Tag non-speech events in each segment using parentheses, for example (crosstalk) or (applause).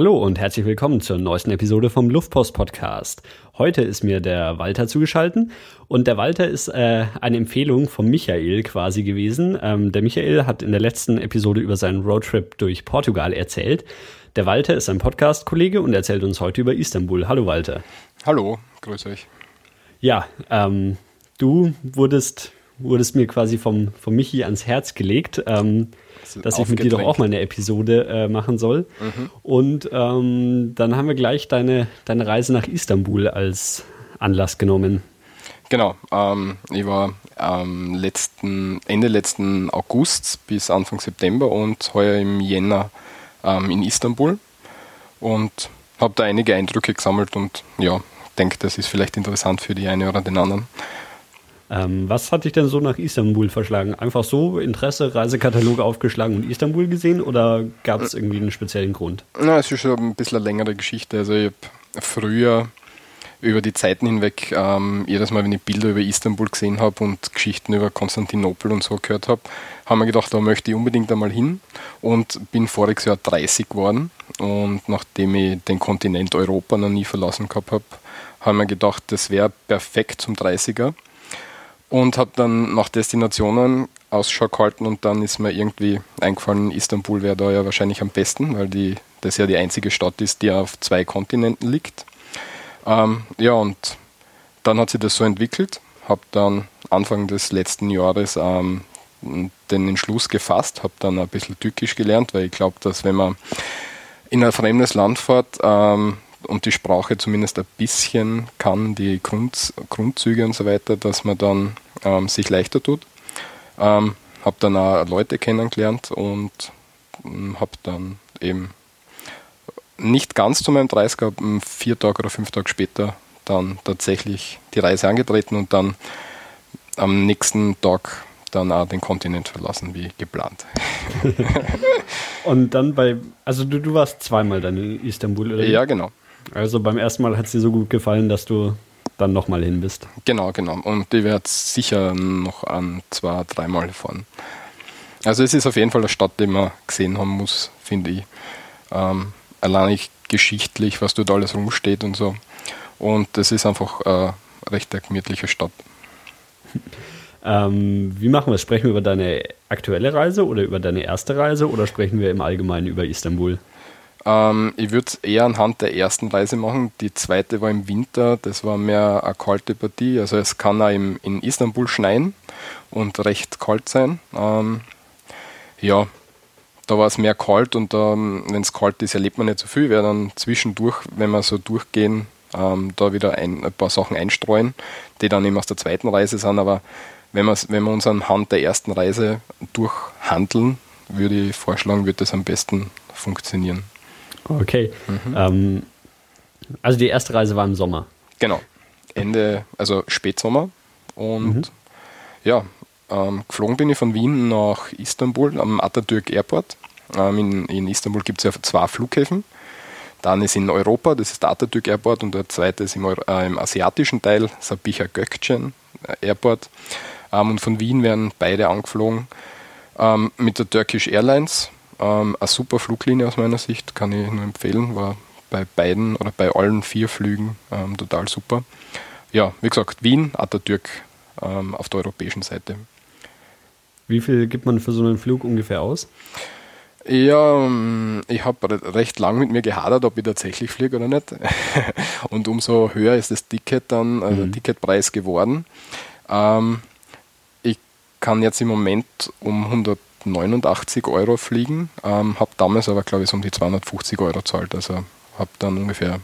Hallo und herzlich willkommen zur neuesten Episode vom Luftpost Podcast. Heute ist mir der Walter zugeschaltet und der Walter ist äh, eine Empfehlung von Michael quasi gewesen. Ähm, der Michael hat in der letzten Episode über seinen Roadtrip durch Portugal erzählt. Der Walter ist ein Podcast-Kollege und erzählt uns heute über Istanbul. Hallo Walter. Hallo, grüß euch. Ja, ähm, du wurdest, wurdest mir quasi vom, vom Michi ans Herz gelegt. Ähm, dass ich mit dir doch auch mal eine Episode äh, machen soll. Mhm. Und ähm, dann haben wir gleich deine, deine Reise nach Istanbul als Anlass genommen. Genau, ähm, ich war letzten, Ende letzten August bis Anfang September und heuer im Jänner ähm, in Istanbul und habe da einige Eindrücke gesammelt und ja, denke, das ist vielleicht interessant für die eine oder den anderen. Ähm, was hat dich denn so nach Istanbul verschlagen? Einfach so Interesse, Reisekatalog aufgeschlagen und Istanbul gesehen oder gab es irgendwie einen speziellen Grund? Na, es ist schon ein bisschen eine längere Geschichte. Also ich habe früher über die Zeiten hinweg ähm, jedes Mal, wenn ich Bilder über Istanbul gesehen habe und Geschichten über Konstantinopel und so gehört habe, haben wir gedacht, da möchte ich unbedingt einmal hin und bin voriges Jahr 30 geworden und nachdem ich den Kontinent Europa noch nie verlassen gehabt habe, haben wir gedacht, das wäre perfekt zum 30er und habe dann nach Destinationen Ausschau gehalten und dann ist mir irgendwie eingefallen, Istanbul wäre da ja wahrscheinlich am besten, weil die, das ja die einzige Stadt ist, die auf zwei Kontinenten liegt. Ähm, ja, und dann hat sich das so entwickelt, habe dann Anfang des letzten Jahres ähm, den Entschluss gefasst, habe dann ein bisschen Türkisch gelernt, weil ich glaube, dass wenn man in ein fremdes Land fährt, ähm, und die Sprache zumindest ein bisschen kann, die Grund, Grundzüge und so weiter, dass man dann ähm, sich leichter tut. Ähm, habe dann auch Leute kennengelernt und ähm, habe dann eben nicht ganz zu meinem 30er, vier Tage oder fünf Tage später dann tatsächlich die Reise angetreten und dann am nächsten Tag dann auch den Kontinent verlassen, wie geplant. (laughs) und dann bei, also du, du warst zweimal dann in Istanbul, oder? Ja, genau. Also beim ersten Mal hat es dir so gut gefallen, dass du dann nochmal hin bist. Genau, genau. Und ich werde sicher noch an zwei, dreimal fahren. Also es ist auf jeden Fall eine Stadt, die man gesehen haben muss, finde ich. Ähm, allein ich geschichtlich, was dort alles rumsteht und so. Und das ist einfach eine recht eine gemütliche Stadt. (laughs) Ähm, wie machen wir es? Sprechen wir über deine aktuelle Reise oder über deine erste Reise oder sprechen wir im Allgemeinen über Istanbul? Ähm, ich würde es eher anhand der ersten Reise machen. Die zweite war im Winter, das war mehr eine kalte Partie. Also es kann auch im, in Istanbul schneien und recht kalt sein. Ähm, ja, da war es mehr kalt und ähm, wenn es kalt ist, erlebt man nicht so viel. Wir dann zwischendurch, wenn wir so durchgehen, ähm, da wieder ein, ein, paar Sachen einstreuen, die dann eben aus der zweiten Reise sind. Aber wenn, wenn wir uns anhand der ersten Reise durchhandeln, würde ich vorschlagen, würde das am besten funktionieren. Okay. Mhm. Ähm, also die erste Reise war im Sommer. Genau. Ende, also Spätsommer. Und mhm. ja, ähm, geflogen bin ich von Wien nach Istanbul am Atatürk Airport. Ähm, in, in, Istanbul gibt es ja zwei Flughäfen. Dann ist in Europa, das ist der Atatürk Airport und der zweite ist im, äh, im asiatischen Teil, Sabiha Gökçen Airport. Ähm, und von Wien werden beide angeflogen ähm, mit der Turkish Airlines ähm, eine super Fluglinie aus meiner Sicht, kann ich nur empfehlen. War bei beiden oder bei allen vier Flügen ähm, total super. Ja, wie gesagt, Wien, Atatürk ähm, auf der europäischen Seite. Wie viel gibt man für so einen Flug ungefähr aus? Ja, ähm, ich habe recht lang mit mir gehadert, ob ich tatsächlich fliege oder nicht. (laughs) Und umso höher ist das Ticket dann, also mhm. der Ticketpreis geworden. Ähm, ich kann jetzt im Moment um 100 89 Euro fliegen, ähm, habe damals aber, glaube ich, so um die 250 Euro zahlt. Also habe dann ungefähr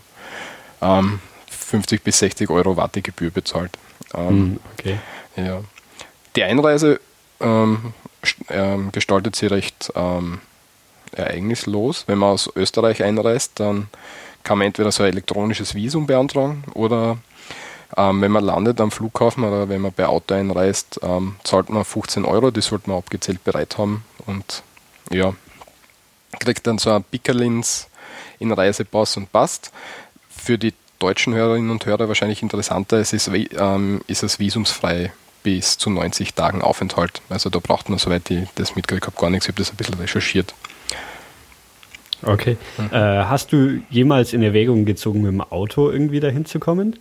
ähm, 50 bis 60 Euro Wartegebühr bezahlt. Ähm, hm, okay. Ja. Die Einreise ähm, ähm, gestaltet sich recht ähm, ereignislos. Wenn man aus Österreich einreist, dann kann man entweder so ein elektronisches Visum beantragen oder ähm, wenn man landet am Flughafen oder wenn man bei Auto einreist, ähm, zahlt man 15 Euro, die sollte man abgezählt bereit haben und ja, kriegt dann so ein Pickerlins in Reisepass und passt. Für die deutschen Hörerinnen und Hörer wahrscheinlich interessanter, es ist, ähm, ist es visumsfrei bis zu 90 Tagen Aufenthalt. Also da braucht man, soweit ich das mitkriege habe, gar nichts. Ich habe das ein bisschen recherchiert. Okay. Mhm. Äh, hast du jemals in Erwägung gezogen, mit dem Auto irgendwie dahin zu kommen?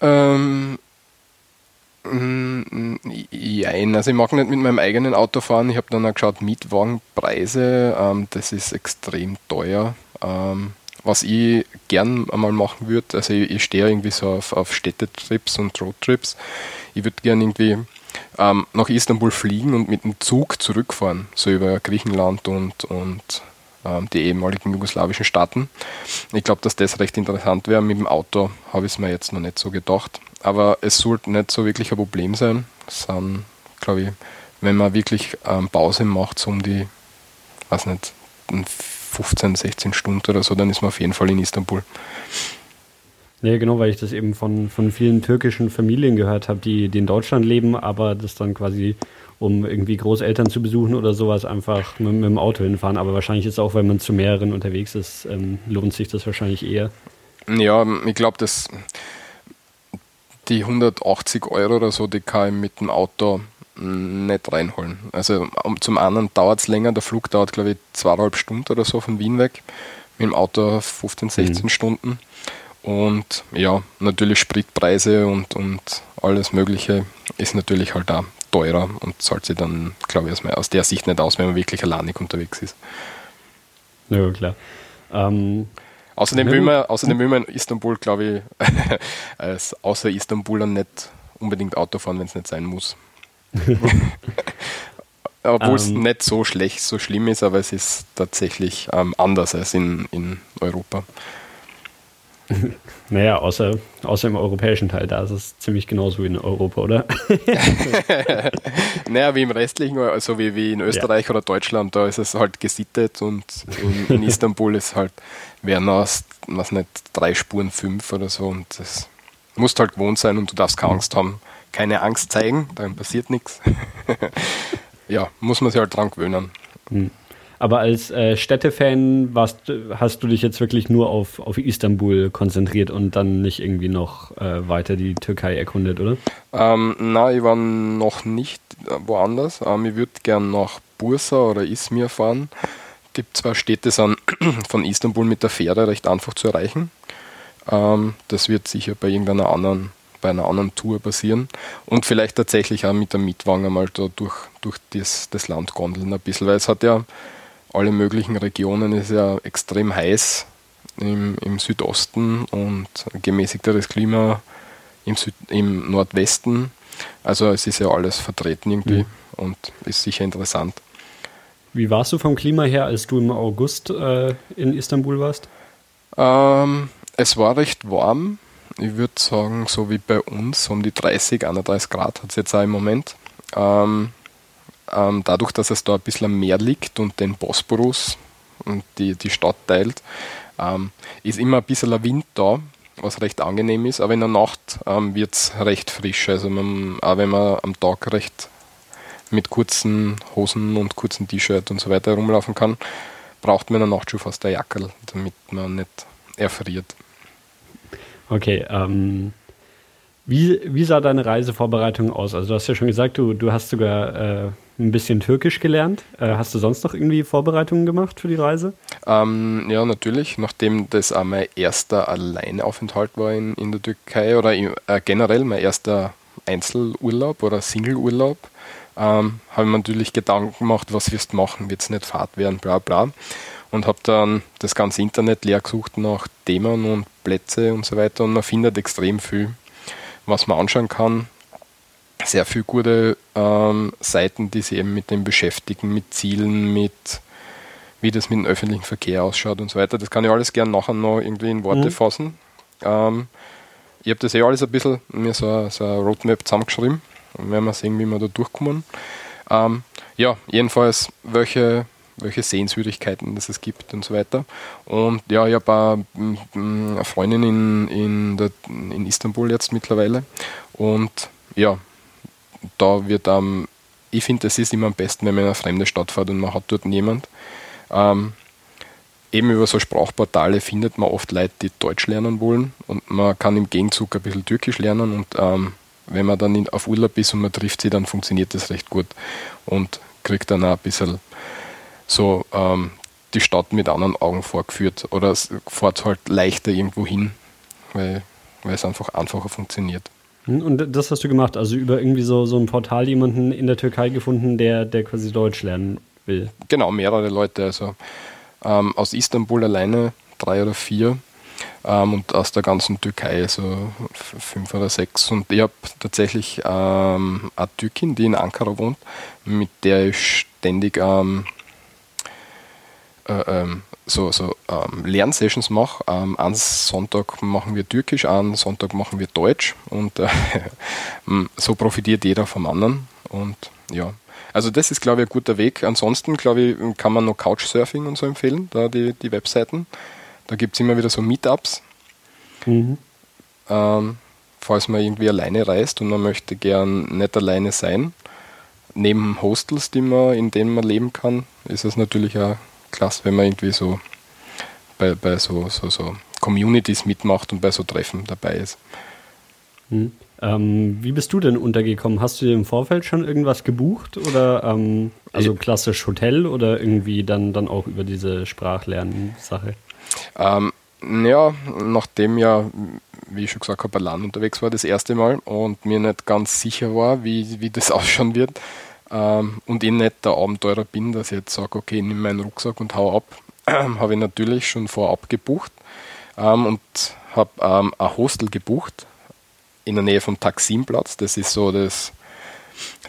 Ähm, ja, also ich mag nicht mit meinem eigenen Auto fahren. Ich habe dann auch geschaut, Mietwagenpreise, ähm, das ist extrem teuer. Ähm, was ich gern einmal machen würde, also ich, ich stehe irgendwie so auf, auf Städtetrips und Roadtrips. Ich würde gern irgendwie ähm, nach Istanbul fliegen und mit dem Zug zurückfahren, so über Griechenland und, und die ehemaligen jugoslawischen Staaten. Ich glaube, dass das recht interessant wäre. Mit dem Auto habe ich es mir jetzt noch nicht so gedacht. Aber es sollte nicht so wirklich ein Problem sein. Sind, glaube ich, wenn man wirklich ähm, Pause macht, so um die, weiß nicht, 15, 16 Stunden oder so, dann ist man auf jeden Fall in Istanbul. Ja, genau, weil ich das eben von, von vielen türkischen Familien gehört habe, die, die in Deutschland leben, aber das dann quasi, um irgendwie Großeltern zu besuchen oder sowas, einfach mit, mit dem Auto hinfahren. Aber wahrscheinlich ist es auch, wenn man zu mehreren unterwegs ist, ähm, lohnt sich das wahrscheinlich eher. Ja, ich glaube, dass die 180 Euro oder so, die kann ich mit dem Auto nicht reinholen. Also zum einen dauert es länger, der Flug dauert glaube ich zweieinhalb Stunden oder so von Wien weg, mit dem Auto 15, 16 mhm. Stunden. Und ja, natürlich Spritpreise und, und alles Mögliche ist natürlich halt auch teurer und zahlt sich dann, glaube ich, aus der Sicht nicht aus, wenn man wirklich alleinig unterwegs ist. Ja, klar. Ähm, außerdem, will man, außerdem will man in Istanbul, glaube ich, (laughs) als außer Istanbuler nicht unbedingt Auto fahren, wenn es nicht sein muss. (laughs) Obwohl es ähm, nicht so schlecht, so schlimm ist, aber es ist tatsächlich ähm, anders als in, in Europa. (laughs) Naja, außer, außer im europäischen Teil, da ist es ziemlich genauso wie in Europa, oder? (laughs) naja, wie im restlichen, also wie, wie in Österreich ja. oder Deutschland, da ist es halt gesittet und in, in Istanbul ist halt, werden aus, was nicht, drei Spuren fünf oder so und das musst halt gewohnt sein und du darfst keine Angst haben, keine Angst zeigen, dann passiert nichts. (laughs) ja, muss man sich halt dran gewöhnen. Hm. Aber als äh, Städtefan warst, hast du dich jetzt wirklich nur auf, auf Istanbul konzentriert und dann nicht irgendwie noch äh, weiter die Türkei erkundet, oder? Ähm, nein, ich war noch nicht woanders. Ähm, ich würde gerne nach Bursa oder Izmir fahren. Die zwei Städte sind (clears throat) von Istanbul mit der Fähre recht einfach zu erreichen. Ähm, das wird sicher bei irgendeiner anderen bei einer anderen Tour passieren und vielleicht tatsächlich auch mit der Mietwagen einmal da durch, durch das, das Land gondeln ein bisschen, weil es hat ja alle möglichen Regionen ist ja extrem heiß im, im Südosten und gemäßigteres Klima im, Süd, im Nordwesten. Also es ist ja alles vertreten irgendwie mhm. und ist sicher interessant. Wie warst du vom Klima her, als du im August äh, in Istanbul warst? Ähm, es war recht warm. Ich würde sagen, so wie bei uns, um die 30, 31 Grad hat es jetzt auch im Moment. Ähm, ähm, dadurch, dass es da ein bisschen am Meer liegt und den Bosporus und die, die Stadt teilt, ähm, ist immer ein bisschen Wind da, was recht angenehm ist, aber in der Nacht ähm, wird es recht frisch. Also man, auch wenn man am Tag recht mit kurzen Hosen und kurzen T-Shirt und so weiter rumlaufen kann, braucht man in der Nacht schon fast eine Jacke, damit man nicht erfriert. Okay, ähm, wie, wie sah deine Reisevorbereitung aus? Also du hast ja schon gesagt, du, du hast sogar äh, ein bisschen Türkisch gelernt. Äh, hast du sonst noch irgendwie Vorbereitungen gemacht für die Reise? Ähm, ja, natürlich. Nachdem das auch mein erster Alleinaufenthalt war in, in der Türkei oder in, äh, generell mein erster Einzelurlaub oder Singleurlaub, ähm, habe ich mir natürlich Gedanken gemacht, was wirst du machen, wird es nicht Fahrt werden, bla bla. Und habe dann das ganze Internet leer gesucht nach Themen und Plätze und so weiter und man findet extrem viel was man anschauen kann. Sehr viele gute ähm, Seiten, die sich eben mit dem beschäftigen, mit Zielen, mit wie das mit dem öffentlichen Verkehr ausschaut und so weiter. Das kann ich alles gerne nachher noch irgendwie in Worte mhm. fassen. Ähm, ich habe das eh alles ein bisschen mir so, so eine Roadmap zusammengeschrieben. Und werden wir sehen, wie wir da durchkommen. Ähm, ja, jedenfalls, welche welche Sehenswürdigkeiten es gibt und so weiter. Und ja, ich habe eine Freundin in, in, der, in Istanbul jetzt mittlerweile. Und ja, da wird ähm, ich finde, es ist immer am besten, wenn man in eine fremde Stadt fährt und man hat dort niemand. Ähm, eben über so Sprachportale findet man oft Leute, die Deutsch lernen wollen und man kann im Gegenzug ein bisschen Türkisch lernen und ähm, wenn man dann in, auf Urlaub ist und man trifft sie, dann funktioniert das recht gut und kriegt dann auch ein bisschen so ähm, die Stadt mit anderen Augen vorgeführt oder es fährt halt leichter irgendwo hin, weil, weil es einfach einfacher funktioniert. Hm, und das hast du gemacht, also über irgendwie so, so ein Portal jemanden in der Türkei gefunden, der, der quasi Deutsch lernen will. Genau, mehrere Leute. Also ähm, aus Istanbul alleine drei oder vier ähm, und aus der ganzen Türkei so fünf oder sechs. Und ich habe tatsächlich ähm, eine Türkin, die in Ankara wohnt, mit der ich ständig ähm, äh, ähm, so, so ähm, Lernsessions mache. Ähm, einen Sonntag machen wir Türkisch, einen Sonntag machen wir Deutsch und äh, (laughs) so profitiert jeder vom anderen. Und ja, also das ist, glaube ich, ein guter Weg. Ansonsten, glaube ich, kann man noch Couchsurfing und so empfehlen, da die, die Webseiten. Da gibt es immer wieder so Meetups. Mhm. Ähm, falls man irgendwie alleine reist und man möchte gern nicht alleine sein. Neben Hostels, die man, in denen man leben kann, ist es natürlich auch klasse, wenn man irgendwie so bei, bei so, so, so Communities mitmacht und bei so Treffen dabei ist. Hm. Ähm, wie bist du denn untergekommen? Hast du dir im Vorfeld schon irgendwas gebucht oder ähm, also klassisch Hotel oder irgendwie dann, dann auch über diese Sprachlernen-Sache? Ähm, ja, nachdem ja, wie ich schon gesagt habe, allein unterwegs war das erste Mal und mir nicht ganz sicher war, wie, wie das (laughs) ausschauen wird, ähm, und ich nicht der Abenteurer bin, dass ich jetzt sage, okay, nimm meinen Rucksack und hau ab, (clears throat) habe ich natürlich schon vorab gebucht ähm, und habe ähm, ein Hostel gebucht in der Nähe vom Taksimplatz. Das ist so das,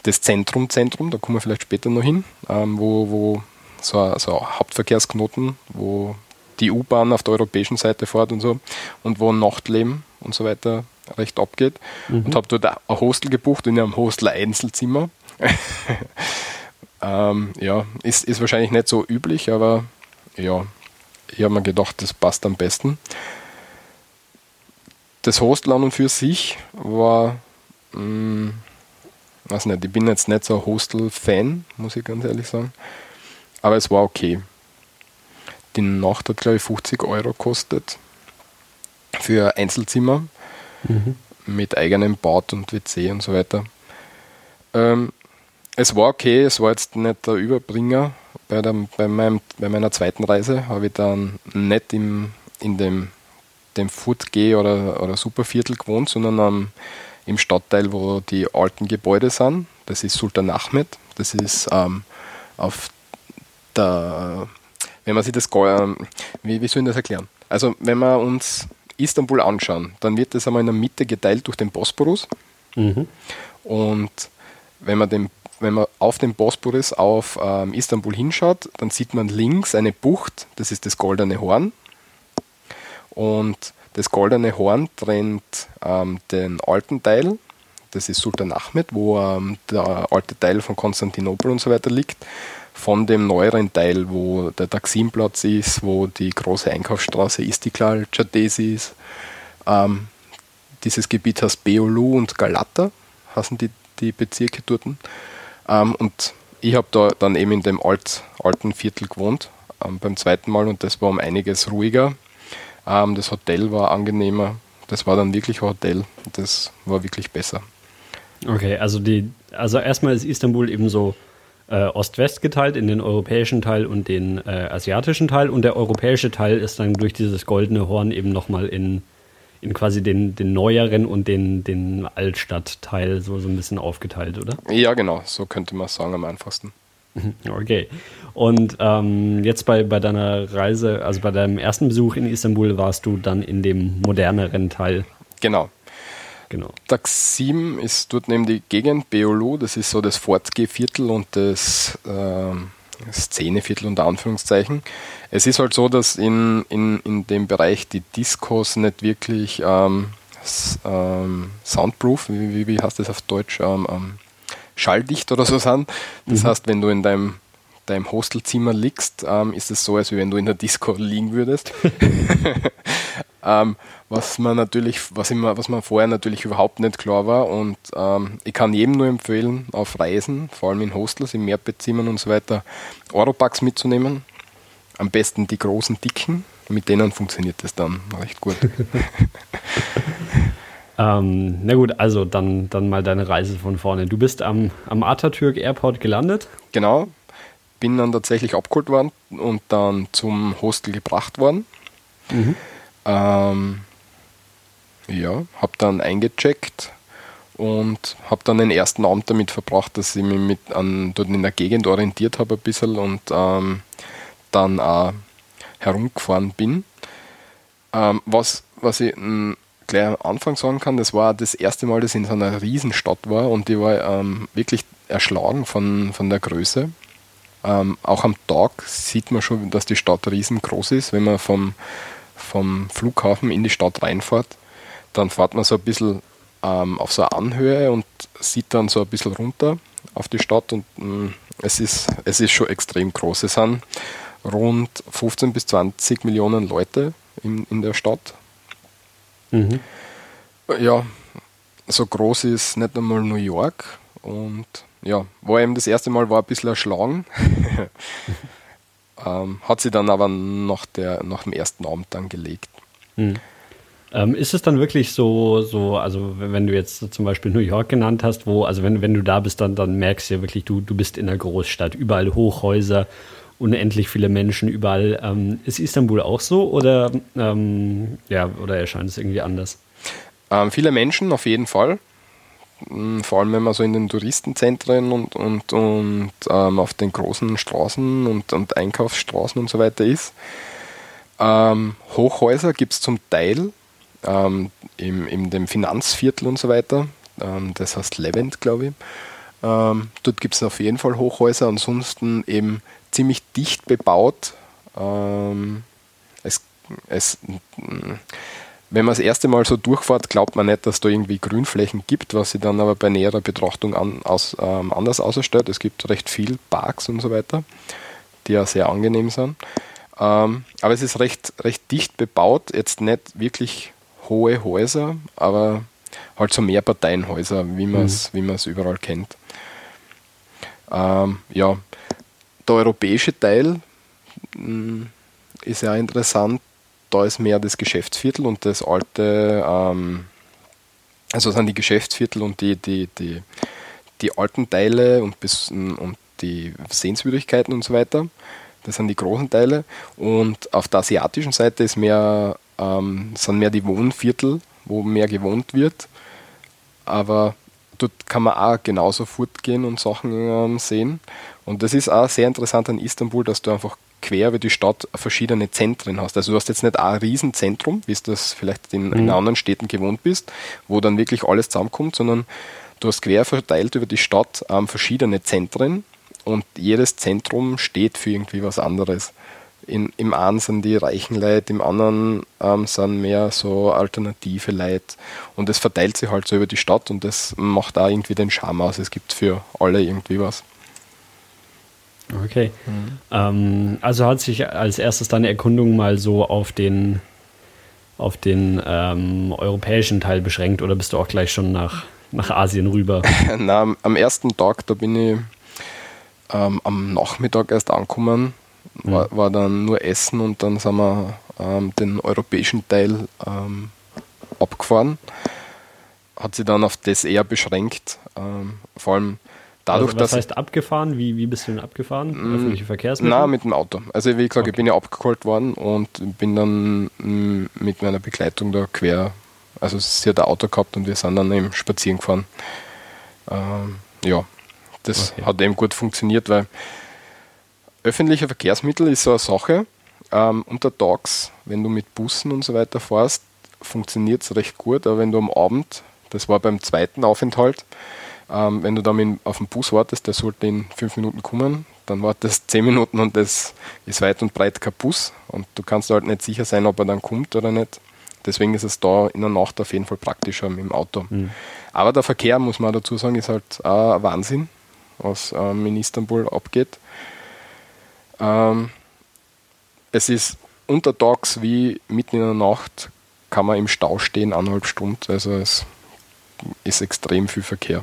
das Zentrum, Zentrum, da kommen wir vielleicht später noch hin, ähm, wo, wo so ein, so ein Hauptverkehrsknoten, wo die U-Bahn auf der europäischen Seite fährt und so und wo Nachtleben und so weiter recht abgeht. Mhm. Und habe dort ein Hostel gebucht in einem Hostel Einzelzimmer. (laughs) ähm, ja, ist, ist wahrscheinlich nicht so üblich, aber ja, ich habe mir gedacht, das passt am besten. Das Hostel an und für sich war, mh, hm, weiß nicht, ich bin jetzt nicht so ein Hostel-Fan, muss ich ganz ehrlich sagen, aber es war okay. Die Nacht hat, glaube ich, 50 Euro gekostet für Einzelzimmer mhm. mit eigenem Bad und WC und so weiter. Ähm, es war okay, es war jetzt nicht der Überbringer. Bei, der, bei, meinem, bei meiner zweiten Reise habe ich dann nicht im, in dem, dem Furtgeh oder, oder Superviertel gewohnt, sondern am, im Stadtteil, wo die alten Gebäude sind. Das ist Sultan Ahmed. Das ist ähm, auf der, wenn man sich das, ähm, wie, wie soll ich das erklären? Also, wenn wir uns Istanbul anschauen, dann wird das einmal in der Mitte geteilt durch den Bosporus. Mhm. Und wenn man den wenn man auf den Bosporus auf ähm, Istanbul hinschaut, dann sieht man links eine Bucht, das ist das Goldene Horn. Und das Goldene Horn trennt ähm, den alten Teil, das ist Sultan Ahmed, wo ähm, der alte Teil von Konstantinopel und so weiter liegt, von dem neueren Teil, wo der Taksimplatz ist, wo die große Einkaufsstraße Istiklal, Chadesi ist. Ähm, dieses Gebiet heißt Beolu und Galata, heißen die, die Bezirke dort. Ähm, und ich habe da dann eben in dem Alt, alten Viertel gewohnt ähm, beim zweiten Mal und das war um einiges ruhiger. Ähm, das Hotel war angenehmer. Das war dann wirklich ein Hotel. Das war wirklich besser. Okay, also die, also erstmal ist Istanbul eben so äh, Ost-West geteilt in den europäischen Teil und den äh, asiatischen Teil und der europäische Teil ist dann durch dieses goldene Horn eben nochmal in in quasi den, den neueren und den, den Altstadtteil so, so ein bisschen aufgeteilt, oder? Ja, genau, so könnte man sagen am einfachsten. (laughs) Okay. Und ähm, jetzt bei, bei deiner Reise, also bei deinem ersten Besuch in Istanbul, warst du dann in dem moderneren Teil. Genau. Genau. Taksim ist dort neben die Gegend, Beolu, das ist so das Fortgehviertel und das ähm, Szeneviertel unter Anführungszeichen. Es ist halt so, dass in, in, in dem Bereich die Discos nicht wirklich ähm, ähm, soundproof, wie, wie, heißt das auf Deutsch, ähm, ähm, schalldicht oder so sind. Das mhm. heißt, wenn du in deinem, deinem Hostelzimmer liegst, ähm, ist es so, als wenn du in der Disco liegen würdest. (laughs) (laughs) Was man natürlich, was, immer, was man vorher natürlich überhaupt nicht klar war. Und ähm, ich kann jedem nur empfehlen, auf Reisen, vor allem in Hostels, in Mehrbettzimmern und so weiter, Europacks mitzunehmen. Am besten die großen, dicken. Mit denen funktioniert das dann recht gut. (laughs) ähm, na gut, also dann, dann mal deine Reise von vorne. Du bist am, am Atatürk Airport gelandet. Genau. bin dann tatsächlich abgeholt worden und dann zum Hostel gebracht worden. Mhm. Ähm, ja, habe dann eingecheckt und habe dann den ersten Abend damit verbracht, dass ich mich mit an, dort in der Gegend orientiert habe ein bisschen und ähm, dann auch herumgefahren bin. Ähm, was, was ich m, gleich am Anfang sagen kann, das war das erste Mal, dass ich in so einer Riesenstadt war und ich war ähm, wirklich erschlagen von, von der Größe. Ähm, auch am Tag sieht man schon, dass die Stadt riesengroß ist. Wenn man vom, vom Flughafen in die Stadt reinfährt, dann fährt man so ein bisschen ähm, auf so eine Anhöhe und sieht dann so ein bisschen runter auf die Stadt und mh, mm, es, ist, es ist schon extrem groß. Es sind rund 15 bis 20 Millionen Leute in, in der Stadt. Mhm. Ja, so groß ist nicht einmal New York und ja, war eben das erste Mal war ein bisschen erschlagen. (laughs) ähm, hat sie dann aber nach, der, nach dem ersten Abend dann gelegt. Mhm. Ähm, ist es dann wirklich so, so, also wenn du jetzt zum Beispiel New York genannt hast, wo, also wenn, wenn du da bist, dann, dann merkst du ja wirklich, du, du bist in einer Großstadt, überall Hochhäuser, unendlich viele Menschen überall. Ähm, ist Istanbul auch so oder, ähm, ja, oder erscheint es irgendwie anders? Ähm, viele Menschen auf jeden Fall. Hm, vor allem, wenn man so in den Touristenzentren und, und, und ähm, auf den großen Straßen und, und Einkaufsstraßen und so weiter ist. Ähm, Hochhäuser gibt es zum Teil ähm, im, in dem Finanzviertel und so weiter. Ähm, das heißt Levent, glaube ich. Ähm, dort gibt es auf jeden Fall Hochhäuser, ansonsten eben ziemlich dicht bebaut. Ähm, es, es, wenn man das erste Mal so durchfährt, glaubt man nicht, dass da irgendwie Grünflächen gibt, was sich dann aber bei näherer Betrachtung an, aus, ähm, anders ausstellt. Es gibt recht viel Parks und so weiter, die ja sehr angenehm sind. Ähm, aber es ist recht, recht dicht bebaut, jetzt nicht wirklich hohe Häuser, aber halt so Mehrparteienhäuser, wie man es mhm. überall kennt. Ähm, ja, der europäische Teil mh, mm, ist ja interessant. Da ist mehr das Geschäftsviertel und das alte, ähm, also sind die Geschäftsviertel und die, die, die, die alten Teile und, bis, und die Sehenswürdigkeiten und so weiter. Das sind die großen Teile. Und auf der asiatischen Seite ist mehr ähm, sind mehr die Wohnviertel, wo mehr gewohnt wird. Aber dort kann man auch genauso fortgehen und Sachen ähm, sehen. Und das ist auch sehr interessant an Istanbul, dass du einfach quer über die Stadt verschiedene Zentren hast. Also du hast jetzt nicht ein Riesenzentrum, wie du das vielleicht in, mhm. in anderen Städten gewohnt bist, wo dann wirklich alles zusammenkommt, sondern du hast quer verteilt über die Stadt ähm, verschiedene Zentren und jedes Zentrum steht für irgendwie was anderes in, im einen sind die reichen Leute, im anderen ähm, sind mehr so alternative Leute. Und es verteilt sich halt so über die Stadt und das macht auch irgendwie den Charme aus. Es gibt für alle irgendwie was. Okay. Mhm. Ähm, also hat sich als erstes deine Erkundung mal so auf den, auf den ähm, europäischen Teil beschränkt oder bist du auch gleich schon nach, nach Asien rüber? (laughs) Na, am ersten Tag, da bin ich ähm, am Nachmittag erst angekommen war, war dann nur Essen und dann sind wir ähm, den europäischen Teil ähm, abgefahren. Hat sich dann auf das eher beschränkt. Ähm, vor allem dadurch, also, was dass. heißt abgefahren? Wie, wie bist du denn abgefahren? Mm, Öffentliche Verkehrsmittel? Nein, mit dem Auto. Also, wie gesagt, okay. ich bin ja abgeholt worden und bin dann mm, mit meiner Begleitung da quer. Also, sie hat ein Auto gehabt und wir sind dann eben spazieren gefahren. Ähm, ja, das okay. hat eben gut funktioniert, weil öffentliche Verkehrsmittel ist so eine Sache. Ähm, untertags, wenn du mit Bussen und so weiter fährst, funktioniert es recht gut, aber wenn du am Abend, das war beim zweiten Aufenthalt, ähm, wenn du da mit, auf den Bus wartest, der sollte in fünf Minuten kommen, dann wartest zehn Minuten und das ist weit und breit kein Bus und du kannst halt nicht sicher sein, ob er dann kommt oder nicht. Deswegen ist es da in der Nacht auf jeden Fall praktischer mit dem Auto. Mhm. Aber der Verkehr, muss man dazu sagen, ist halt auch ein Wahnsinn, was ähm, in Istanbul abgeht. Ähm, es ist untertags wie mitten in der Nacht kann man im Stau stehen, eineinhalb Stunden. Also es ist extrem viel Verkehr.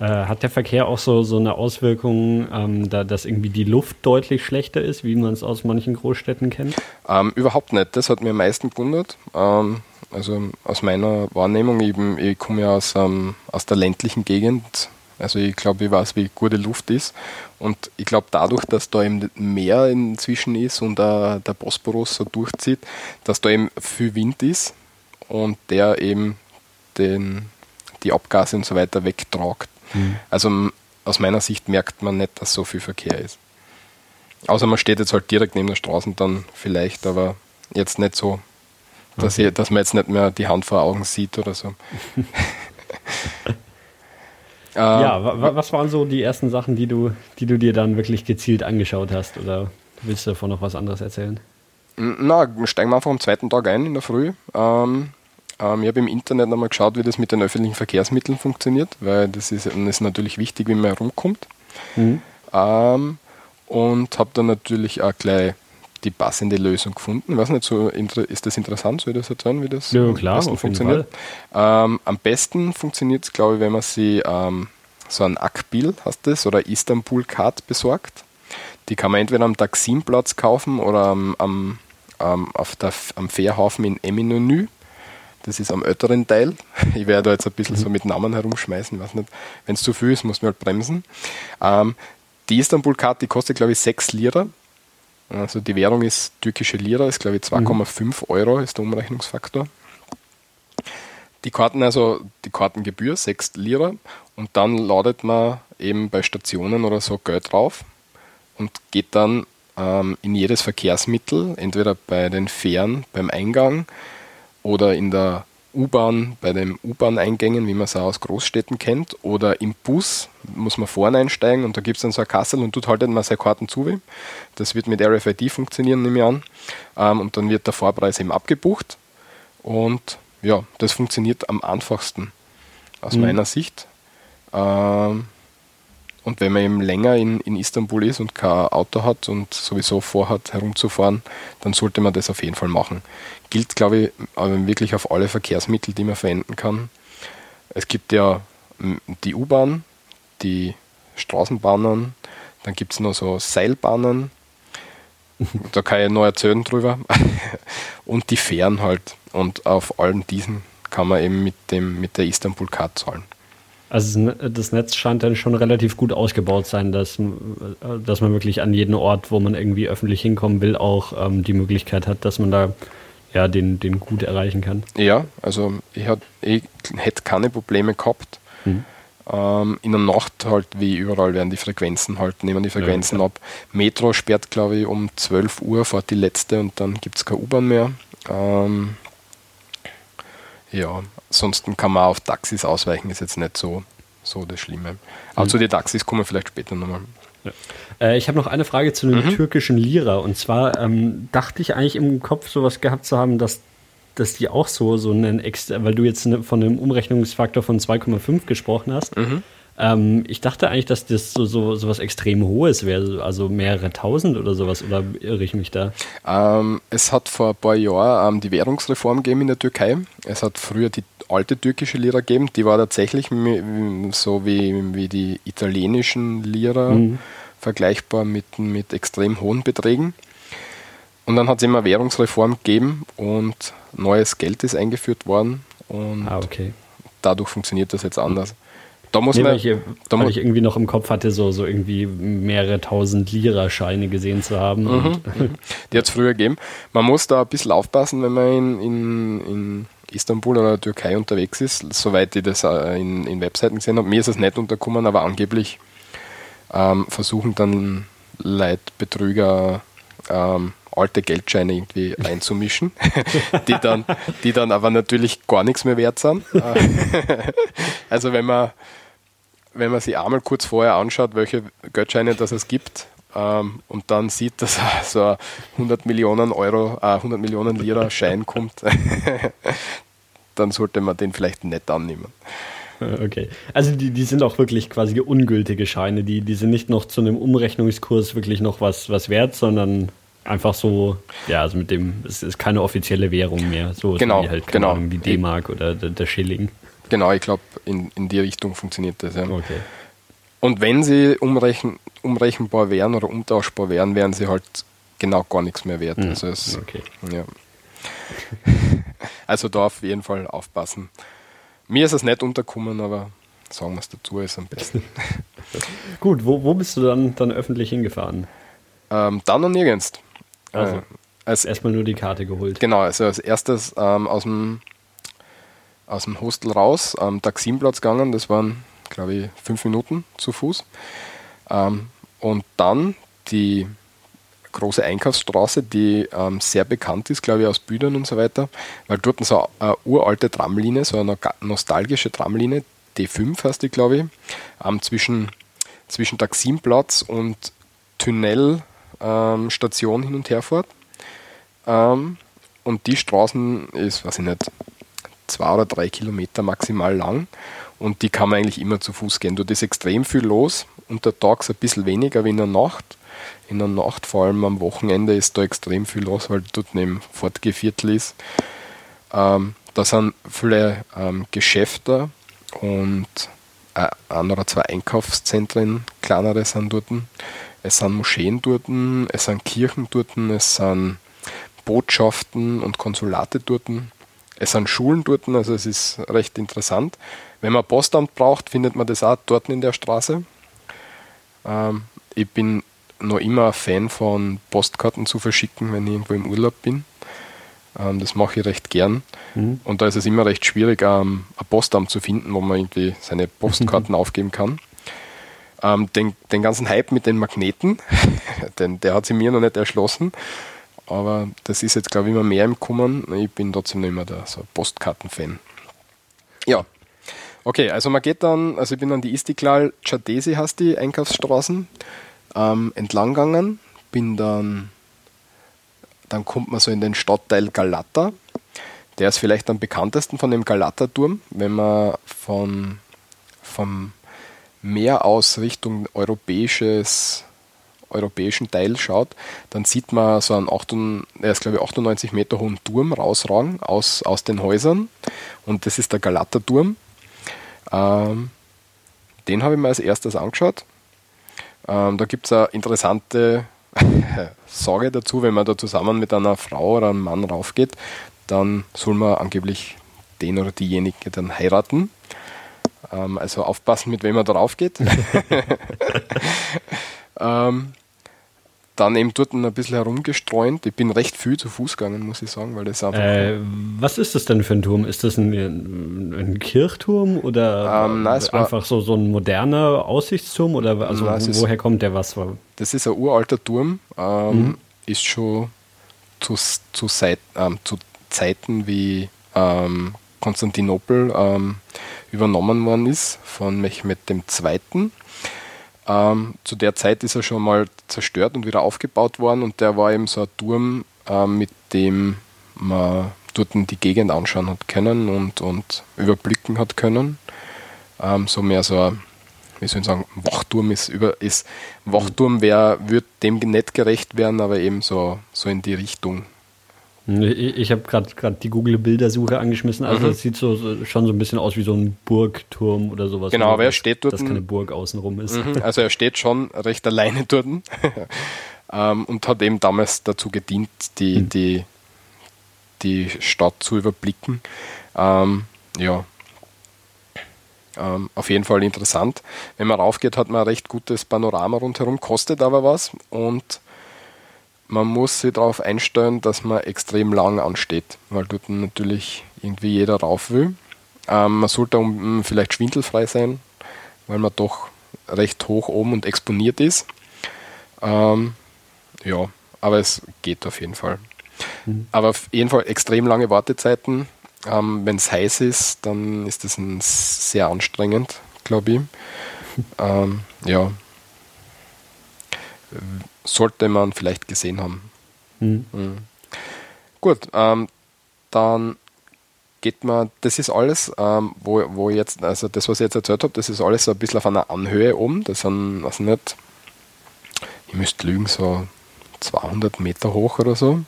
Äh, hat der Verkehr auch so, so eine Auswirkung, ähm, da, dass irgendwie die Luft deutlich schlechter ist, wie man es aus manchen Großstädten kennt? Ähm, überhaupt nicht. Das hat mir am meisten gewundert. Ähm, also aus meiner Wahrnehmung, eben, ich komme ja aus, ähm, aus der ländlichen Gegend Also ich glaube, ich weiß, wie gute Luft ist. Und ich glaube, dadurch, dass da eben Meer inzwischen ist und uh, der Bosporus so durchzieht, dass da eben viel Wind ist und der eben den, die Abgase und so weiter wegtragt. Mhm. Also aus meiner Sicht merkt man nicht, dass so viel Verkehr ist. Außer man steht jetzt halt direkt neben der Straße dann vielleicht, aber jetzt nicht so, dass, okay. ich, dass man jetzt nicht mehr die Hand vor Augen sieht oder so. (laughs) (laughs) ja, ähm, was waren so die ersten Sachen, die du, die du dir dann wirklich gezielt angeschaut hast? Oder willst du davon noch was anderes erzählen? Na, steigen wir einfach am zweiten Tag ein in der Früh. Ähm, ähm, ich habe im Internet einmal geschaut, wie das mit den öffentlichen Verkehrsmitteln funktioniert, weil das ist, das ist natürlich wichtig, wie man herumkommt. Mhm. Ähm, und habe dann natürlich auch gleich die passende Lösung gefunden. Weiß nicht, so ist das interessant, soll ich das erzählen, wie das ja, klar, am besten funktioniert? Ähm, am besten funktioniert es, glaube ich, wenn man sich ähm, so ein Akbil, hast das, oder Istanbul Card besorgt. Die kann man entweder am Taximplatz kaufen oder am, am, auf der, am Fährhafen in Eminönü. Das ist am älteren Teil. (laughs) Ich werde da jetzt ein bisschen so mhm. mit Namen herumschmeißen, weiß nicht. Wenn es zu viel ist, muss man halt bremsen. Ähm, die Istanbul-Karte, die kostet, glaube ich, 6 Lira. Also die Währung ist türkische Lira, ist glaube ich 2,5 mhm. Euro ist der Umrechnungsfaktor. Die Karten, also die Kartengebühr 6 Lira und dann ladet man eben bei Stationen oder so Geld drauf und geht dann ähm, in jedes Verkehrsmittel, entweder bei den Fähren beim Eingang oder in der U-Bahn bei den U-Bahn-Eingängen, wie man es auch aus Großstädten kennt, oder im Bus muss man vorne einsteigen und da gibt es dann so ein Kassel und dort haltet man seine Karten zu. Das wird mit RFID funktionieren, nehme ich an. Ähm, und dann wird der Vorpreis eben abgebucht. Und ja, das funktioniert am einfachsten aus mhm. meiner Sicht. Ähm, und wenn man eben länger in, in Istanbul ist und kein Auto hat und sowieso vorhat, herumzufahren, dann sollte man das auf jeden Fall machen. Gilt, glaube ich, aber wirklich auf alle Verkehrsmittel, die man verwenden kann. Es gibt ja die U-Bahn, die Straßenbahnen, dann gibt es noch so Seilbahnen, da kann ich noch erzählen drüber, (laughs) und die Fähren halt. Und auf allen diesen kann man eben mit, dem, mit der Istanbul-Card zahlen. Also das Netz scheint dann schon relativ gut ausgebaut sein, dass, dass man wirklich an jeden Ort, wo man irgendwie öffentlich hinkommen will, auch ähm, die Möglichkeit hat, dass man da ja, den, den gut erreichen kann. Ja, also ich, hat, ich hätte keine Probleme gehabt. Mhm. Ähm, in der Nacht halt, wie überall, werden die Frequenzen halt, nehmen die Frequenzen ja, ab. Metro sperrt, glaube ich, um 12 Uhr, fährt die letzte und dann gibt es keine U-Bahn mehr. Ähm, ja, ansonsten kann man auf Taxis ausweichen, ist jetzt nicht so, so das Schlimme. Aber mhm. zu den Taxis kommen wir vielleicht später nochmal. Ja. Äh, ich habe noch eine Frage zu dem mhm. türkischen Lira. Und zwar ähm, dachte ich eigentlich im Kopf sowas gehabt zu haben, dass, dass die auch so, so einen extra, weil du jetzt ne, von einem Umrechnungsfaktor von 2,5 gesprochen hast. Mhm. Ähm, ich dachte eigentlich, dass das so, so, so was extrem Hohes wäre, also mehrere tausend oder sowas, oder irre ich mich da? Ähm, es hat vor ein paar Jahren ähm, die Währungsreform gegeben in der Türkei. Es hat früher die alte türkische Lira gegeben, die war tatsächlich so wie, wie die italienischen Lira mhm. vergleichbar mit, mit extrem hohen Beträgen. Und dann hat es immer Währungsreform gegeben und neues Geld ist eingeführt worden und ah, okay. dadurch funktioniert das jetzt anders. Da muss nee, man. Weil ich, da weil ich irgendwie noch im Kopf hatte, so, so irgendwie mehrere tausend Lira-Scheine gesehen zu haben. Mhm, mhm. Die hat es früher gegeben. Man muss da ein bisschen aufpassen, wenn man in, in, in Istanbul oder Türkei unterwegs ist, soweit ich das äh, in, in Webseiten gesehen habe. Mir ist es nicht untergekommen, aber angeblich ähm, versuchen dann Leitbetrüger ähm, alte Geldscheine irgendwie (laughs) einzumischen, (laughs) die, dann, die dann aber natürlich gar nichts mehr wert sind. (laughs) also wenn man wenn man sich einmal kurz vorher anschaut, welche Geldscheine das es gibt ähm, und dann sieht, dass (laughs) so ein 100 Millionen Euro, äh, 100 Millionen Lira Schein (laughs) kommt, (laughs) dann sollte man den vielleicht nicht annehmen. Okay. Also die, die sind auch wirklich quasi ungültige Scheine. Die, die sind nicht noch zu einem Umrechnungskurs wirklich noch was, was wert, sondern einfach so, ja, also mit dem, es ist keine offizielle Währung mehr. So genau, wie halt, genau. Ahnung, die D-Mark oder der, der Schilling. Genau, ich glaube, in, in die Richtung funktioniert das. Ja. Okay. Und wenn sie umrechen, umrechenbar wären oder umtauschbar wären, wären sie halt genau gar nichts mehr wert. Mhm. Also, es, okay. ja. (laughs) also da auf jeden Fall aufpassen. Mir ist es nicht unterkommen, aber sagen wir es dazu, ist am besten. (laughs) Gut, wo, wo bist du dann, dann öffentlich hingefahren? Ähm, dann noch nirgends. Also, Äh, als, Erstmal nur die Karte geholt. genau, also als erstes ähm, aus, dem, aus dem Hostel raus, am Taximplatz gegangen, das waren, glaube ich, fünf Minuten zu Fuß. Ähm, und dann die große Einkaufsstraße, die ähm, sehr bekannt ist, glaube ich, aus Büdern und so weiter, weil dort so eine uralte Tramlinie, so eine nostalgische Tramlinie, D5 heißt die, glaube ich, ähm, zwischen, zwischen Taximplatz und Tunnelstation ähm, hin und her fährt. Ähm, und die Straßen ist, weiß ich nicht, zwei oder drei Kilometer maximal lang und die kann man eigentlich immer zu Fuß gehen. Dort ist extrem viel los, untertags ein bisschen weniger wie in der Nacht. In der Nacht, vor allem am Wochenende, ist da extrem viel los, weil dort neben Fortgeviertel ist. Ähm, da sind viele ähm, Geschäfte und äh, ein oder zwei Einkaufszentren, kleinere sind dort. Es sind Moscheen dort, es sind Kirchen dort, es sind Botschaften und Konsulate dort. Es sind Schulen dort, also es ist recht interessant. Wenn man Postamt braucht, findet man das auch dort in der Straße. Ähm, ich bin noch immer ein Fan von Postkarten zu verschicken, wenn ich irgendwo im Urlaub bin. Ähm, das mache ich recht gern. Mhm. Und da ist es immer recht schwierig, ähm, ein Postamt zu finden, wo man irgendwie seine Postkarten (laughs) aufgeben kann. Den, den ganzen Hype mit den Magneten, (laughs) den, der hat sich mir noch nicht erschlossen. Aber das ist jetzt, glaube ich, immer mehr im Kommen. Ich bin trotzdem noch immer der so Postkarten-Fan. Ja. Okay, also man geht dann, also ich bin an die Istiklal Chadesi heißt die Einkaufsstraßen ähm, entlang gegangen, bin dann, dann kommt man so in den Stadtteil Galata. Der ist vielleicht am bekanntesten von dem Galata-Turm, wenn man von, vom Meer aus Richtung europäisches, europäischen Teil schaut, dann sieht man so einen 98, er ist glaube ich 98 Meter hohen Turm rausragen aus, aus den Häusern und das ist der Galata-Turm. Ähm, den habe ich mir als erstes angeschaut. Ähm, da gibt es eine interessante (laughs) Sorge dazu, wenn man da zusammen mit einer Frau oder einem Mann raufgeht, dann soll man angeblich den oder diejenige dann heiraten. Ähm, also aufpassen, mit wem man da raufgeht. (laughs) (laughs) ähm, dann eben dort ein bisschen herumgestreunt. Ich bin recht viel zu Fuß gegangen, muss ich sagen, weil das einfach. Äh, was ist das denn für ein Turm? Ist das ein, ein Kirchturm oder Ähm, nein, einfach so, so ein moderner Aussichtsturm? Oder also Nein, ist- woher kommt der was? Das ist ein uralter Turm, ähm, ist schon zu, zu, Seit, ähm, zu Zeiten wie ähm, Konstantinopel ähm, übernommen worden ist von Mehmed II. Ähm, zu der Zeit ist er schon mal zerstört und wieder aufgebaut worden und der war eben so ein Turm, ähm, mit dem man dort die Gegend anschauen hat können und, und überblicken hat können. Ähm, so mehr so ein wie soll ich sagen, Wachturm ist über ist Wachturm wäre wird dem nicht gerecht werden, aber eben so so in die Richtung. Ich, ich habe gerade die Google-Bildersuche angeschmissen. Also Mhm. das sieht so, so schon so ein bisschen aus wie so ein Burgturm oder sowas. Genau, aber er steht dort Dass ein- keine Burg außenrum ist. Mhm, Also er steht schon recht alleine dort (laughs) ähm, und hat eben damals dazu gedient, die, Mhm. die, die Stadt zu überblicken. Ähm, ja. Ähm, auf jeden Fall interessant. Wenn man raufgeht, hat man ein recht gutes Panorama rundherum, kostet aber was und man muss sich darauf einstellen, dass man extrem lang ansteht, weil dort natürlich irgendwie jeder rauf will. Ähm, man sollte um, vielleicht schwindelfrei sein, weil man doch recht hoch oben und exponiert ist. Ähm, ja, aber es geht auf jeden Fall. Aber auf jeden Fall extrem lange Wartezeiten. Ähm, Wenn es heiß ist, dann ist das sehr anstrengend, glaube ich. (laughs) ähm, ja. Sollte man vielleicht gesehen haben. Mhm. Mhm. Gut, ähm, dann geht man, das ist alles, ähm, wo, wo jetzt, also das, was ich jetzt erzählt habe, das ist alles so ein bisschen auf einer Anhöhe oben. Das sind, also nicht, ich müsste lügen, so 200 Meter hoch oder so.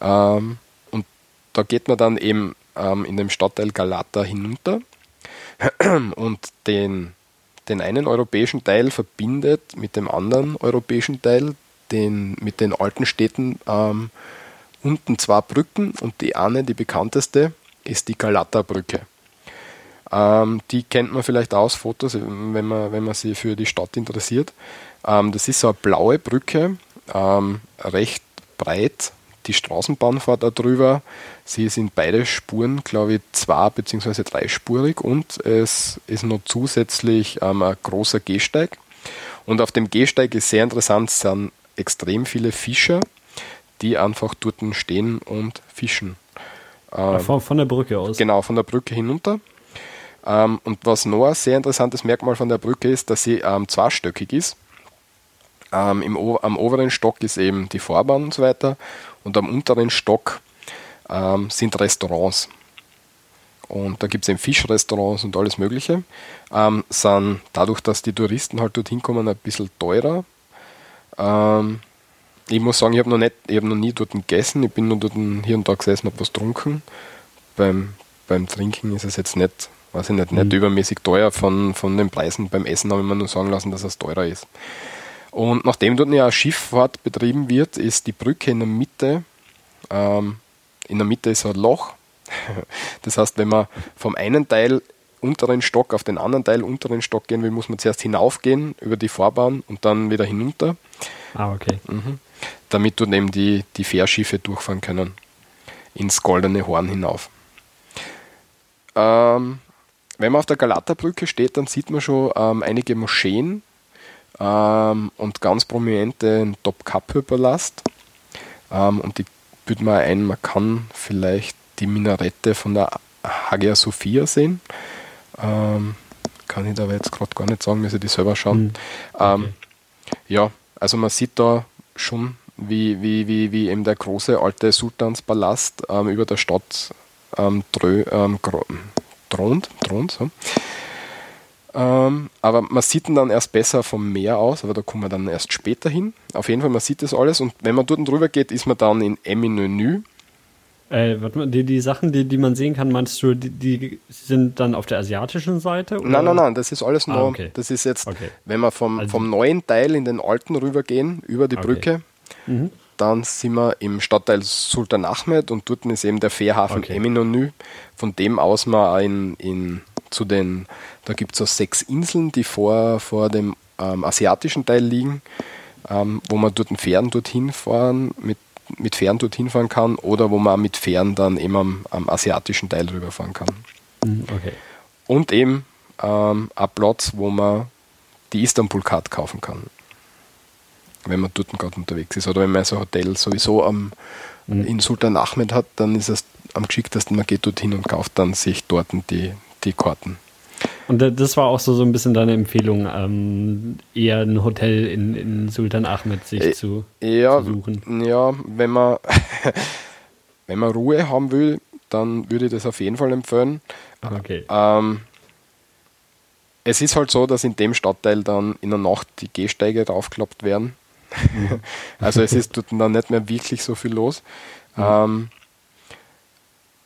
Ähm, und da geht man dann eben ähm, in dem Stadtteil Galata hinunter (clears throat) und den, den einen europäischen Teil verbindet mit dem anderen europäischen Teil, den, mit den alten Städten ähm, unten zwei Brücken und die eine, die bekannteste, ist die Galata-Brücke. Ähm, die kennt man vielleicht aus Fotos, wenn man, wenn man sich für die Stadt interessiert. Ähm, das ist so eine blaue Brücke, ähm, recht breit. Die Straßenbahn fährt da drüber. Sie sind beide Spuren, glaube ich, zwei bzw. dreispurig und es ist noch zusätzlich ähm, ein großer Gehsteig. Und auf dem Gehsteig ist sehr interessant, sind extrem viele Fischer, die einfach dort stehen und fischen. Ähm, von, von, der Brücke aus? Genau, von der Brücke hinunter. Ähm, und was noch ein sehr interessantes Merkmal von der Brücke ist, dass sie ähm, zweistöckig ist. Ähm, im, am oberen Stock ist eben die Fahrbahn und so weiter und am unteren Stock ähm, sind Restaurants. Und da gibt es eben Fischrestaurants und alles Mögliche. Ähm, sind dadurch, dass die Touristen halt dorthin kommen, ein bisschen teurer. Ähm, ich muss sagen, ich habe noch, hab noch nie dort gegessen. Ich bin nur dort hier und da gesessen, habe was getrunken. Beim, beim Trinken ist es jetzt nicht, weiß ich nicht, nicht mhm. übermäßig teuer. Von, von den Preisen beim Essen habe ich mir nur sagen lassen, dass es teurer ist. Und nachdem dort ja Schifffahrt betrieben wird, ist die Brücke in der Mitte, ähm, in der Mitte ist ein Loch. (laughs) Das heißt, wenn man vom einen Teil unteren Stock auf den anderen Teil unteren Stock gehen will, muss man zuerst hinaufgehen über die Fahrbahn und dann wieder hinunter. Ah, okay. Mhm. Damit dort eben die, die Fährschiffe durchfahren können. Ins Goldene Horn hinauf. Ähm, wenn man auf der Galata-Brücke steht, dann sieht man schon ähm, einige Moscheen, ähm, und ganz prominente Top-Cup-Hyperlast. Ähm, und die büht mal ein, man kann vielleicht die Minarette von der Hagia Sophia sehen. Ähm, kann ich da aber jetzt gerade gar nicht sagen, müssen die selber schauen. Mhm. Okay. ja, also man sieht da schon, wie, wie, wie, wie eben der große alte Sultanspalast ähm, über der Stadt ähm, drö, ähm, thront, thront so. Ähm, aber man sieht ihn dann erst besser vom Meer aus, aber da kommen wir dann erst später hin. Auf jeden Fall, man sieht das alles und wenn man dort drüber geht, ist man dann in Eminönü. Äh, warte mal, die, die Sachen, die, die man sehen kann, meinst du, die, die sind dann auf der asiatischen Seite? Oder? Nein, nein, nein, das ist alles ah, okay. Das ist jetzt, okay. wenn wir vom, also, vom neuen Teil in den alten rübergehen, über die okay. Brücke, mhm. dann sind wir im Stadtteil Sultan Ahmed und dort ist eben der Fährhafen okay. Eminönü, von dem aus man in, in zu den, da gibt es so sechs Inseln, die vor, vor dem ähm, asiatischen Teil liegen, ähm, wo man dort Fähren dorthin fahren, mit, mit Fähren dorthin fahren kann oder wo man mit Fähren dann eben am, am asiatischen Teil rüberfahren kann. Mhm, okay. Und eben ähm, ein Platz, wo man die Istanbul-Card kaufen kann. Wenn man dort gerade unterwegs ist. Oder wenn man so ein Hotel sowieso am, mhm. in Sultan Ahmed hat, dann ist es am geschicktesten, man geht dorthin und kauft dann sich dort die, die Karten. Und das war auch so, so ein bisschen deine Empfehlung, ähm, eher ein Hotel in, in Sultan Ahmed sich äh, zu, ja, zu suchen. Ja, wenn man, (laughs) wenn man Ruhe haben will, dann würde ich das auf jeden Fall empfehlen. Okay. Ähm, es ist halt so, dass in dem Stadtteil dann in der Nacht die Gehsteige draufgeklappt werden. Mhm. (laughs) also es ist dort dann nicht mehr wirklich so viel los. Mhm. Ähm,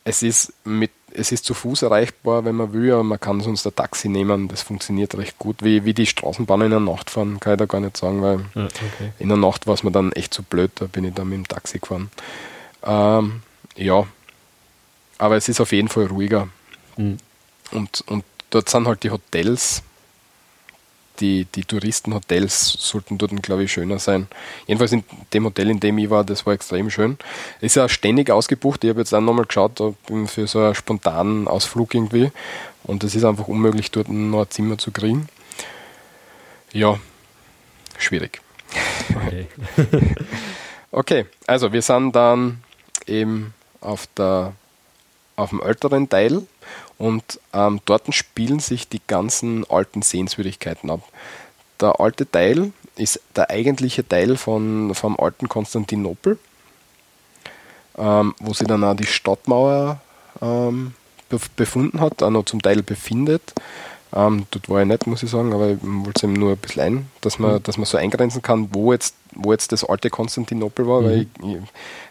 es ist mit es ist zu Fuß erreichbar, wenn man will, aber man kann sonst ein Taxi nehmen. Das funktioniert recht gut. Wie, wie die Straßenbahn in der Nacht fahren, kann ich da gar nicht sagen, weil okay. in der Nacht war es mir dann echt zu blöd, da bin ich dann mit dem Taxi gefahren. Ähm, ja, aber es ist auf jeden Fall ruhiger. Mhm. Und, und dort sind halt die Hotels die, die Touristenhotels sollten dort, glaube ich, schöner sein. Jedenfalls in dem Hotel, in dem ich war, das war extrem schön. Ist ja ständig ausgebucht. Ich habe jetzt auch nochmal geschaut für so einen spontanen Ausflug irgendwie. Und es ist einfach unmöglich, dort noch ein Zimmer zu kriegen. Ja, schwierig. Okay. (laughs) okay, also wir sind dann eben auf, der, auf dem älteren Teil und ähm, dort spielen sich die ganzen alten Sehenswürdigkeiten ab. Der alte Teil ist der eigentliche Teil von, vom alten Konstantinopel, ähm, wo sie dann auch die Stadtmauer ähm, befunden hat, auch noch zum Teil befindet. Ähm, dort war ich nicht, muss ich sagen, aber ich wollte es eben nur ein bisschen ein, dass man, mhm. dass man so eingrenzen kann, wo jetzt, wo jetzt das alte Konstantinopel war. Mhm. Weil ich,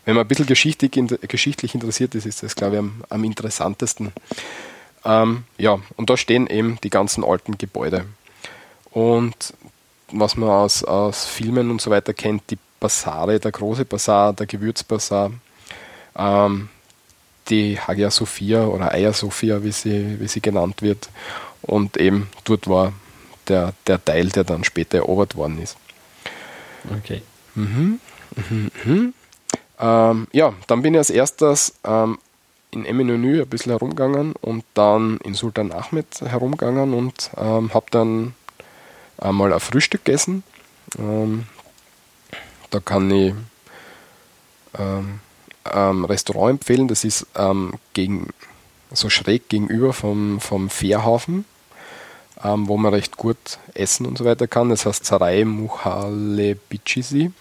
wenn man ein bisschen geschichtlich, geschichtlich interessiert ist, ist das, glaube ich, am, am interessantesten. Ähm, ja, und da stehen eben die ganzen alten Gebäude. Und was man aus, aus Filmen und so weiter kennt, die Basare, der große Basar, der Gewürzbasar, ähm, die Hagia Sophia oder Hagia Sophia, wie sie, wie sie genannt wird. Und eben dort war der, der Teil, der dann später erobert worden ist. Okay. Mhm. Mhm. Mhm. Ähm, ja, dann bin ich als erstes ähm, in Eminönü ein bisschen herumgegangen und dann in Sultan Ahmed herumgegangen und ähm, habe dann einmal ein Frühstück gegessen. Ähm, da kann ich ähm, ein Restaurant empfehlen, das ist ähm, gegen, so schräg gegenüber vom, vom Fährhafen, ähm, wo man recht gut essen und so weiter kann. Das heißt Sarai Muhale Bichisi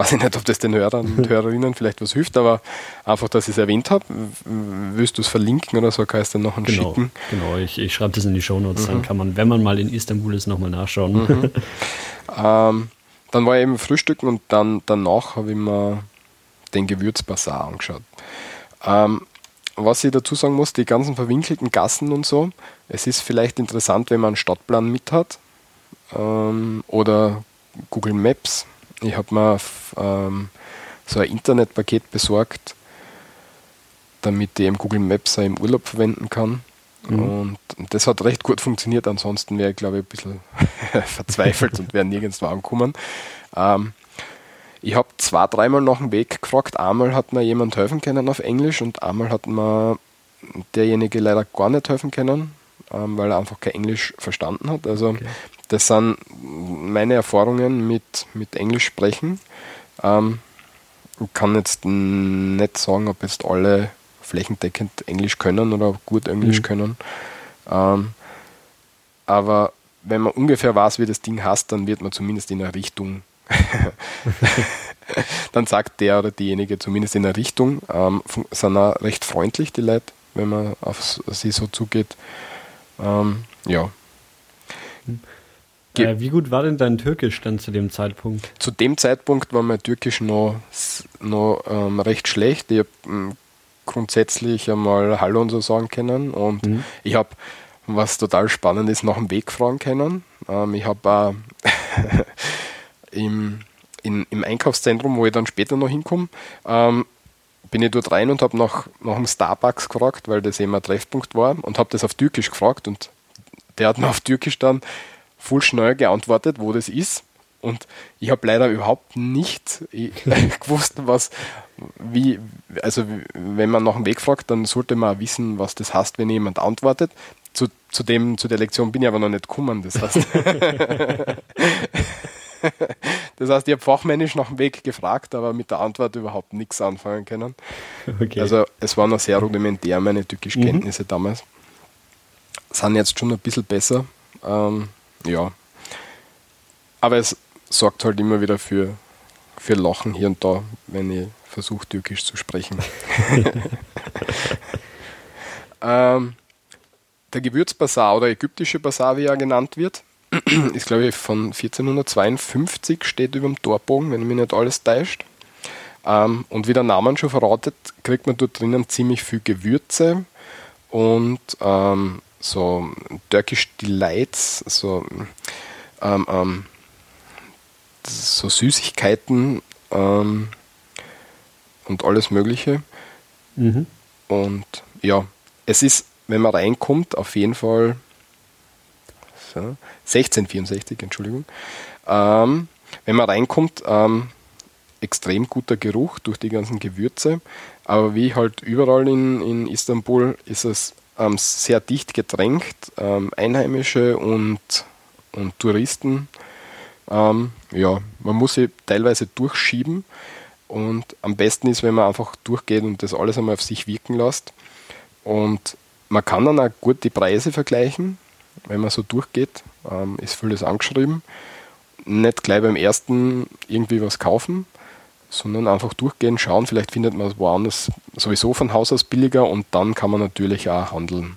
weiß ich nicht, ob das den Hörern und Hörerinnen vielleicht was hilft, aber einfach, dass ich es erwähnt habe. Willst du es verlinken oder so, kann ich es dann noch genau, schicken? Genau, ich, ich schreibe das in die Shownotes, mhm. dann kann man, wenn man mal in Istanbul ist, nochmal nachschauen. Mhm. (laughs) ähm, dann war ich eben frühstücken und dann danach habe ich mir den Gewürzbazar angeschaut. Ähm, was ich dazu sagen muss, die ganzen verwinkelten Gassen und so, es ist vielleicht interessant, wenn man einen Stadtplan mit hat ähm, oder Google Maps ich habe mir ähm, so ein Internetpaket besorgt, damit ich eben Google Maps auch im Urlaub verwenden kann. Mhm. Und, und, das hat recht gut funktioniert. Ansonsten wäre ich, glaube ich, ein bisschen (laughs) verzweifelt und wäre nirgends angekommen. Ähm, ich habe zwei, dreimal nach dem Weg gefragt. Einmal hat mir jemand helfen können auf Englisch und einmal hat mir derjenige leider gar nicht helfen können, ähm, weil er einfach kein Englisch verstanden hat. Also okay das sind meine Erfahrungen mit, mit Englisch sprechen. Ähm, ich kann jetzt nicht sagen, ob jetzt alle flächendeckend Englisch können oder gut Englisch mhm. können. Ähm, aber wenn man ungefähr weiß, wie das Ding heißt, dann wird man zumindest in eine Richtung, (laughs) (laughs) dann sagt der oder diejenige zumindest in eine Richtung, ähm, sind auch recht freundlich, die Leute, wenn man auf sie so zugeht. Ähm, ja. Mhm. Äh, wie gut war denn dein Türkisch dann zu dem Zeitpunkt? Zu dem Zeitpunkt war mein Türkisch noch, noch ähm, recht schlecht. Ich habe ähm, grundsätzlich einmal Hallo und so sagen können und mhm. ich habe, was total spannend ist, nach dem Weg fragen können. Ähm, ich habe äh, (laughs) im, in, im Einkaufszentrum, wo ich dann später noch hinkomme, ähm, bin ich dort rein und habe nach, nach dem Starbucks gefragt, weil das eben ein Treffpunkt war und habe das auf Türkisch gefragt und der hat mir auf Türkisch dann voll schnell geantwortet, wo das ist. Und ich habe leider überhaupt nicht (laughs) gewusst, was, wie, also wenn man nach dem Weg fragt, dann sollte man auch wissen, was das heißt, wenn jemand antwortet. Zu, zu, dem, zu der Lektion bin ich aber noch nicht gekommen. Das heißt, (laughs) (laughs) das heißt ich habe fachmännisch nach dem Weg gefragt, aber mit der Antwort überhaupt nichts anfangen können. Okay. Also es waren noch sehr rudimentär meine Türkischkenntnisse mhm. damals. Sind jetzt schon ein bisschen besser. Ähm, ja. Aber es sorgt halt immer wieder für, für Lachen hier und da, wenn ich versuche, Türkisch zu sprechen. (laughs) (laughs) ähm, der Gewürzbasar oder ägyptische Basar, wie er genannt wird, (clears throat) ist, glaube ich, von 1452, steht über dem Torbogen, wenn mich nicht alles täuscht. Ähm, und wie der Name schon verratet, kriegt man dort drinnen ziemlich viel Gewürze und ähm, so Turkish Delights, so, ähm, ähm, so Süßigkeiten ähm, und alles Mögliche. Mhm. Und ja, es ist, wenn man reinkommt, auf jeden Fall so, 1664, Entschuldigung. Ähm, wenn man reinkommt, ähm, extrem guter Geruch durch die ganzen Gewürze. Aber wie halt überall in, in Istanbul ist es ähm, sehr dicht gedrängt, ähm, Einheimische und, und Touristen. Ähm, ja, man muss sie teilweise durchschieben und am besten ist, wenn man einfach durchgeht und das alles einmal auf sich wirken lässt. Und man kann dann auch gut die Preise vergleichen, wenn man so durchgeht, ähm, ist vieles angeschrieben. Nicht gleich beim ersten irgendwie was kaufen, sondern einfach durchgehen, schauen, vielleicht findet man es woanders sowieso von Haus aus billiger und dann kann man natürlich auch handeln.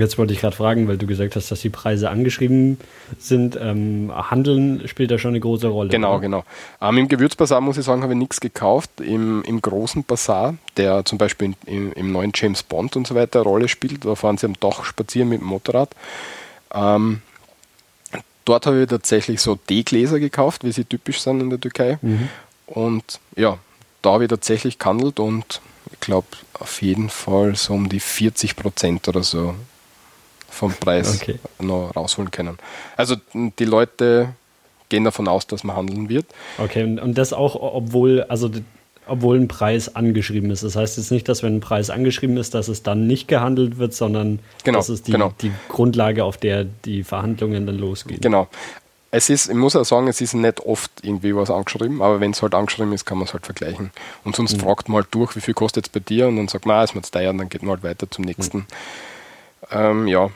Jetzt wollte ich gerade fragen, weil du gesagt hast, dass die Preise angeschrieben sind. Ähm, Handeln spielt da schon eine große Rolle. Genau, oder? genau. Ähm, Im Gewürzbasar muss ich sagen, habe ich nichts gekauft. Im, Im großen Basar, der zum Beispiel in, in, im neuen James Bond und so weiter eine Rolle spielt, da fahren sie am Dach spazieren mit dem Motorrad. Ähm, dort habe ich tatsächlich so Teegläser gekauft, wie sie typisch sind in der Türkei. Mhm. Und ja, da habe ich tatsächlich gehandelt und ich glaube auf jeden Fall so um die 40 Prozent oder so vom Preis okay. noch rausholen können. Also die Leute gehen davon aus, dass man handeln wird. Okay, und das auch, obwohl, also obwohl ein Preis angeschrieben ist. Das heißt jetzt nicht, dass wenn ein Preis angeschrieben ist, dass es dann nicht gehandelt wird, sondern genau, das ist die, genau. die Grundlage, auf der die Verhandlungen dann losgehen. Genau. Es ist, ich muss auch sagen, es ist nicht oft irgendwie was angeschrieben, aber wenn es halt angeschrieben ist, kann man es halt vergleichen. Und sonst mhm. fragt man halt durch, wie viel kostet es bei dir und dann sagt man, ah, ist mir zu teuer und dann geht man halt weiter zum nächsten. Mhm. Ähm, ja,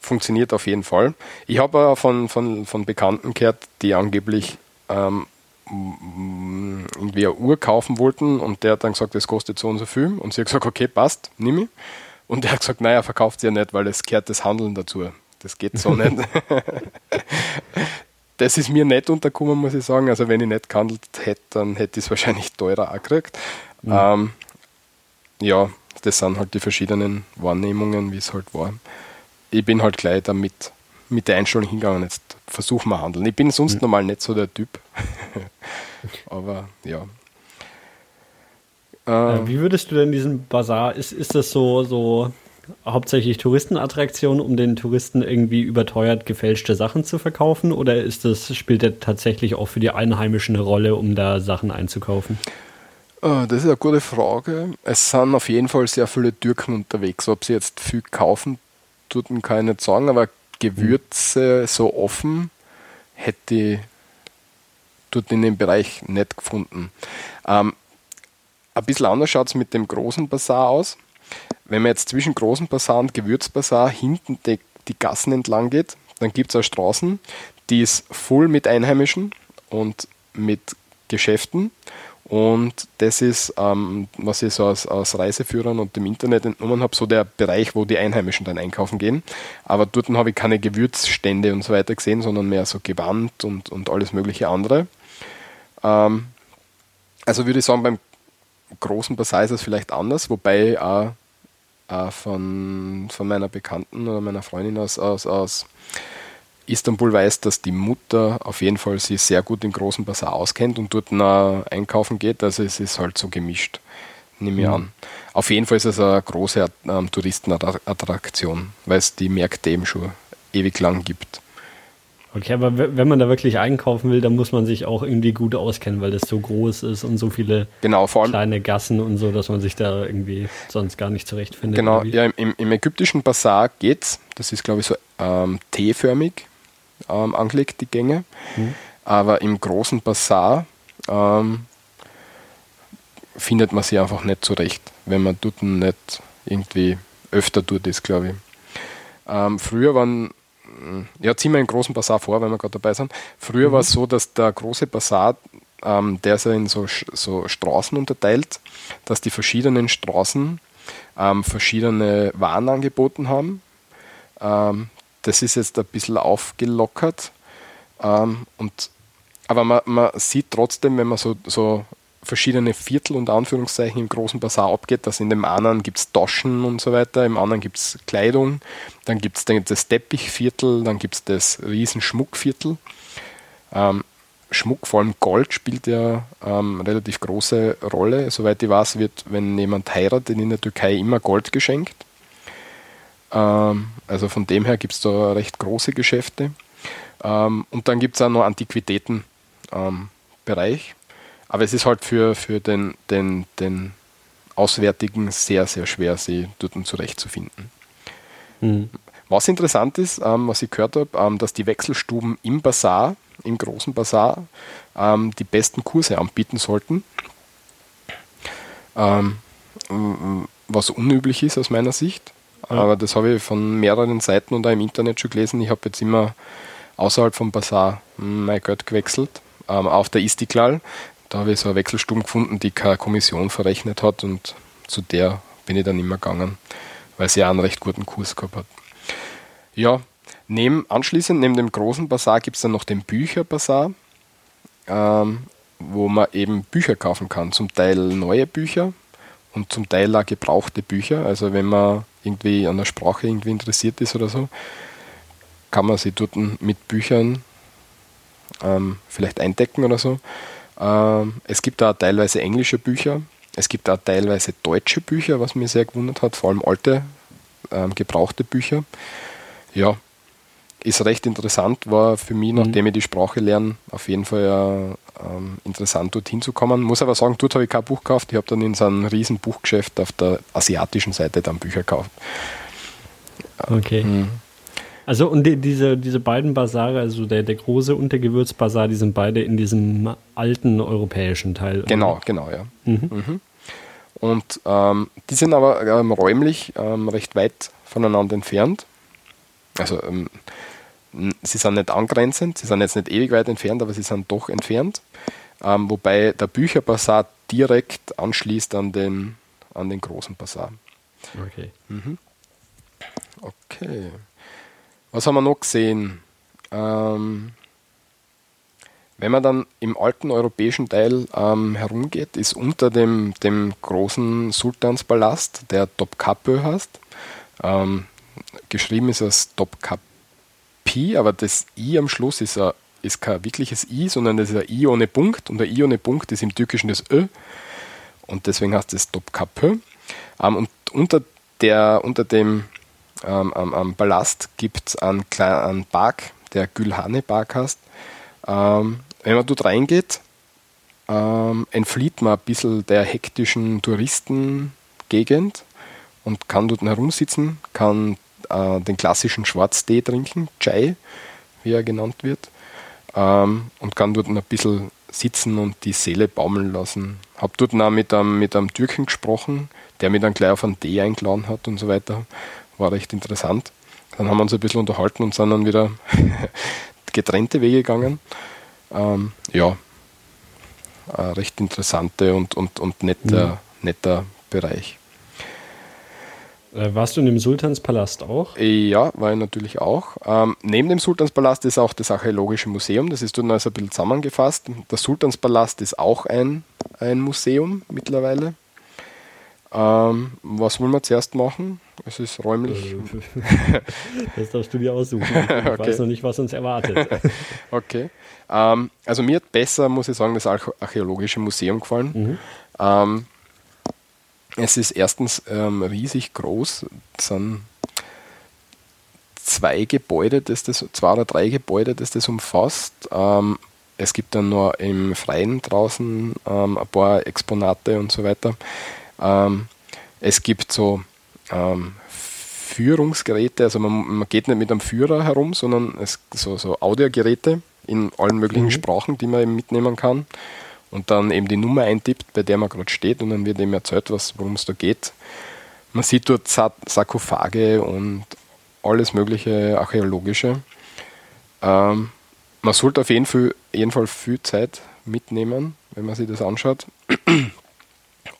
funktioniert auf jeden Fall. Ich habe von, von, von Bekannten gehört, die angeblich ähm, irgendwie eine Uhr kaufen wollten und der hat dann gesagt, das kostet so und so viel. Und sie hat gesagt, okay, passt, nimm ich. Und der hat gesagt, naja, verkauft sie ja nicht, weil es gehört das Handeln dazu. Das geht so (laughs) nicht. das ist mir nicht untergekommen, muss ich sagen. Also wenn ich nicht gehandelt hätte, dann hätte ich es wahrscheinlich teurer auch gekriegt. Mhm. Ähm, ja, das sind halt die verschiedenen Wahrnehmungen, wie es halt war ich bin halt gleich damit mit der Einstellung hingegangen, jetzt versuchen wir handeln. Ich bin sonst mhm. normal nicht so der Typ. (laughs) Aber ja. Äh, wie würdest du denn diesen Bazar, ist, ist das so, so hauptsächlich Touristenattraktion, um den Touristen irgendwie überteuert gefälschte Sachen zu verkaufen? Oder ist das, spielt der tatsächlich auch für die Einheimischen eine Rolle, um da Sachen einzukaufen? Äh, das ist eine gute Frage. Es sind auf jeden Fall sehr viele Türken unterwegs. Ob sie jetzt viel kaufen, tut man kann nicht sagen, aber Gewürze so offen hätte ich dort in dem Bereich nicht gefunden. Ähm, ein bisschen anders schaut es mit dem großen Bazar aus. Wenn man jetzt zwischen großen Bazar und Gewürzbazar hinten die, die Gassen entlang geht, dann gibt es eine Straßen, die ist voll mit Einheimischen und mit Geschäften und das ist, ähm, was ich so aus, aus, Reiseführern und dem Internet entnommen habe, so der Bereich, wo die Einheimischen dann einkaufen gehen. Aber dort habe ich keine Gewürzstände und so weiter gesehen, sondern mehr so Gewand und, und alles mögliche andere. Ähm, also würde ich sagen, beim großen Basar ist es vielleicht anders, wobei äh, äh, von, von meiner Bekannten oder meiner Freundin aus, aus, aus Istanbul weiß, dass die Mutter auf jeden Fall sich sehr gut im großen Bazar auskennt und dort einkaufen geht. Also es ist halt so gemischt, nehme ich mhm. an. Auf jeden Fall ist es eine große ähm, Touristenattraktion, weil es die Märkte eben schon ewig lang gibt. Okay, aber wenn man da wirklich einkaufen will, dann muss man sich auch irgendwie gut auskennen, weil das so groß ist und so viele genau, kleine Gassen und so, dass man sich da irgendwie sonst gar nicht zurechtfindet. Genau, ja, im, im, ägyptischen Bazar geht's. Das ist, glaube ich, so ähm, T-förmig ähm, angelegt, die Gänge. Mhm. Aber im großen Bazar ähm, findet man sie einfach nicht zurecht, wenn man dort nicht irgendwie öfter dort ist, glaube ich. Ähm, früher waren, ja, ziehen wir einen großen Bazar vor, wenn wir gerade dabei sind. Früher mhm. war es so, dass der große Bazar, ähm, der ist ja in so, so Straßen unterteilt, dass die verschiedenen Straßen ähm, verschiedene Waren angeboten haben. Das ist jetzt ein bisschen aufgelockert. Ähm, und, aber man, man, sieht trotzdem, wenn man so, so verschiedene Viertel und Anführungszeichen im großen Bazar abgeht, dass in dem anderen gibt es Taschen und so weiter, im anderen gibt es Kleidung, dann gibt es das Teppichviertel, dann gibt es das Riesenschmuckviertel. Ähm, Schmuck, vor allem Gold, spielt ja ähm, relativ große Rolle. Soweit ich weiß, wird, wenn jemand heiratet in der Türkei, immer Gold geschenkt. Ähm, also von dem her gibt es da recht große Geschäfte. Ähm, und dann gibt es auch noch Antiquitätenbereich. Ähm, Aber es ist halt für, für den, den, den Auswärtigen sehr, sehr schwer, sie dort zurechtzufinden. Mhm. Was interessant ist, ähm, was ich gehört habe, ähm, dass die Wechselstuben im Bazar, im großen Bazar, ähm, die besten Kurse anbieten sollten. Ähm, was unüblich ist aus meiner Sicht. Aber das habe ich von mehreren Seiten und auch im Internet schon gelesen. Ich habe jetzt immer außerhalb vom Bazar mein Geld gewechselt, ähm, auf der Istiklal. Da habe ich so eine Wechselstumm gefunden, die keine Kommission verrechnet hat und zu der bin ich dann immer gegangen, weil sie auch einen recht guten Kurs gehabt hat. Ja, neben, anschließend neben dem großen Bazar gibt es dann noch den Bücherbazar, ähm, wo man eben Bücher kaufen kann. Zum Teil neue Bücher und zum Teil auch gebrauchte Bücher. Also wenn man irgendwie an der Sprache irgendwie interessiert ist oder so, kann man sie dort mit Büchern ähm, vielleicht eindecken oder so. Ähm, es gibt da teilweise englische Bücher, es gibt auch teilweise deutsche Bücher, was mich sehr gewundert hat, vor allem alte, ähm, gebrauchte Bücher. Ja, ist recht interessant, war für mich, mhm. nachdem ich die Sprache lerne, auf jeden Fall ja, ähm, interessant, dorthin zu kommen. Muss aber sagen, dort habe ich kein Buch gekauft. Ich habe dann in so einem riesen Buchgeschäft auf der asiatischen Seite dann Bücher gekauft. Okay. Mhm. Also und die, diese, diese beiden Basare, also der, der große und der Gewürzbasar, die sind beide in diesem alten europäischen Teil. Genau, oder? genau, ja. Mhm. Mhm. Und ähm, die sind aber ähm, räumlich ähm, recht weit voneinander entfernt. Also ähm, sie sind nicht angrenzend, sie sind jetzt nicht ewig weit entfernt, aber sie sind doch entfernt. Ähm, wobei der Bücherbasar direkt anschließt an den, an den großen Basar. Okay. Mhm. Okay. Was haben wir noch gesehen? Ähm, wenn man dann im alten europäischen Teil ähm, herumgeht, ist unter dem, dem großen Sultanspalast, der Topkapi heißt, ähm, geschrieben ist es Topkapi, aber das I am Schluss ist, a, ist kein wirkliches I, sondern das ist ein I ohne Punkt und der I ohne Punkt ist im Türkischen das Ö und deswegen heißt es Topkapi. Ähm, und unter, der, unter dem ähm, am Palast gibt es einen, einen Park, der Gülhane Park heißt. Ähm, wenn man dort reingeht, ähm, entflieht man ein bisschen der hektischen Touristengegend und kann dort herumsitzen, kann äh, den klassischen Schwarztee trinken, Chai, wie er genannt wird, ähm, und kann dort ein bisschen sitzen und die Seele baumeln lassen. Hab dort auch mit einem, mit einem Türken gesprochen, der mich dann gleich auf einen Tee eingeladen hat und so weiter war recht interessant. Dann haben wir uns ein bisschen unterhalten und sind dann wieder (laughs) getrennte Wege gegangen. Ähm, ja, recht interessante und, und, und netter, mhm. netter Bereich. Äh, warst du in dem Sultanspalast auch? Ja, war ich natürlich auch. Ähm, neben dem Sultanspalast ist auch das Archäologische Museum, das ist dort also ein bisschen zusammengefasst. Der Sultanspalast ist auch ein, ein Museum mittlerweile. Ähm, was wollen wir zuerst machen? Es ist räumlich. (laughs) (laughs) das darfst du dir aussuchen. Ich (laughs) okay. weiß noch nicht, was uns erwartet. okay. Ähm, also mir hat besser, muss ich sagen, das Archäologische Museum gefallen. Mhm. Es ist erstens ähm, riesig groß. Es sind zwei Gebäude, das das, zwei oder drei Gebäude, das das umfasst. Ähm, es gibt dann nur im Freien draußen ähm, ein paar Exponate und so weiter. Ähm, es gibt so ähm, Führungsgeräte, also man, man, geht nicht mit einem Führer herum, sondern es so, so Audiogeräte in allen möglichen mhm. Sprachen, die man eben mitnehmen kann und dann eben die Nummer eintippt, bei der man gerade steht und dann wird eben erzählt, worum es da geht. Man sieht dort Sarkophage und alles mögliche archäologische. Ähm, man sollte auf jeden Fall, jeden Fall viel Zeit mitnehmen, wenn man sich das anschaut.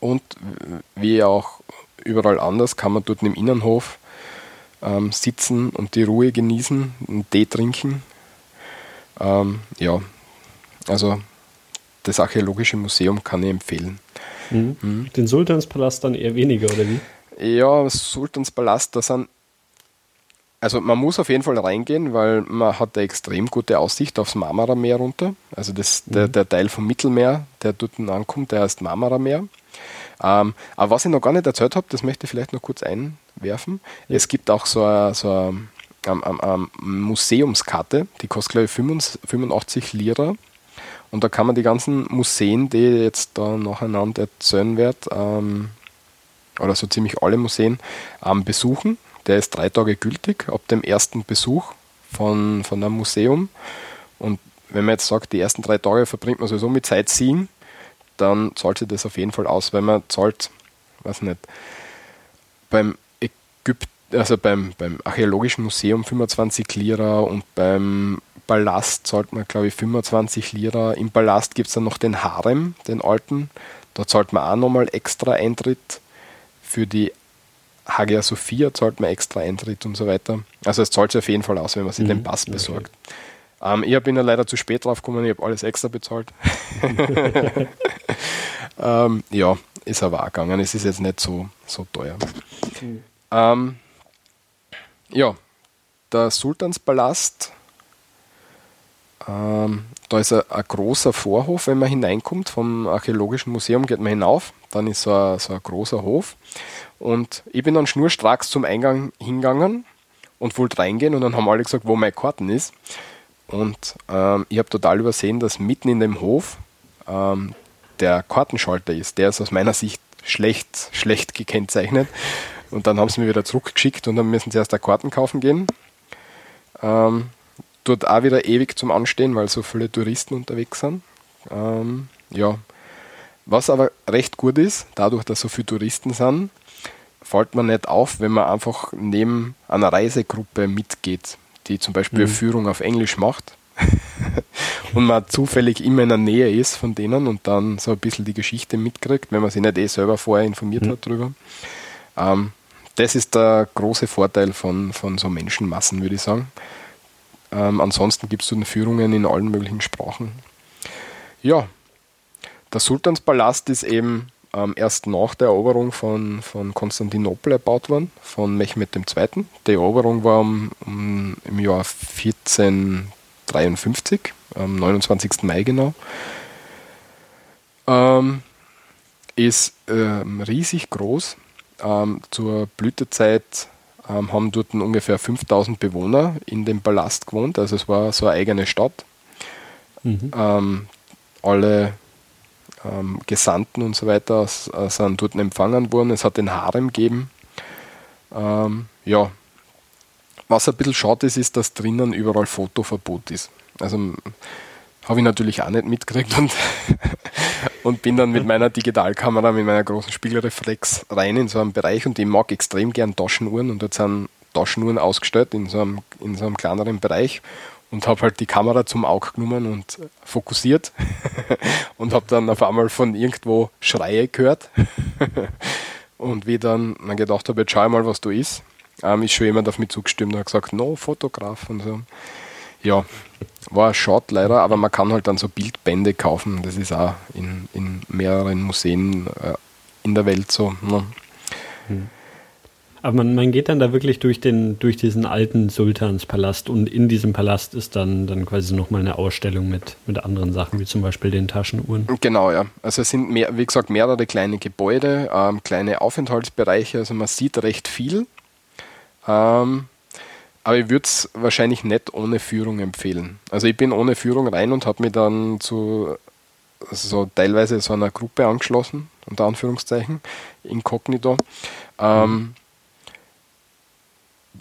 Und wie auch überall anders kann man dort im Innenhof ähm, sitzen und die Ruhe genießen, einen Tee trinken. Ähm, ja, also das Archäologische Museum kann ich empfehlen. Mhm. Mhm. Den Sultanspalast dann eher weniger, oder wie? Ja, Sultanspalast, da sind also man muss auf jeden Fall reingehen, weil man hat eine extrem gute Aussicht aufs Marmara-Meer runter. Also das, der, mhm. der Teil vom Mittelmeer, der dort ankommt, der heißt Marmara-Meer. Ähm, aber was ich noch gar nicht erzählt habe, das möchte ich vielleicht noch kurz einwerfen. Ja. Es gibt auch so eine, so eine, eine, eine Museumskarte, die kostet glaube ich 85 Lira. Und da kann man die ganzen Museen, die ich jetzt da nacheinander erzählen werde, ähm, oder so ziemlich alle Museen, ähm, besuchen. Der ist drei Tage gültig ab dem ersten Besuch von, von einem Museum. Und wenn man jetzt sagt, die ersten drei Tage verbringt man sowieso mit Sightseeing, dann zahlt sich das auf jeden Fall aus, weil man zahlt, weiß nicht, beim Ägypt, also beim, beim Archäologischen Museum 25 Lira und beim Palast zahlt man, glaube ich, 25 Lira. Im Palast gibt es dann noch den Harem, den alten. Da zahlt man auch nochmal extra Eintritt. Für die Hagia Sophia zahlt man extra Eintritt und so weiter. Also es zahlt sich auf jeden Fall aus, wenn man sich mhm, den Pass besorgt. Okay. Ähm, ich bin ja leider zu spät drauf gekommen, ich habe alles extra bezahlt. (laughs) ähm, ja, ist aber auch gegangen. Es ist jetzt nicht so, so teuer. Mhm. Ähm, ja, der Sultanspalast Ähm, da ist ein, ein, großer Vorhof, wenn man hineinkommt. Vom Archäologischen Museum geht man hinauf. Dann ist so ein, so ein großer Hof. Und ich bin dann schnurstracks zum Eingang hingegangen und wollte reingehen. Und dann haben alle gesagt, wo mein Karten ist. Und ähm, ich habe total übersehen, dass mitten in dem Hof ähm, der Kartenschalter ist. Der ist aus meiner Sicht schlecht, schlecht gekennzeichnet. Und dann haben sie mir wieder zurückgeschickt und dann müssen sie erst da Karten kaufen gehen. Ähm, dort auch wieder ewig zum Anstehen, weil so viele Touristen unterwegs sind. Ähm, ja. Was aber recht gut ist, dadurch, dass so viele Touristen sind, fällt man nicht auf, wenn man einfach neben einer Reisegruppe mitgeht, die zum Beispiel mhm. eine Führung auf Englisch macht (laughs) und man zufällig immer in der Nähe ist von denen und dann so ein bisschen die Geschichte mitkriegt, wenn man sich nicht eh selber vorher informiert mhm. hat darüber. Ähm, das ist der große Vorteil von, von so Menschenmassen, würde ich sagen. Ähm, ansonsten gibt es dann Führungen in allen möglichen Sprachen. Ja, der Sultanspalast ist eben ähm, erst nach der Eroberung von, von Konstantinopel erbaut worden, von Mehmed II. Die Eroberung war um, um, im Jahr 1453, am 29. Mai genau. Ähm, ist ähm, riesig groß. Ähm, zur Blütezeit ähm, haben dort ungefähr 5000 Bewohner in dem Palast gewohnt. Also es war so eine eigene Stadt. Mhm. Ähm, alle ähm, Gesandten und so weiter äh, sind dort empfangen worden. Es hat den Harem gegeben. Ähm, ja, was ein bisschen schade ist, ist, dass drinnen überall Fotoverbot ist. Also habe ich natürlich auch nicht mitgekriegt und, (laughs) und bin dann mit meiner Digitalkamera, mit meiner großen Spiegelreflex rein in so einen Bereich und ich mag extrem gern Taschenuhren und dort sind Taschenuhren ausgestellt in so einem, in so einem kleineren Bereich und habe halt die Kamera zum Auge genommen und fokussiert (laughs) und habe dann auf einmal von irgendwo Schreie gehört (laughs) und wie dann man gedacht habe, jetzt schau mal, was da ist, ähm, ist schon jemand auf mich zugestimmt und hat gesagt, no, Fotograf und so. Ja, war schade leider, aber man kann halt dann so Bildbände kaufen. Das ist auch in, in mehreren Museen äh, in der Welt so. Ne? Hm. Aber man, man geht dann da wirklich durch, den, durch diesen alten Sultanspalast und in diesem Palast ist dann, dann quasi nochmal eine Ausstellung mit, mit anderen Sachen, wie zum Beispiel den Taschenuhren. Genau, ja. Also es sind, mehr, wie gesagt, mehrere kleine Gebäude, ähm, kleine Aufenthaltsbereiche, also man sieht recht viel. Ähm, aber ich würde es wahrscheinlich nicht ohne Führung empfehlen. Also ich bin ohne Führung rein und habe mich dann zu so teilweise so einer Gruppe angeschlossen, unter Anführungszeichen, inkognito. Ähm,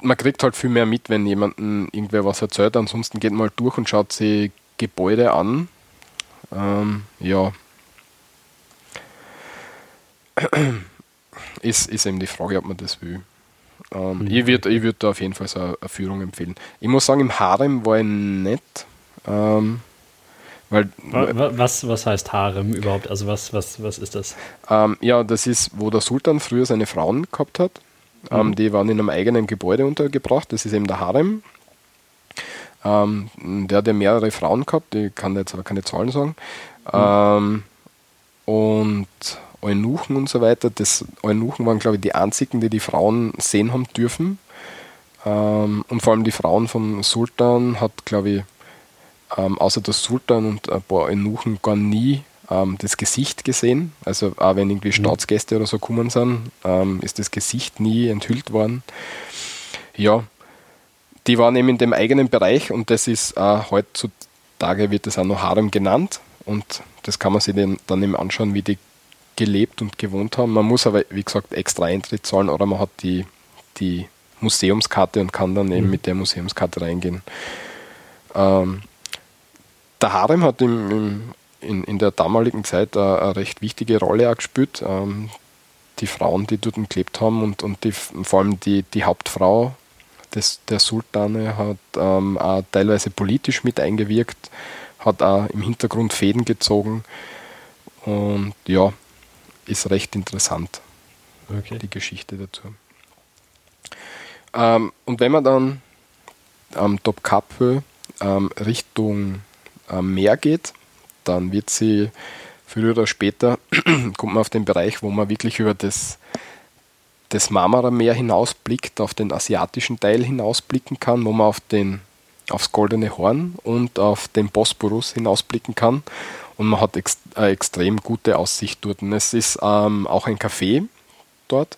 man kriegt halt viel mehr mit, wenn jemandem irgendwer was erzählt. Ansonsten geht man halt durch und schaut sich Gebäude an. Ähm, ja. (clears throat) Ist, ist eben die Frage, ob man das will. Ähm, mhm. Ich würde ich würd da auf jeden Fall so eine Führung empfehlen. Ich muss sagen, im Harem war ich nett. Ähm, weil, was, was heißt Harem überhaupt? Also was, was, was ist das? Ähm, ja, das ist, wo der Sultan früher seine Frauen gehabt hat. Ähm, mhm. die waren in einem eigenen Gebäude untergebracht. Das ist eben der Harem. Ähm, der hat ja mehrere Frauen gehabt, ich kann jetzt aber keine Zahlen sagen. Mhm. Ähm, und Eunuchen und so weiter. Das Eunuchen waren, glaube ich, die einzigen, die die Frauen sehen haben dürfen. Ähm, und vor allem die Frauen vom Sultan hat, glaube ich, ähm, außer der Sultan und ein paar Eunuchen gar nie ähm, das Gesicht gesehen. Also auch wenn irgendwie mhm. Staatsgäste oder so gekommen sind, ähm, ist das Gesicht nie enthüllt worden. Ja, die waren eben in dem eigenen Bereich und das ist äh, heutzutage wird das auch noch Harem genannt und das kann man sich dann eben anschauen, wie die gelebt und gewohnt haben. Man muss aber, wie gesagt, extra Eintritt zahlen oder man hat die, die Museumskarte und kann dann eben mhm. mit der Museumskarte reingehen. Ähm, der Harem hat im, im, in, in der damaligen Zeit eine, eine recht wichtige Rolle auch gespielt. Ähm, die Frauen, die dort gelebt haben und, und die, vor allem die, die Hauptfrau des, der Sultane hat ähm, auch teilweise politisch mit eingewirkt, hat auch im Hintergrund Fäden gezogen. Und ja, ist recht interessant, okay. die Geschichte dazu. Ähm, und wenn man dann am Top Kappe ähm, Richtung ähm, Meer geht, dann wird sie früher oder später, (clears throat) kommt man auf den Bereich, wo man wirklich über das, das Marmara-Meer hinausblickt, auf den asiatischen Teil hinausblicken kann, wo man auf den aufs Goldene Horn und auf den Bosporus hinausblicken kann. Und man hat ex eine extrem gute Aussicht dort. Und es ist ähm, auch ein Café dort,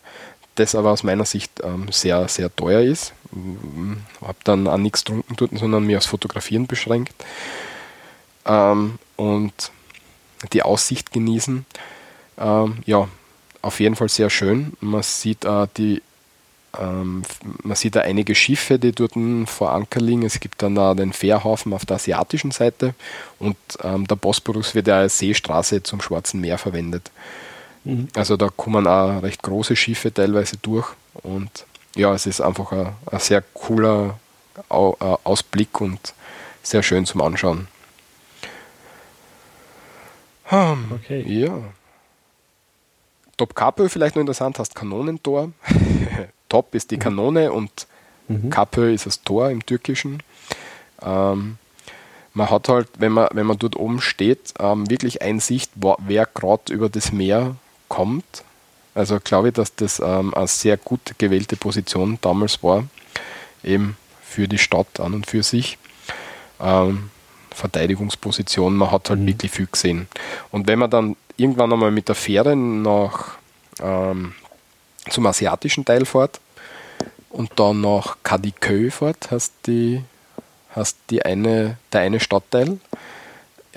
das aber aus meiner Sicht ähm, sehr, sehr teuer ist. Ich habe dann auch nichts getrunken dort, sondern mir aufs Fotografieren beschränkt. Ähm, und die Aussicht genießen. Ähm, ja, auf jeden Fall sehr schön. Man sieht äh, die ähm, man sieht da einige Schiffe, die dort vor Anker liegen. Es gibt dann auch den Fährhafen auf der asiatischen Seite und ähm, der Bosporus wird ja als Seestraße zum Schwarzen Meer verwendet. Mhm. Also da kommen auch recht große Schiffe teilweise durch und ja, es ist einfach ein, ein sehr cooler Ausblick und sehr schön zum Anschauen. Okay. Ja. Top Capö vielleicht noch interessant, hast Kanonentor. (laughs) Top ist die mhm. Kanone und mhm. Capö ist das Tor im Türkischen. Ähm, man hat halt, wenn man, wenn man dort oben steht, ähm, wirklich Einsicht, wer gerade über das Meer kommt. Also glaube ich, dass das ähm, eine sehr gut gewählte Position damals war, eben für die Stadt an und für sich. Ähm, Verteidigungsposition, man hat halt mhm. wirklich viel gesehen. Und wenn man dann irgendwann einmal mit der Fähre nach ähm, zum asiatischen Teil fährt und dann nach Kadikö fährt, hast die, hast die eine, der eine Stadtteil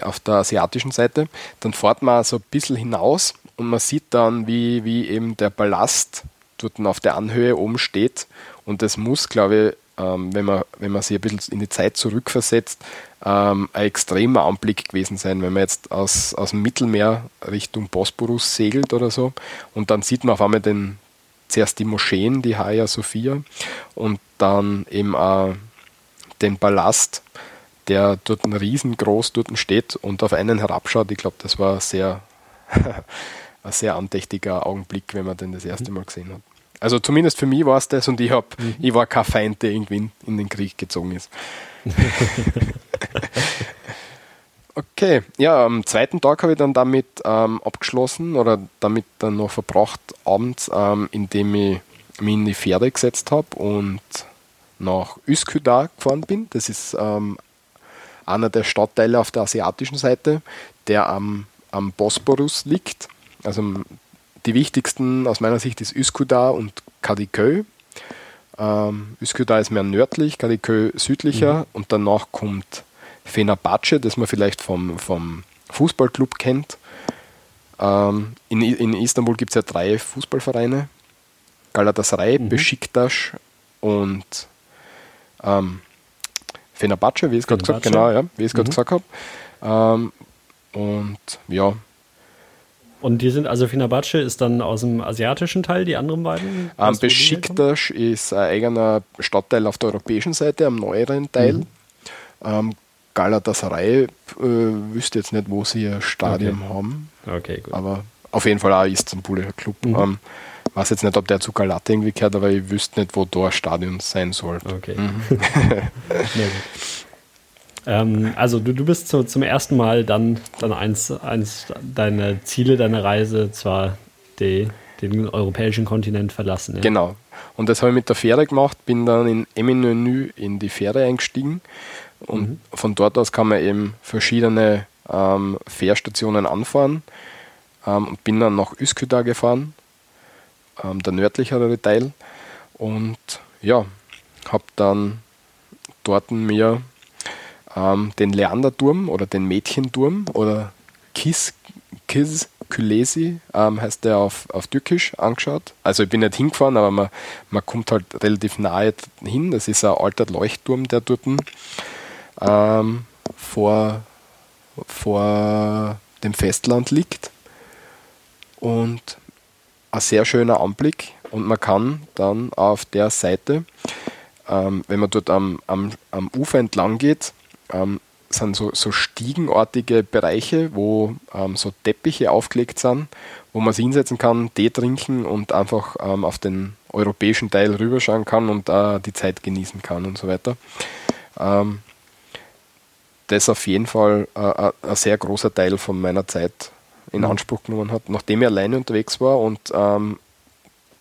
auf der asiatischen Seite, dann fährt man so ein bisschen hinaus und man sieht dann, wie, wie eben der Ballast dort auf der Anhöhe oben steht. Und das muss, glaube ich, ähm, wenn, man, wenn man sich ein bisschen in die Zeit zurückversetzt, ähm, ein extremer Anblick gewesen sein, wenn man jetzt aus, aus dem Mittelmeer Richtung Bosporus segelt oder so. Und dann sieht man auf einmal den, zuerst die Moscheen, die Hagia Sophia und dann eben auch den Palast, der dort riesengroß dort steht und auf einen herabschaut. Ich glaube, das war sehr, (laughs) ein sehr andächtiger Augenblick, wenn man den das erste Mal gesehen hat. Also zumindest für mich war es das und ich, hab, mhm. ich war kein Feind, der irgendwie in den Krieg gezogen ist. (laughs) (laughs) okay, ja, am zweiten Tag habe ich dann damit ähm, abgeschlossen oder damit dann noch verbracht abends, ähm, indem ich mich in die Pferde gesetzt habe und nach Üsküdar gefahren bin. Das ist ähm, einer der Stadtteile auf der asiatischen Seite, der am, am Bosporus liegt. Also die wichtigsten aus meiner Sicht ist Üsküdar und Kadikö. Ähm, Üsküdar ist mehr nördlich, Kadikö südlicher mhm. und danach kommt Fenerbahce, das man vielleicht vom, vom Fußballclub kennt. Ähm, in, in Istanbul gibt es ja drei Fußballvereine. Galatasaray, mhm. Besiktas und ähm, Fenerbahce, wie ich es gerade gesagt, genau, ja, wie ich es gerade mhm. gesagt habe. Ähm, und ja, und die sind, also Fenerbahce ist dann aus dem asiatischen Teil, die anderen beiden? Ähm, Besiktas ist ein eigener Stadtteil auf der europäischen Seite, am neueren Teil. Mhm. Ähm, Galatasaray äh, wüsste jetzt nicht, wo sie ein Stadion okay. haben. Okay, gut. Aber auf jeden Fall auch ein Istanbuler Club. Mhm. Ähm, weiß jetzt nicht, ob der zu Galata irgendwie gehört, aber ich wüsste nicht, wo da ein Stadion sein soll. Okay. Mhm. (laughs) Ähm, also du, du bist so, zum ersten Mal dann, dann eins, eins deiner Ziele deiner Reise, zwar die, den europäischen Kontinent verlassen. Ja. Genau. Und das habe ich mit der Fähre gemacht, bin dann in Eminönü in die Fähre eingestiegen und mhm. von dort aus kann man eben verschiedene ähm, Fährstationen anfahren ähm, und bin dann nach Üsküdar gefahren, ähm, der nördlichere Teil und ja, habe dann dort mir ähm, den Leanderturm oder den Mädchenturm oder Kis, Kis Külesi ähm, heißt der auf, auf Türkisch angeschaut. Also ich bin nicht hingefahren, aber man, man kommt halt relativ nahe hin. Das ist ein alter Leuchtturm, der dort ähm, vor, vor dem Festland liegt. Und ein sehr schöner Anblick. Und man kann dann auf der Seite, ähm, wenn man dort am, am, am Ufer entlang geht, ähm, sind so, so stiegenartige Bereiche, wo ähm, so Teppiche aufgelegt sind, wo man sich hinsetzen kann, Tee trinken und einfach ähm, auf den europäischen Teil rüberschauen kann und äh, die Zeit genießen kann und so weiter. Ähm, das auf jeden Fall äh, äh ein sehr großer Teil von meiner Zeit in mhm. Anspruch genommen hat, nachdem ich alleine unterwegs war und ähm,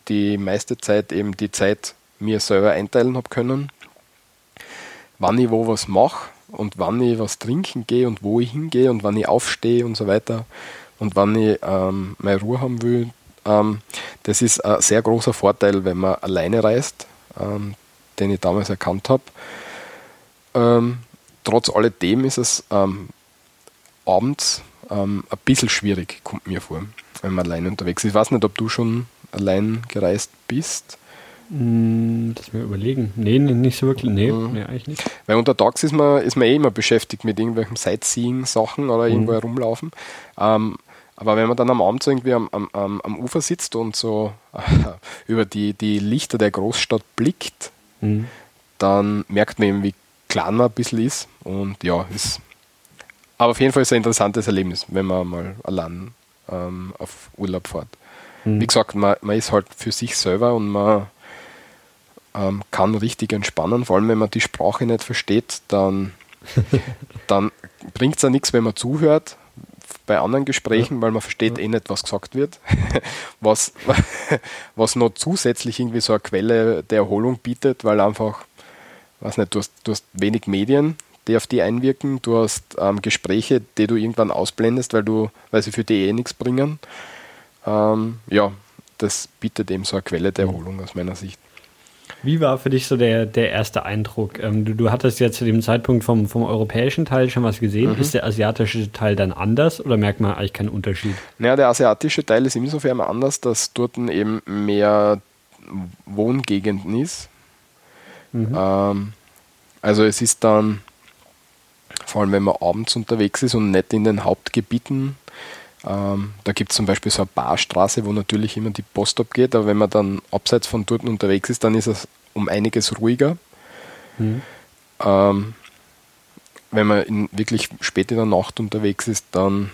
die meiste Zeit eben die Zeit mir selber einteilen habe können wann ich wo was mache und wann ich was trinken gehe und wo ich hingehe und wann ich aufstehe und so weiter und wann ich ähm, meine Ruhe haben will. Ähm, das ist ein sehr großer Vorteil, wenn man alleine reist, ähm, den ich damals erkannt habe. Trotz alledem ist es ähm, abends ähm, ein bisschen schwierig, kommt mir vor, wenn man alleine unterwegs ist. Ich weiß nicht, ob du schon allein gereist bist. Mm, das mir überlegen. Nee, nicht so wirklich. Nee, mhm. nee, eigentlich nicht. Weil untertags ist man, ist man eh immer beschäftigt mit irgendwelchen Sightseeing-Sachen oder mhm. irgendwo herumlaufen. Ähm, aber wenn man dann am Abend so irgendwie am, am, am Ufer sitzt und so äh, (laughs) über die, die Lichter der Großstadt blickt, mhm. dann merkt man eben, wie klein man ein bisschen ist. Und ja, ist. Aber auf jeden Fall ist es ein interessantes Erlebnis, wenn man mal allein ähm, auf Urlaub fährt. Mhm. Wie gesagt, man, man ist halt für sich selber und man ähm, kann richtig entspannen, vor allem wenn man die Sprache nicht versteht, dann, (laughs) dann bringt es ja nichts, wenn man zuhört bei anderen Gesprächen, ja. weil man versteht ja. eh nicht, was gesagt wird. (laughs) was, (laughs) was noch zusätzlich irgendwie so eine Quelle der Erholung bietet, weil einfach, weiß nicht, du hast, du hast wenig Medien, die auf die einwirken, du hast ähm, Gespräche, die du irgendwann ausblendest, weil du, weil sie für die eh nichts bringen. Ähm, ja, das bietet eben so eine Quelle der Erholung aus meiner Sicht. Wie war für dich so der, der erste Eindruck? Ähm, du, du hattest ja zu dem Zeitpunkt vom, vom europäischen Teil schon was gesehen. Mhm. Ist der asiatische Teil dann anders oder merkt man eigentlich keinen Unterschied? Naja, der asiatische Teil ist insofern anders, dass dort eben mehr Wohngegenden ist. Mhm. Ähm, also es ist dann, vor allem wenn man abends unterwegs ist und nicht in den Hauptgebieten, ähm, da gibt es zum Beispiel so eine Barstraße, wo natürlich immer die Post abgeht, aber wenn man dann abseits von dort unterwegs ist, dann ist es um einiges ruhiger. Mhm. Ähm, wenn man wirklich spät in der Nacht unterwegs ist, dann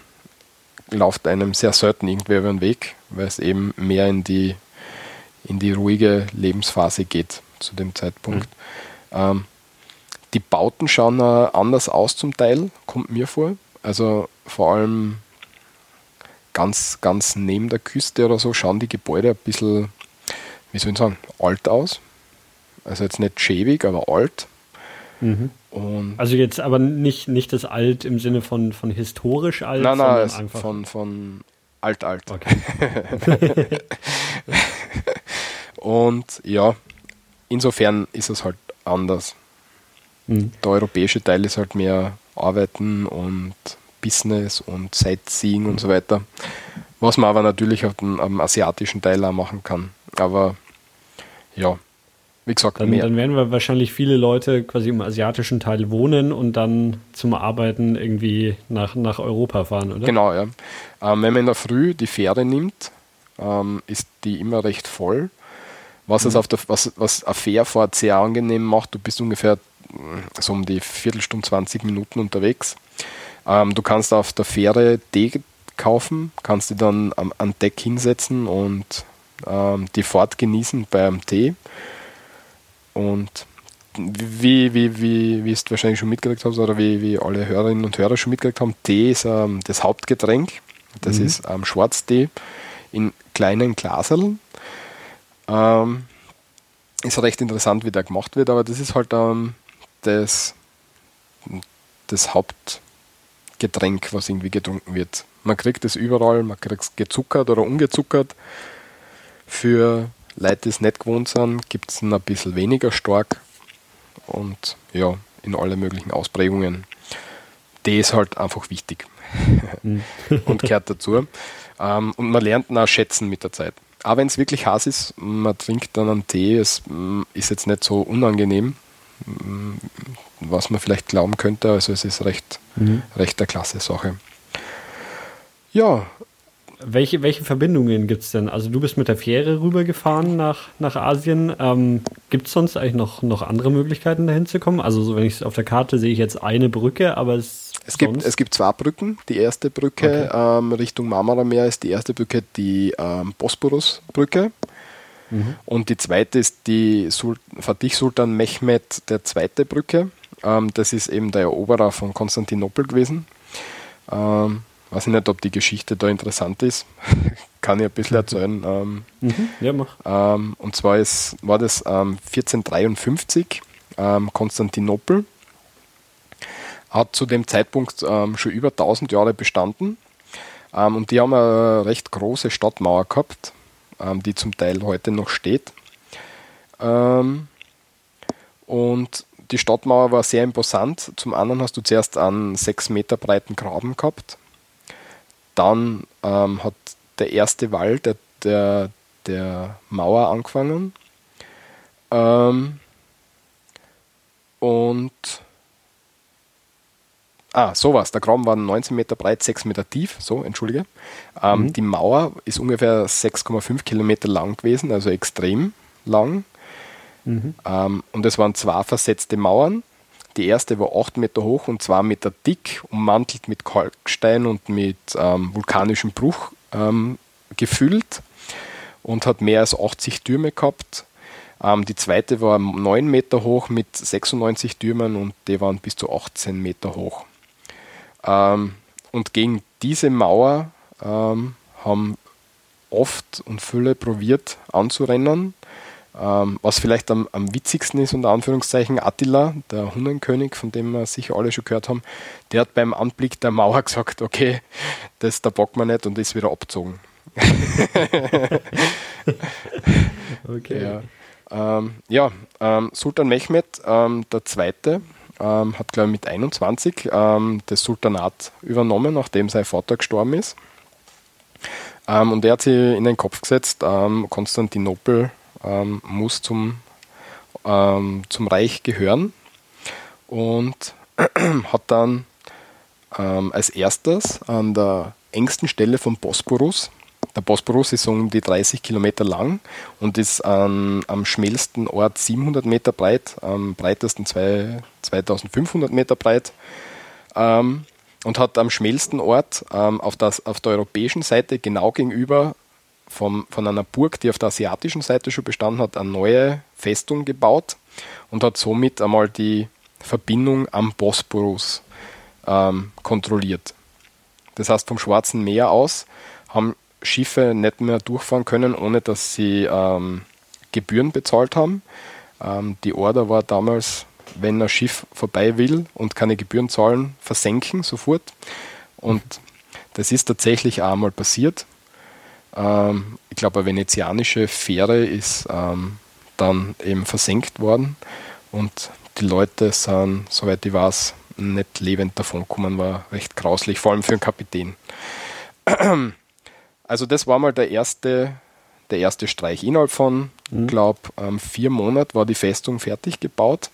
läuft einem sehr selten irgendwer über den Weg, weil es eben mehr in die, in die ruhige Lebensphase geht zu dem Zeitpunkt. Mhm. Ähm, die Bauten schauen äh, anders aus zum Teil, kommt mir vor. Also vor allem ganz, ganz neben der Küste oder so schauen die Gebäude ein bisschen, wie soll ich sagen, alt aus. Also jetzt nicht schäbig, aber alt. Mhm. also jetzt aber nicht, nicht das alt im Sinne von, von historisch alt, nein, nein, sondern einfach von, von alt alt. Okay. (laughs) (laughs) Und ja, insofern ist es halt anders. Mhm. Der europäische Teil ist halt mehr Arbeiten und Business und Sightseeing und so weiter. Was man aber natürlich auf dem, am asiatischen Teil auch machen kann. Aber ja, wie gesagt, dann, mehr. Dann werden wir wahrscheinlich viele Leute quasi im asiatischen Teil wohnen und dann zum Arbeiten irgendwie nach, nach Europa fahren, oder? Genau, ja. Ähm, wenn man in der Früh die Fähre nimmt, ähm, ist die immer recht voll. Was, mhm. es auf der, was, was eine Fährfahrt sehr angenehm macht, du bist ungefähr äh, so um die Viertelstunde, 20 Minuten unterwegs. Ähm, du kannst auf der Fähre Tee kaufen, kannst dich dann am, an Deck hinsetzen und ähm, die Fahrt genießen beim Tee. Und wie, wie, wie, wie du wahrscheinlich schon mitgekriegt hast, oder wie, wie alle Hörerinnen und Hörer schon mitgekriegt haben, Tee ist ähm, das Hauptgetränk. Das mhm. ist ähm, Schwarztee in kleinen Glaseln. Ähm, ist recht interessant, wie der gemacht wird, aber das ist halt ähm, das, das Haupt, Getränk, was irgendwie getrunken wird. Man kriegt es überall, man kriegt es gezuckert oder ungezuckert. Für Leute, die es nicht gewohnt sind, gibt es ein bisschen weniger stark und ja, in alle möglichen Ausprägungen. Die ist halt einfach wichtig mhm. (laughs) und gehört dazu. Ähm, und man lernt ihn auch schätzen mit der Zeit. Aber wenn es wirklich heiß ist, man trinkt dann einen Tee, es mm, ist jetzt nicht so unangenehm, mm, was man vielleicht glauben könnte. Also es ist recht, mhm. recht eine klasse Sache. Ja. Welche, welche Verbindungen gibt es denn? Also du bist mit der Fähre rübergefahren nach, nach Asien. Ähm, gibt es sonst eigentlich noch, noch andere Möglichkeiten, dahin zu kommen? Also so, wenn ich es auf der Karte sehe, ich jetzt eine Brücke, aber es es gibt, es gibt zwei Brücken. Die erste Brücke okay. ähm, Richtung Marmara-Meer ist die erste Brücke die ähm, Bosporus-Brücke. Mhm. Und die zweite ist die Sul Fatih Sultan Mehmed der zweite Brücke. Ähm, das ist eben der Eroberer von Konstantinopel gewesen. Ähm, weiß ich nicht, ob die Geschichte da interessant ist. (laughs) Kann ich ein bisschen erzählen. Ähm, mhm. Ja, mach. Ähm, und zwar ist, war das 1453 ähm, ähm, Konstantinopel hat zu dem Zeitpunkt ähm, schon über 1000 Jahre bestanden. Ähm, und die haben eine recht große Stadtmauer gehabt, ähm, die zum Teil heute noch steht. Ähm, und die Stadtmauer war sehr imposant. Zum anderen hast du zuerst einen 6 Meter breiten Graben gehabt. Dann ähm, hat der erste Wall der, der, der Mauer angefangen. Ähm, und Ah, sowas. Der Graben war 19 Meter breit, 6 Meter tief, so, entschuldige. Ähm, mhm. Die Mauer ist ungefähr 6,5 Kilometer lang gewesen, also extrem lang. Mhm. Ähm, und es waren zwei versetzte Mauern. Die erste war 8 Meter hoch und 2 Meter dick, ummantelt mit Kalkstein und mit ähm, vulkanischem Bruch ähm, gefüllt und hat mehr als 80 Türme gehabt. Ähm, die zweite war 9 Meter hoch mit 96 Türmen und die waren bis zu 18 Meter hoch. Ähm, und gegen diese Mauer ähm, haben oft und viele probiert anzurennen. Ähm, was vielleicht am, am, witzigsten ist, unter Anführungszeichen, Attila, der Hunnenkönig, von dem wir sicher alle schon gehört haben, der hat beim Anblick der Mauer (laughs) gesagt, okay, das da bock man nicht und ist wieder abgezogen. (laughs) okay. Ja, ähm, ja ähm, Sultan Mehmed, ähm, der Zweite, ähm, hat, glaube ich, mit 21 ähm, das Sultanat übernommen, nachdem sein Vater gestorben ist. Und er hat sich in den Kopf gesetzt, Konstantinopel ähm, muss zum, ähm, zum Reich gehören und (clears throat) hat dann als erstes an der engsten Stelle vom Bosporus der Bosporus ist um die 30 Kilometer lang und ist ähm, am schmälsten Ort 700 Meter breit, am breitesten zwei, 2500 Meter breit ähm, und hat am schmälsten Ort ähm, auf, das, auf der europäischen Seite genau gegenüber vom, von einer Burg, die auf der asiatischen Seite schon bestanden hat, eine neue Festung gebaut und hat somit einmal die Verbindung am Bosporus ähm, kontrolliert. Das heißt, vom Schwarzen Meer aus haben Schiffe nicht mehr durchfahren können, ohne dass sie ähm, Gebühren bezahlt haben. Ähm, die Order war damals, wenn ein Schiff vorbei will und keine Gebühren zahlen, versenken sofort. Und das ist tatsächlich einmal passiert. Ähm, ich glaube, eine venezianische Fähre ist ähm, dann eben versenkt worden und die Leute sind, soweit ich weiß, nicht lebend davon gekommen, war recht grauslich, vor allem für einen Kapitän. (clears throat) Also das war mal der erste, der erste Streich. Innerhalb von, mhm. glaube ähm, vier Monaten war die Festung fertig gebaut.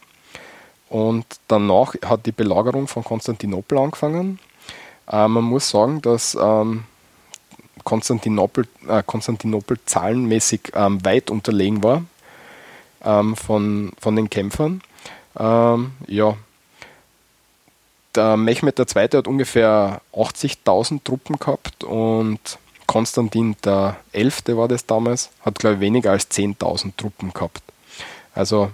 Und danach hat die Belagerung von Konstantinopel angefangen. Äh, man muss sagen, dass ähm, Konstantinopel, äh, Konstantinopel zahlenmäßig ähm, weit unterlegen war ähm, von, von den Kämpfern. Ähm, ja, der Mehmed II. hat ungefähr 80.000 Truppen gehabt und Konstantin der Elfte war das damals, hat glaube ich weniger als 10.000 Truppen gehabt. Also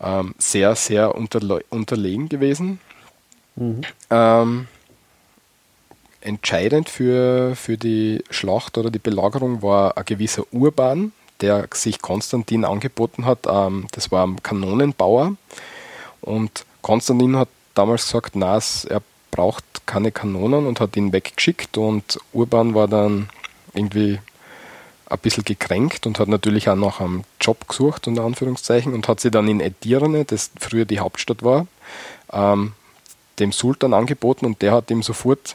ähm, sehr, sehr unterle unterlegen gewesen. Mhm. Ähm, entscheidend für, für die Schlacht oder die Belagerung war ein gewisser Urban, der sich Konstantin angeboten hat. Ähm, das war ein Kanonenbauer. Und Konstantin hat damals gesagt, na, er braucht keine Kanonen und hat ihn weggeschickt und Urban war dann irgendwie ein bisschen gekränkt und hat natürlich auch nach einem Job gesucht, unter Anführungszeichen, und hat sie dann in Edirne, das früher die Hauptstadt war, ähm, dem Sultan angeboten und der hat ihm sofort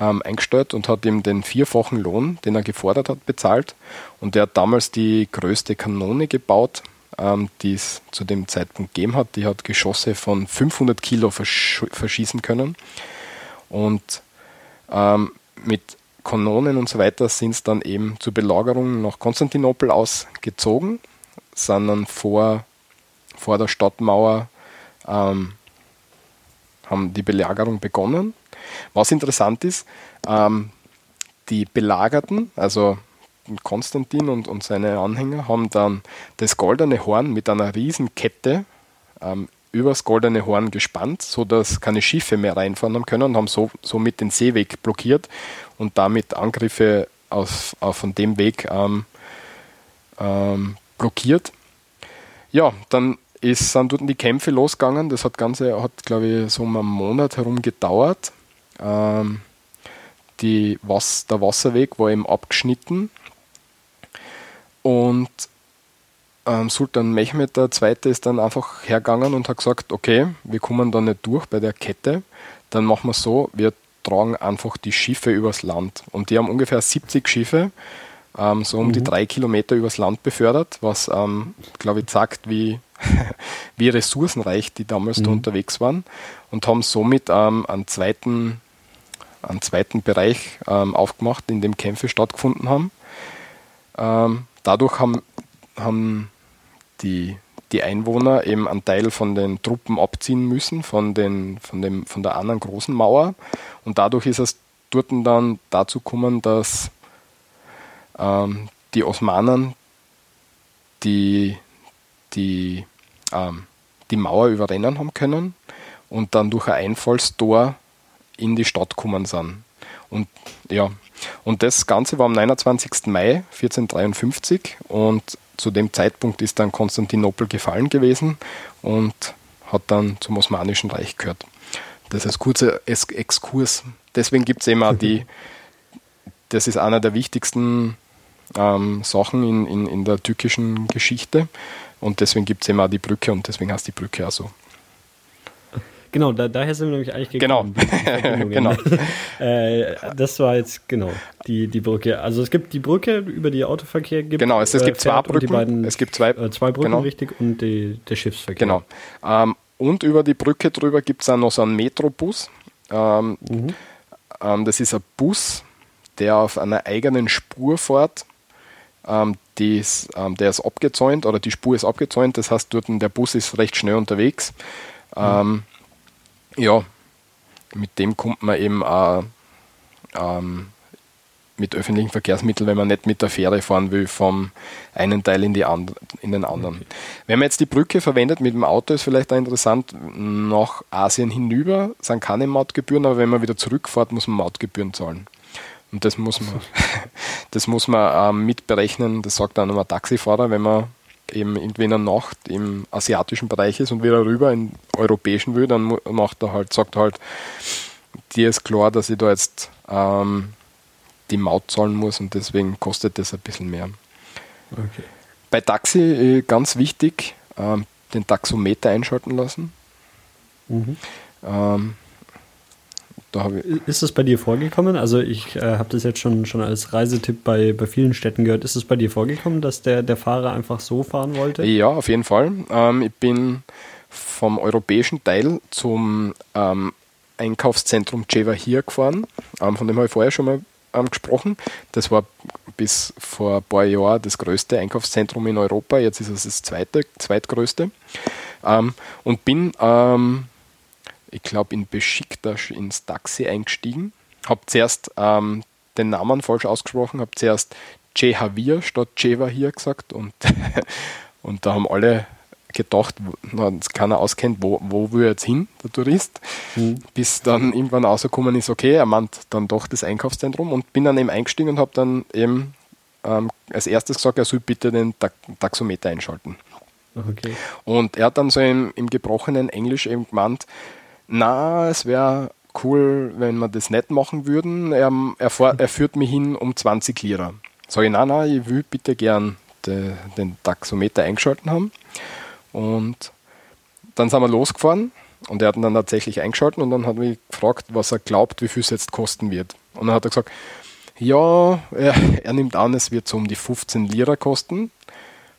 ähm, eingestellt und hat ihm den vierfachen Lohn, den er gefordert hat, bezahlt. Und der hat damals die größte Kanone gebaut, ähm, die es zu dem Zeitpunkt gegeben hat. Die hat Geschosse von 500 Kilo versch verschießen können. Und ähm, mit Kanonen und so weiter sind es dann eben zur Belagerung nach Konstantinopel ausgezogen, sondern vor, vor der Stadtmauer ähm, haben die Belagerung begonnen. Was interessant ist, ähm, die Belagerten, also Konstantin und, und seine Anhänger haben dann das goldene Horn mit einer riesen Kette ähm, übers goldene Horn gespannt, sodass keine Schiffe mehr reinfahren haben können und haben so, somit den Seeweg blockiert und damit Angriffe aus, auf, von dem Weg ähm, ähm, blockiert. Ja, dann ist, sind dort die Kämpfe losgegangen. Das hat Ganze hat, glaube ich, so um einen Monat herum gedauert. Ähm, die Was der Wasserweg war eben abgeschnitten. Und ähm, Sultan Mehmed II. ist dann einfach hergegangen und hat gesagt, okay, wir kommen da nicht durch bei der Kette, dann machen wir so, wir tragen einfach die Schiffe übers Land. Und die haben ungefähr 70 Schiffe, ähm, so um mhm. die drei Kilometer übers Land befördert, was, ähm, glaube ich, zeigt, wie, (laughs) wie ressourcenreich die damals mhm. da unterwegs waren und haben somit ähm, einen, zweiten, einen zweiten Bereich ähm, aufgemacht, in dem Kämpfe stattgefunden haben. Ähm, dadurch haben, haben die, die Einwohner eben einen Teil von den Truppen abziehen müssen, von, den, von, dem, von der anderen großen Mauer. Und dadurch ist es dort dann dazu gekommen, dass ähm, die Osmanen die, die, ähm, die Mauer überrennen haben können und dann durch ein Einfallstor in die Stadt gekommen sind. Und ja, und das Ganze war am 29. Mai 1453 und zu dem Zeitpunkt ist dann Konstantinopel gefallen gewesen und hat dann zum Osmanischen Reich gehört. Das ist kurzer Exkurs. Deswegen gibt es eben auch die, das ist einer der wichtigsten ähm, Sachen in, in, in der türkischen Geschichte und deswegen gibt es eben auch die Brücke und deswegen heißt die Brücke auch so. Genau, da, daher sind wir nämlich eigentlich gekommen. Genau. (laughs) genau. (laughs) äh, das war jetzt, genau, die, die Brücke. Also es gibt die Brücke, über die Autoverkehr gibt. Genau, es, es gibt äh, zwei Brücken. Beiden, es gibt zwei, äh, zwei Brücken, genau. richtig, und die, der Schiffsverkehr. Genau. Ähm, und über die Brücke drüber gibt es auch noch so einen Metrobus. Ähm, mhm. ähm, das ist ein Bus, der auf einer eigenen Spur fährt. Ähm, ist, ähm, der ist abgezäunt oder die Spur ist abgezäunt, das heißt, dort der Bus ist recht schnell unterwegs. Mhm. Ja, mit dem kommt man eben auch ähm, mit öffentlichen Verkehrsmitteln, wenn man nicht mit der Fähre fahren will, vom einen Teil in, die and in den anderen. Okay. Wenn man jetzt die Brücke verwendet mit dem Auto, ist vielleicht auch interessant, nach Asien hinüber sind keine Mautgebühren, aber wenn man wieder zurückfährt, muss man Mautgebühren zahlen. Und das muss man, (laughs) das muss man ähm, mitberechnen, das sagt auch nochmal Taxifahrer, wenn man eben irgendwie in der Nacht im asiatischen Bereich ist und wieder rüber in europäischen will, dann macht er halt, sagt er halt, dir ist klar, dass ich da jetzt ähm, die Maut zahlen muss und deswegen kostet das ein bisschen mehr. Okay. Bei Taxi äh, ganz wichtig, ähm, den Taxometer einschalten lassen. Mhm. Ähm, da ist das bei dir vorgekommen? Also ich äh, habe das jetzt schon, schon als Reisetipp bei, bei vielen Städten gehört. Ist es bei dir vorgekommen, dass der, der Fahrer einfach so fahren wollte? Ja, auf jeden Fall. Ähm, ich bin vom europäischen Teil zum ähm, Einkaufszentrum Jeva hier gefahren. Ähm, von dem habe ich vorher schon mal ähm, gesprochen. Das war bis vor ein paar Jahren das größte Einkaufszentrum in Europa. Jetzt ist es das zweite, zweitgrößte. Ähm, und bin ähm, ich glaube, in Besiktas ins Taxi eingestiegen. Habe zuerst ähm, den Namen falsch ausgesprochen, habe zuerst Cehavir statt Ceva hier gesagt und, (laughs) und da haben alle gedacht, dass keiner auskennt, wo, wo will jetzt hin, der Tourist. Mhm. Bis dann irgendwann rausgekommen ist, okay, er meint dann doch das Einkaufszentrum und bin dann eben eingestiegen und habe dann eben ähm, als erstes gesagt, er soll bitte den Taxometer einschalten. Okay. Und er hat dann so im, im gebrochenen Englisch eben gemeint, na, es wäre cool, wenn wir das nicht machen würden. Er, er, er führt mich hin um 20 Lira. Sage ich, nein, nein, ich will bitte gern de, den Taxometer eingeschalten haben. Und dann sind wir losgefahren und er hat ihn dann tatsächlich eingeschalten und dann hat mich gefragt, was er glaubt, wie viel es jetzt kosten wird. Und dann hat er gesagt, ja, er, er nimmt an, es wird so um die 15 Lira kosten.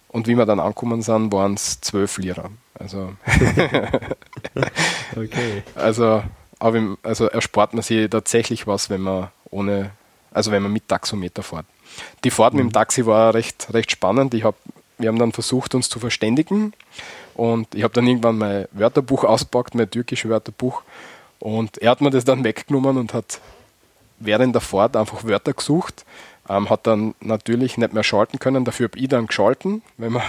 Und wie wir dann angekommen sind, waren es 12 Lira. Also, (laughs) okay. also, aber, also erspart man sich tatsächlich was, wenn man ohne, also wenn man mit Taxometer fährt. Die Fahrt mhm. mit dem mhm. Taxi war recht, recht spannend. Ich hab, wir haben dann versucht, uns zu verständigen und ich habe dann irgendwann mein Wörterbuch auspackt, mein türkisches Wörterbuch und er hat mir das dann weggenommen und hat während der Fahrt einfach Wörter gesucht ähm, hat dann natürlich nicht mehr schalten können, dafür habe ich dann geschalten, wenn man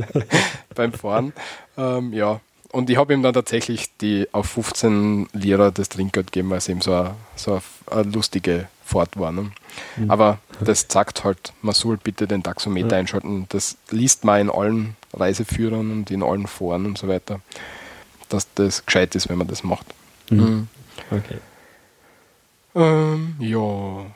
(laughs) beim Fahren. Ähm, ja, und ich habe ihm dann tatsächlich die auf 15 Lira das Trinkgeld gegeben, weil es eben so eine, so eine lustige fort war. Ne? Mhm. Aber das sagt halt, man soll bitte den Taxometer mhm. einschalten. Das liest man in allen Reiseführern und in allen Foren und so weiter, dass das gescheit ist, wenn man das macht. Mhm. mhm. Okay. Ähm, ja.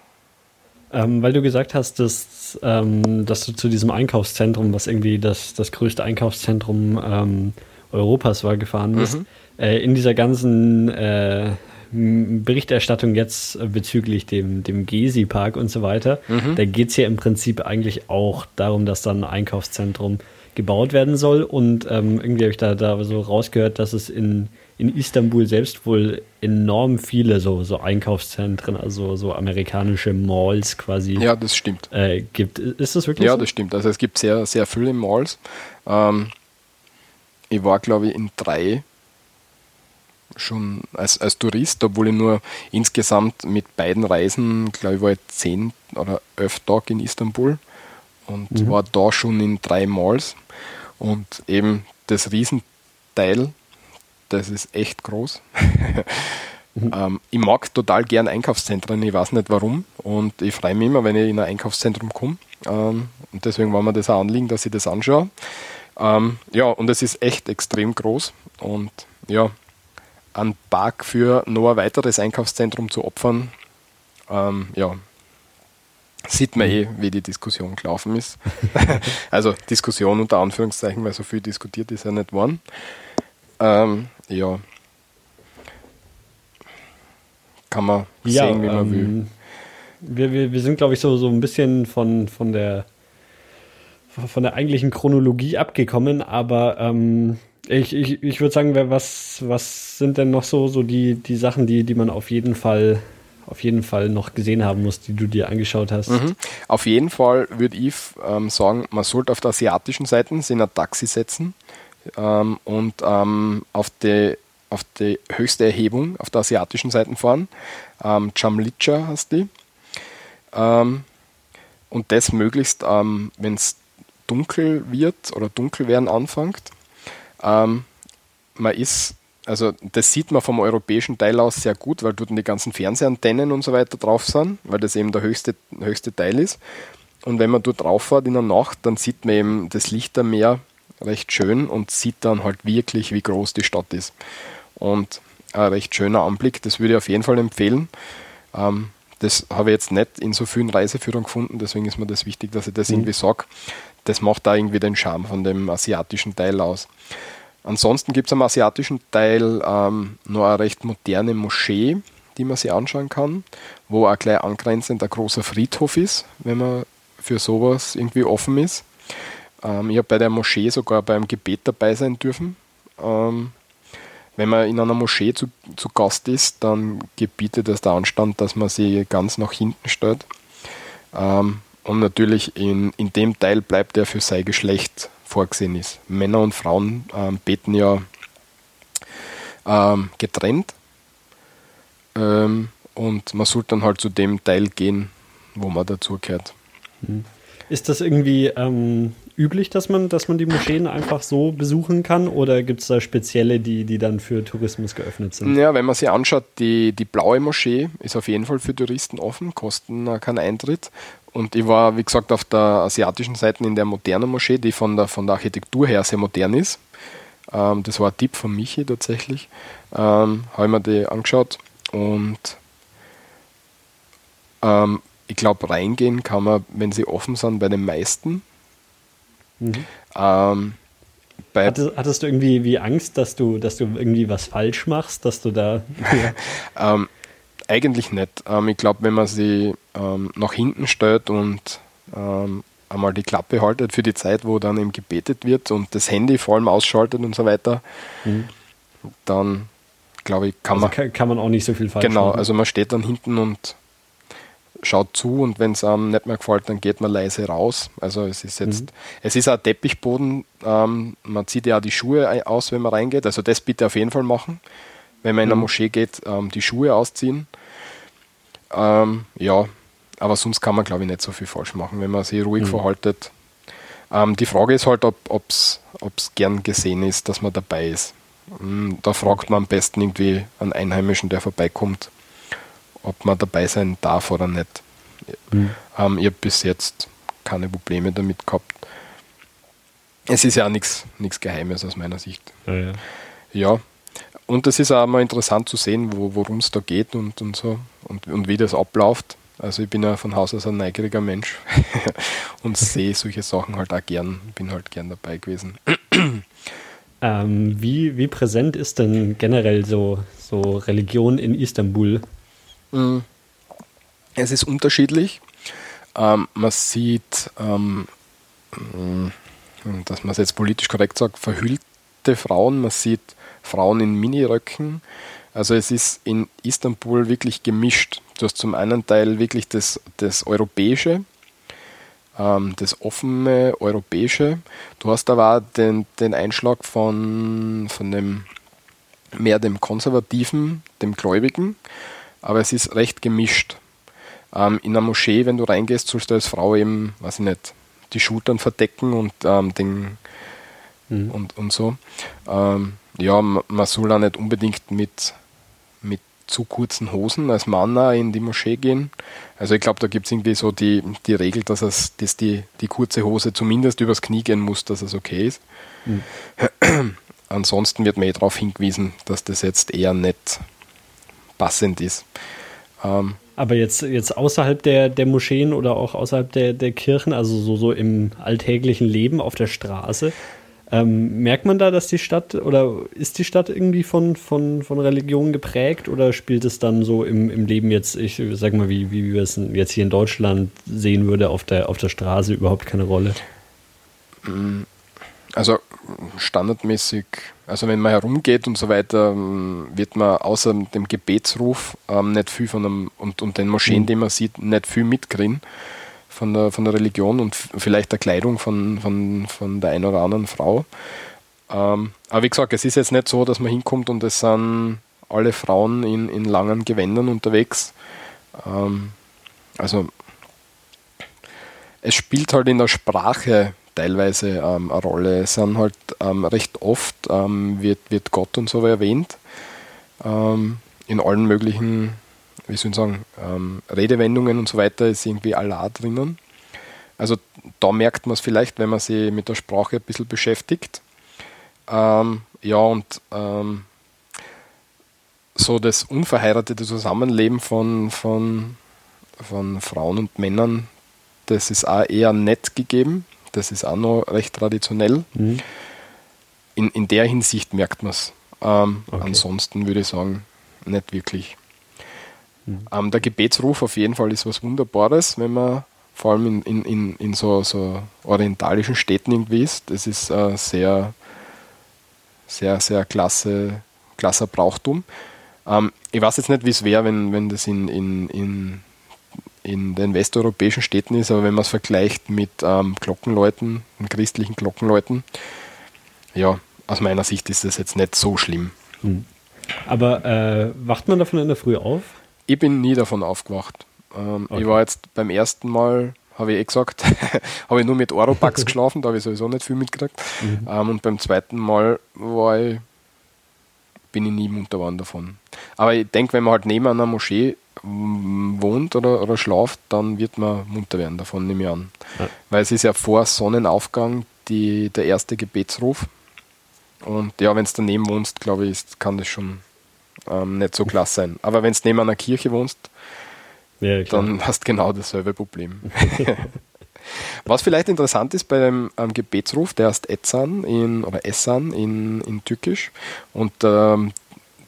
Ähm, weil du gesagt hast, dass, ähm, dass du zu diesem Einkaufszentrum, was irgendwie das, das größte Einkaufszentrum ähm, Europas war, gefahren bist. Mhm. Äh, in dieser ganzen äh, Berichterstattung jetzt bezüglich dem, dem Gezi-Park und so weiter, mhm. da geht es ja im Prinzip eigentlich auch darum, dass dann ein Einkaufszentrum gebaut werden soll. Und ähm, irgendwie habe ich da, da so rausgehört, dass es in, in Istanbul selbst wohl enorm viele so, so Einkaufszentren, also so amerikanische Malls quasi. Ja, das stimmt. Äh, gibt. Ist das wirklich ja, so? Ja, das stimmt. Also es gibt sehr, sehr viele Malls. Ähm, ich war, glaube ich, in drei schon als, als Tourist, obwohl ich nur insgesamt mit beiden Reisen, glaube ich, war ich zehn oder elf Tage in Istanbul und mhm. war da schon in drei Malls. Und eben das Riesenteil, das ist echt groß. (laughs) mhm. ähm, ich mag total gern Einkaufszentren, ich weiß nicht warum. Und ich freue mich immer, wenn ich in ein Einkaufszentrum komme. Ähm, und deswegen war mir das auch anliegen, dass ich das anschaue. Ähm, ja, und es ist echt extrem groß. Und ja, einen Park für noch ein weiteres Einkaufszentrum zu opfern, ähm, ja, sieht man eh, wie die Diskussion gelaufen ist. (laughs) (laughs) also Diskussion unter Anführungszeichen, weil so viel diskutiert ist ja nicht worden. Ähm, ja. Kann man ja, sehen, wie man ähm, will. Wir, wir, wir sind, glaube ich, so, so ein bisschen von, von der von der eigentlichen Chronologie abgekommen, aber ähm, ich, ich, ich würde sagen, was, was sind denn noch so, so die, die Sachen, die, die man auf jeden Fall auf jeden Fall noch gesehen haben muss, die du dir angeschaut hast? Mhm. Auf jeden Fall würde ich ähm, sagen, man sollte auf der asiatischen Seite sich ein Taxi setzen ähm, und ähm, auf, die, auf die höchste Erhebung auf der asiatischen Seite fahren. Ähm, Chamlicha heißt die. Ähm, und das möglichst, ähm, wenn es dunkel wird oder dunkel werden anfängt. Ähm, man ist, also das sieht man vom europäischen Teil aus sehr gut, weil dort die ganzen Fernsehantennen und so weiter drauf sind, weil das eben der höchste, höchste Teil ist. Und wenn man dort drauf fährt in der Nacht, dann sieht man eben das Lichtermeer recht schön und sieht dann halt wirklich, wie groß die Stadt ist. Und ein recht schöner Anblick, das würde ich auf jeden Fall empfehlen. Ähm, das habe ich jetzt nicht in so vielen Reiseführern gefunden, deswegen ist mir das wichtig, dass ich das mhm. irgendwie sage das macht da irgendwie den Charme von dem asiatischen Teil aus. Ansonsten gibt es am asiatischen Teil ähm, nur eine recht moderne Moschee, die man sich anschauen kann, wo auch gleich angrenzend ein großer Friedhof ist, wenn man für sowas irgendwie offen ist. Ähm, ich habe bei der Moschee sogar beim Gebet dabei sein dürfen. Ähm, wenn man in einer Moschee zu, zu Gast ist, dann gebietet es der Anstand, dass man sie ganz nach hinten stellt. Ähm, und natürlich in, in dem Teil bleibt der für sein Geschlecht vorgesehen ist. Männer und Frauen ähm, beten ja ähm, getrennt ähm, und man sollte dann halt zu dem Teil gehen, wo man dazugehört. Hm. Ist das irgendwie ähm, üblich, dass man, dass man die Moscheen einfach so besuchen kann oder gibt es da spezielle, die, die dann für Tourismus geöffnet sind? Ja, wenn man sich anschaut, die, die blaue Moschee ist auf jeden Fall für Touristen offen, kosten keinen Eintritt. Und ich war, wie gesagt, auf der asiatischen Seite in der modernen Moschee, die von der, von der Architektur her sehr modern ist. Ähm, das war ein Tipp von Michi tatsächlich. Ähm, Habe ich mir die angeschaut und ähm, ich glaube, reingehen kann man, wenn sie offen sind, bei den meisten. Mhm. Ähm, hattest, hattest, du irgendwie wie Angst, dass du, dass du irgendwie was falsch machst, dass du da. (laughs) ähm, eigentlich nicht. Ähm, ich glaube, wenn man sie ähm, nach hinten stellt und ähm, einmal die Klappe haltet für die Zeit, wo dann eben gebetet wird und das Handy vor allem ausschaltet und so weiter, mhm. dann glaube ich, kann also man. Kann, kann, man auch nicht so viel falsch Genau, machen. also man steht dann hinten und schaut zu und wenn es einem nicht mehr gefällt, dann geht man leise raus. Also es ist jetzt, mhm. es ist ein Teppichboden, ähm, man zieht ja auch die Schuhe aus, wenn man reingeht. Also das bitte auf jeden Fall machen wenn man in eine mhm. Moschee geht, ähm, die Schuhe ausziehen. Ähm, ja, aber sonst kann man, glaube ich, nicht so viel falsch machen, wenn man sich ruhig mhm. verhaltet. Ähm, die Frage ist halt, ob es gern gesehen ist, dass man dabei ist. Mhm, da fragt man am besten irgendwie einen Einheimischen, der vorbeikommt, ob man dabei sein darf oder nicht. Mhm. Ähm, ich habe bis jetzt keine Probleme damit gehabt. Es ist ja auch nichts Geheimes aus meiner Sicht. Ja, ja. ja. und es ist auch mal interessant zu sehen, wo, worum es da geht und, und so und, und wie das abläuft. Also ich bin ja von Haus aus ein neugieriger Mensch (laughs) und sehe solche Sachen halt auch gern, bin halt gern dabei gewesen. Ähm, wie, wie präsent ist denn generell so, so Religion in Istanbul? Mm. Es ist unterschiedlich. Ähm, man sieht, ähm, mm, dass man es jetzt politisch korrekt sagt, verhüllte Frauen, man sieht Frauen in Miniröcken. Also es ist in Istanbul wirklich gemischt. Du hast zum einen Teil wirklich das, das Europäische, ähm, das offene Europäische. Du hast aber auch den, den Einschlag von, von dem mehr dem Konservativen, dem Gläubigen, aber es ist recht gemischt. Ähm, in einer Moschee, wenn du reingehst, sollst du als Frau eben, weiß ich nicht, die Schultern verdecken und ähm, den mhm. und, und so. Ähm, ja, man soll auch nicht unbedingt mit zu kurzen Hosen als Mann in die Moschee gehen. Also ich glaube, da gibt es irgendwie so die, die Regel, dass, es, dass die, die kurze Hose zumindest übers Knie gehen muss, dass es okay ist. Mhm. (clears throat) Ansonsten wird mir eh darauf hingewiesen, dass das jetzt eher nicht passend ist. Ähm, aber jetzt, jetzt außerhalb der, der Moscheen oder auch außerhalb der, der Kirchen, also so, so im alltäglichen Leben auf der Straße, ähm, merkt man da, dass die Stadt oder ist die Stadt irgendwie von, von, von Religion geprägt oder spielt es dann so im, im Leben jetzt, ich sag mal, wie, wie wir es jetzt hier in Deutschland sehen würde, auf der, auf der Straße überhaupt keine Rolle? Also standardmäßig, also wenn man herumgeht und so weiter, mm, wird man außer dem Gebetsruf ähm, nicht viel von einem, und, und den Moscheen, mhm. die man sieht, nicht viel mitkriegen von der, von der Religion und vielleicht der Kleidung von, von, von der einen oder anderen Frau. Ähm, aber wie gesagt, es ist jetzt nicht so, dass man hinkommt und es sind alle Frauen in, in langen Gewändern unterwegs. Ähm, also es spielt halt in der Sprache teilweise ähm, eine Rolle. Es sind halt ähm, recht oft ähm, wird, wird Gott und so erwähnt. Ähm, in allen möglichen wie soll ich sagen, ähm, Redewendungen und so weiter ist irgendwie Allah drinnen. Also da merkt man es vielleicht, wenn man sich mit der Sprache ein bisschen beschäftigt. Ja, und so das unverheiratete Zusammenleben von, von, von Frauen und Männern, das ist auch eher nett gegeben. Das ist auch noch recht traditionell. Mhm. In, in der Hinsicht merkt man es. Ähm, okay. Ansonsten würde ich sagen, nicht wirklich. Mhm. Ähm, der Gebetsruf auf jeden Fall ist was Wunderbares, wenn man vor allem in, in, in, so, so orientalischen Städten irgendwie ist. Das ist äh, sehr, sehr, sehr klasse, klasser Brauchtum. Ähm, ich weiß jetzt nicht, wie es wäre, wenn, wenn das in, in, in, in den westeuropäischen Städten ist, aber wenn man es vergleicht mit ähm, Glockenläuten, christlichen Glockenläuten, ja, aus meiner Sicht ist das jetzt nicht so schlimm. Mhm. Aber äh, wacht man davon in der Früh auf? Ich bin nie davon aufgewacht. Ähm, okay. Ich war jetzt beim ersten Mal, habe ich eh gesagt, (laughs) habe ich nur mit Oropax (laughs) geschlafen, da habe ich sowieso nicht viel mitgekriegt. Mhm. Ähm, und beim zweiten Mal war ich, bin ich nie munter geworden davon. Aber ich denke, wenn man halt neben einer Moschee wohnt oder, oder schlaft, dann wird man munter werden davon, nehme ich an. Ja. Weil es ist ja vor Sonnenaufgang die, der erste Gebetsruf. Und ja, wenn es daneben wohnst, glaube ich, kann das schon ähm, nicht so klasse sein. Aber wenn du neben einer Kirche wohnst, ja, dann (laughs) hast du genau dasselbe Problem. (laughs) Was vielleicht interessant ist bei dem ähm, Gebetsruf, der heißt Ezan in, oder Essan in, in Türkisch. Und der ähm,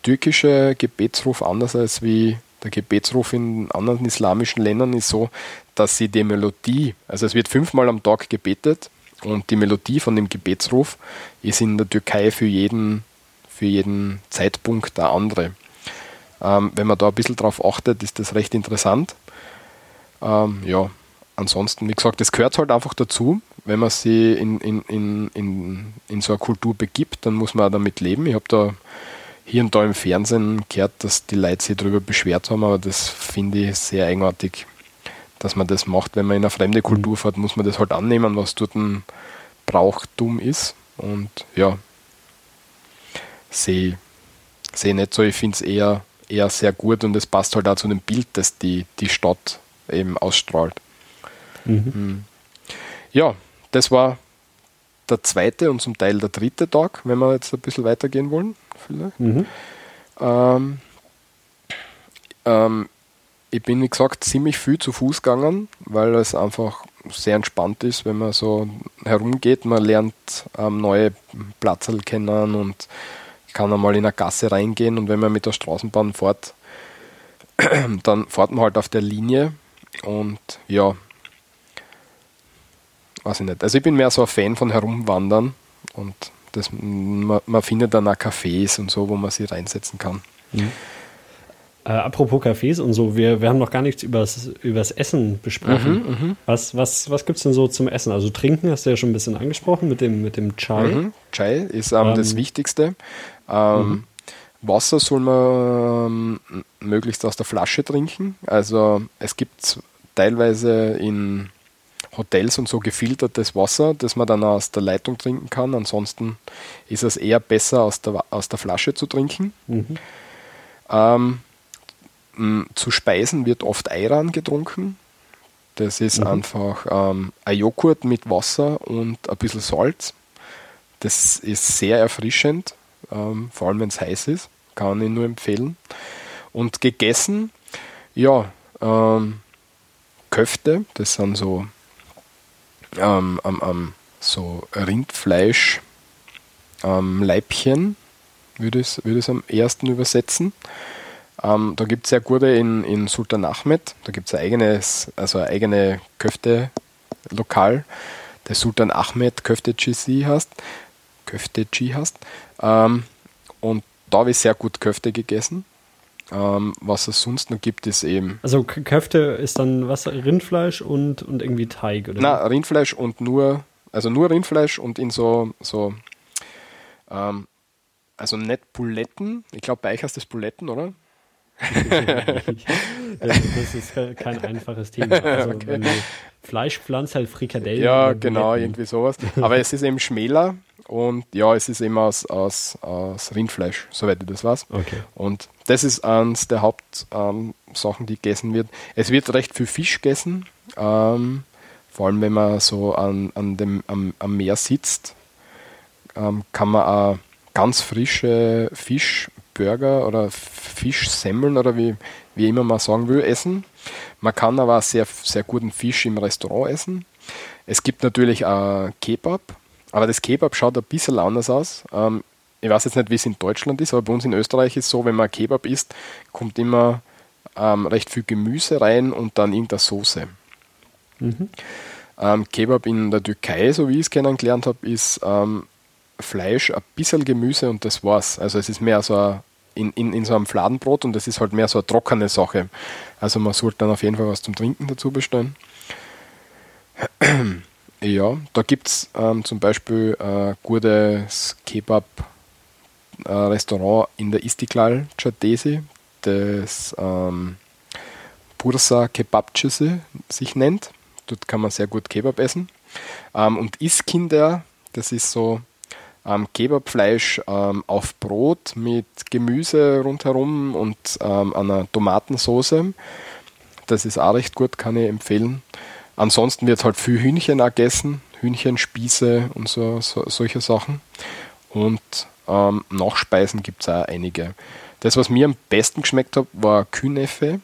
türkische Gebetsruf, anders als wie der Gebetsruf in anderen islamischen Ländern, ist so, dass sie die Melodie, also es wird fünfmal am Tag gebetet und die Melodie von dem Gebetsruf ist in der Türkei für jeden für jeden Zeitpunkt der andere. Ähm, wenn man da ein bisschen drauf achtet, ist das recht interessant. Ähm, ja, ansonsten, wie gesagt, das gehört halt einfach dazu. Wenn man sich in, in, in, in, in so eine Kultur begibt, dann muss man auch damit leben. Ich habe da hier und da im Fernsehen gehört, dass die Leute sich darüber beschwert haben, aber das finde ich sehr eigenartig, dass man das macht. Wenn man in eine fremde Kultur fährt, muss man das halt annehmen, was dort ein Brauchtum ist. Und ja, sehe seh nicht so. Ich finde es eher, eher sehr gut und es passt halt auch zu dem Bild, das die, die Stadt eben ausstrahlt. Mhm. Hm. Ja, das war der zweite und zum Teil der dritte Tag, wenn wir jetzt ein bisschen weitergehen wollen. Mhm. Ähm, ähm, ich bin, wie gesagt, ziemlich viel zu Fuß gegangen, weil es einfach sehr entspannt ist, wenn man so herumgeht. Man lernt ähm, neue Platzl kennen und kann einmal in eine Gasse reingehen. Und wenn man mit der Straßenbahn fährt, (clears throat) dann fährt man halt auf der Linie. Und ja, weiß ich nicht. Also ich bin mehr so ein Fan von Herumwandern und das, man, man findet dann auch Cafés und so, wo man sich reinsetzen kann. Mhm. Äh, apropos Cafés und so, wir, wir haben noch gar nichts übers, übers Essen besprochen. Mhm, mhm. was was, was gibt es denn so zum Essen? Also trinken hast du ja schon ein bisschen angesprochen mit dem, mit dem Chai. Mhm. Chai ist ähm, ähm, das Wichtigste. Ähm, mhm. Wasser soll man ähm, möglichst aus der Flasche trinken. Also es gibt teilweise in Hotels und so gefiltertes Wasser, das man dann aus der Leitung trinken kann. Ansonsten ist es eher besser aus der, aus der Flasche zu trinken. Mhm. Ähm, zu Speisen wird oft Ayran getrunken. Das ist mhm. einfach ähm, ein Joghurt mit Wasser und ein bisschen Salz. Das ist sehr erfrischend, ähm, vor allem wenn es heiß ist. Kann ich nur empfehlen. Und gegessen, ja, ähm, Köfte, das sind so, ähm, ähm, so Rindfleisch, ähm, Leibchen, würde ich es am ersten übersetzen. Ähm, da gibt es sehr gute in, in Sultan Ahmed. Da gibt es ein eigenes, also eine eigene Köfte-Lokal, der Sultan Ahmed Köfte GC heißt. Köfte G heißt. Ähm, und da habe ich sehr gut Köfte gegessen. Ähm, was es sonst noch gibt, ist eben. Also Köfte ist dann was? Rindfleisch und, und irgendwie Teig, oder? Nein, Rindfleisch und nur, also nur Rindfleisch und in so, so ähm, also nicht Buletten. Ich glaube, bei euch heißt das Buletten, oder? (laughs) das ist kein einfaches Thema. (laughs) Also okay. wenn du Fleisch pflanzt, halt Frikadellen. Ja, genau, irgendwie sowas. Aber es ist eben schmäler und ja, es ist eben aus, aus, aus Rindfleisch, soweit ich das weiß. Okay. Und das ist eines der Hauptsachen, ähm, die gegessen wird. Es wird recht viel Fisch gegessen, ähm, vor allem wenn man so an, an dem, am, am Meer sitzt, ähm, kann man auch ganz frische Fisch Burger oder Fischsemmeln oder wie, wie immer man sagen will, essen. Man kann aber sehr, sehr guten Fisch im Restaurant essen. Es gibt natürlich auch Kebab, aber das Kebab schaut ein bisschen anders aus. Ähm, ich weiß jetzt nicht, wie es in Deutschland ist, aber bei uns in Österreich ist es so, wenn man Kebab isst, kommt immer ähm, recht viel Gemüse rein und dann irgendeine Soße. Mhm. Ähm, Kebab in der Türkei, so wie ich es kennengelernt habe, ist ähm, Fleisch, ein bisschen Gemüse und das war's. Also es ist mehr so ein in, in, in so einem Fladenbrot und das ist halt mehr so eine trockene Sache. Also man sollte dann auf jeden Fall was zum Trinken dazu bestellen. Ja, da gibt es ähm, zum Beispiel ein gutes Kebab-Restaurant äh, in der Istiklal Chadesi, das ähm, Bursa Kebabcisi sich nennt. Dort kann man sehr gut Kebab essen. Ähm, und Iskinder, das ist so ähm, Kebabfleisch ähm, auf Brot mit Gemüse rundherum und ähm, einer Tomatensauce. Das ist auch recht gut, kann ich empfehlen. Ansonsten wird halt viel Hühnchen gegessen, Hühnchenspieße und so, so solche Sachen. Und ähm, Nachspeisen gibt es auch einige. Das, was mir am besten geschmeckt hat, war Kühneffe.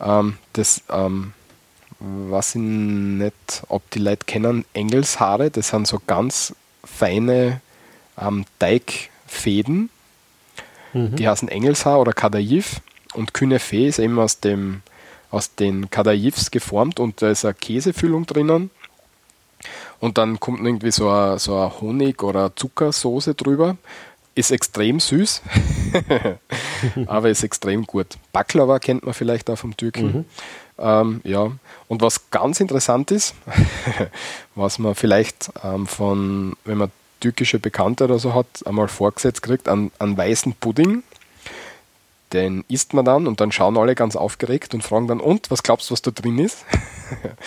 Ähm, das, ähm, was ich nicht, ob die Leute kennen, Engelshaare, das sind so ganz feine ähm, Teigfäden. Mhm. Die heißen Engelshaar oder Kadaif und Künefé ist eben aus, dem, aus den Kadaifs geformt und da ist eine Käsefüllung drinnen. Und dann kommt irgendwie so eine, so eine Honig- oder Zuckersoße drüber. Ist extrem süß, (laughs) aber ist extrem gut. Baklava kennt man vielleicht auch vom Türken. Mhm. Ähm, ja. Und was ganz interessant ist, (laughs) was man vielleicht ähm, von, wenn man türkische Bekannte oder so hat, einmal vorgesetzt kriegt, einen, einen weißen Pudding. Den isst man dann und dann schauen alle ganz aufgeregt und fragen dann, und, was glaubst du, was da drin ist?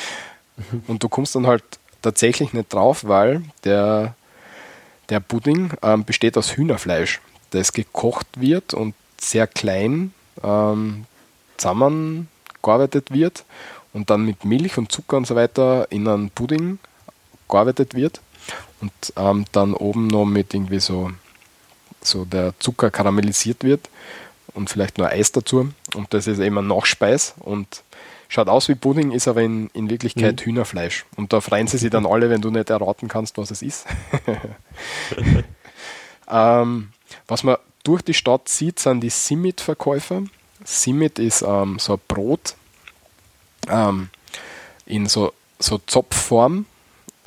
(laughs) und du kommst dann halt tatsächlich nicht drauf, weil der, der Pudding ähm, besteht aus Hühnerfleisch, das gekocht wird und sehr klein ähm, zusammengearbeitet wird und dann mit Milch und Zucker und so weiter in einen Pudding gearbeitet wird und ähm, dann oben noch mit irgendwie so, so der Zucker karamellisiert wird und vielleicht nur Eis dazu und das ist eben ein Nachspeis und schaut aus wie Pudding, ist aber in, in Wirklichkeit mhm. Hühnerfleisch und da freuen sie sich dann alle, wenn du nicht erraten kannst, was es ist. (laughs) ähm, was man durch die Stadt sieht, sind die Simit-Verkäufer. Simit ist ähm, so ein Brot ähm, in so, so Zopfform,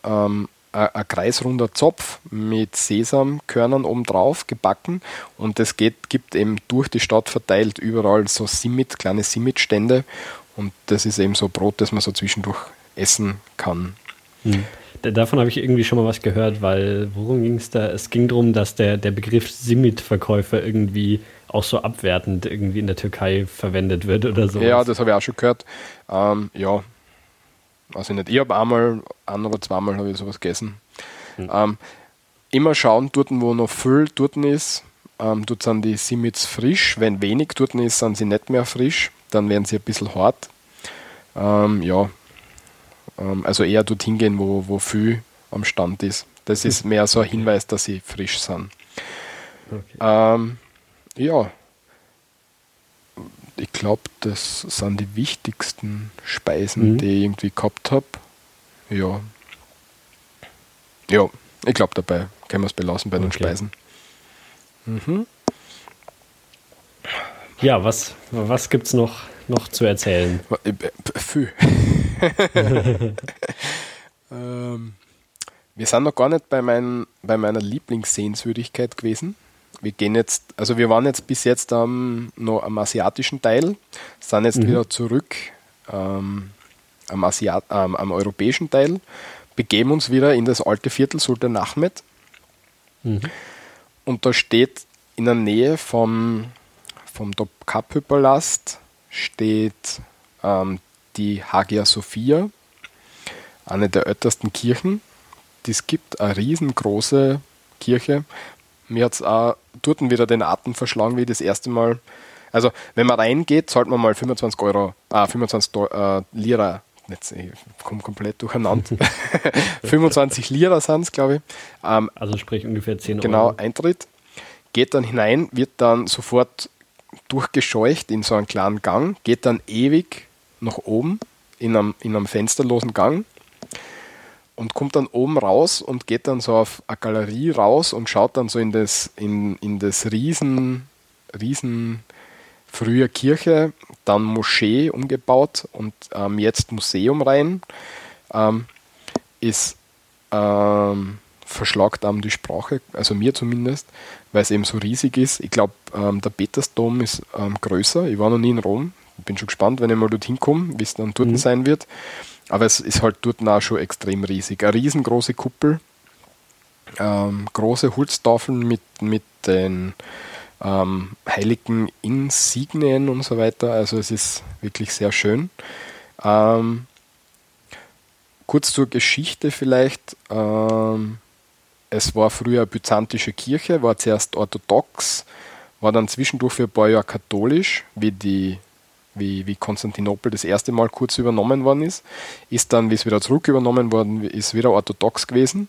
ähm, ein kreisrunder Zopf mit Sesamkörnern obendrauf gebacken und das geht, gibt eben durch die Stadt verteilt überall so Simit, kleine Simit-Stände und das ist eben so Brot, das man so zwischendurch essen kann. Hm. Davon habe ich irgendwie schon mal was gehört, weil worum ging es da? Es ging darum, dass der, der Begriff Simit-Verkäufer irgendwie auch so abwertend irgendwie in der Türkei verwendet wird oder so. Ja, das habe ich auch schon gehört. Ähm, ja, weiß ich nicht. Ich habe einmal, ein oder zweimal habe ich sowas gegessen. Hm. Ähm, immer schauen, dort wo noch viel dort ist, ähm, dort sind die Simits frisch. Wenn wenig dort ist, sind sie nicht mehr frisch. Dann werden sie ein bisschen hart. Ähm, ja, ähm, also eher dorthin gehen, wo, wo viel am Stand ist. Das ist mehr so ein Hinweis, dass sie frisch sind. Okay. Ähm, ja, ich glaube, das sind die wichtigsten Speisen, mhm. die ich irgendwie gehabt habe. Ja. Ja, ich glaube, dabei können wir es belassen bei okay. den Speisen. Mhm. Ja, was, was gibt es noch, noch zu erzählen? Viel. (laughs) ähm, wir sind noch gar nicht bei, mein, bei meiner Lieblingssehenswürdigkeit gewesen. Wir gehen jetzt, also wir waren jetzt bis jetzt ähm, noch am asiatischen Teil, sind jetzt mhm. wieder zurück ähm, am, Asiat ähm, am europäischen Teil, begeben uns wieder in das alte Viertel Sultan Ahmed. Mhm. Und da steht in der Nähe vom, vom Topkapi-Palast steht ähm, die Hagia Sophia, eine der ältesten Kirchen, die es gibt, eine riesengroße Kirche. Mir hat es auch dort wieder den Atem verschlagen, wie das erste Mal. Also, wenn man reingeht, zahlt man mal 25 Euro, ah, 25 Do äh, Lira. Jetzt, ich komme komplett durcheinander. (laughs) 25 Lira sind es, glaube ich. Ähm, also sprich ungefähr 10 genau, Euro. Genau, Eintritt. Geht dann hinein, wird dann sofort durchgescheucht in so einen kleinen Gang, geht dann ewig nach oben in einem, in einem fensterlosen Gang und kommt dann oben raus und geht dann so auf eine Galerie raus und schaut dann so in das, in, in das riesen, riesen frühe Kirche, dann Moschee umgebaut und ähm, jetzt Museum rein. Ähm, ist ähm, verschlagt einem die Sprache, also mir zumindest, weil es eben so riesig ist. Ich glaube, ähm, der Petersdom ist ähm, größer. Ich war noch nie in Rom, bin schon gespannt, wenn ich mal dorthin komme, wie es dann dort mhm. sein wird. Aber es ist halt dort auch schon extrem riesig. Eine riesengroße Kuppel, ähm, große Holztafeln mit, mit den ähm, heiligen Insignien und so weiter. Also es ist wirklich sehr schön. Ähm, kurz zur Geschichte vielleicht. Ähm, es war früher eine byzantische Kirche, war zuerst orthodox, war dann zwischendurch für ein paar Jahre katholisch, wie die wie, wie Konstantinopel das erste Mal kurz übernommen worden ist, ist dann, wie es wieder zurück übernommen worden ist, wieder orthodox gewesen.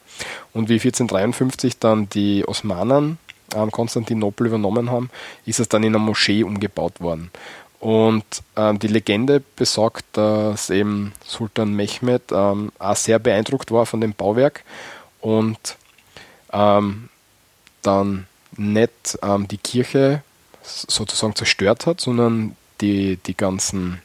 Und wie 1453 dann die Osmanen ähm, Konstantinopel übernommen haben, ist es dann in eine Moschee umgebaut worden. Und ähm, die Legende besagt, dass eben Sultan Mehmed ähm, auch sehr beeindruckt war von dem Bauwerk und ähm, dann nicht ähm, die Kirche sozusagen zerstört hat, sondern die, die ganzen,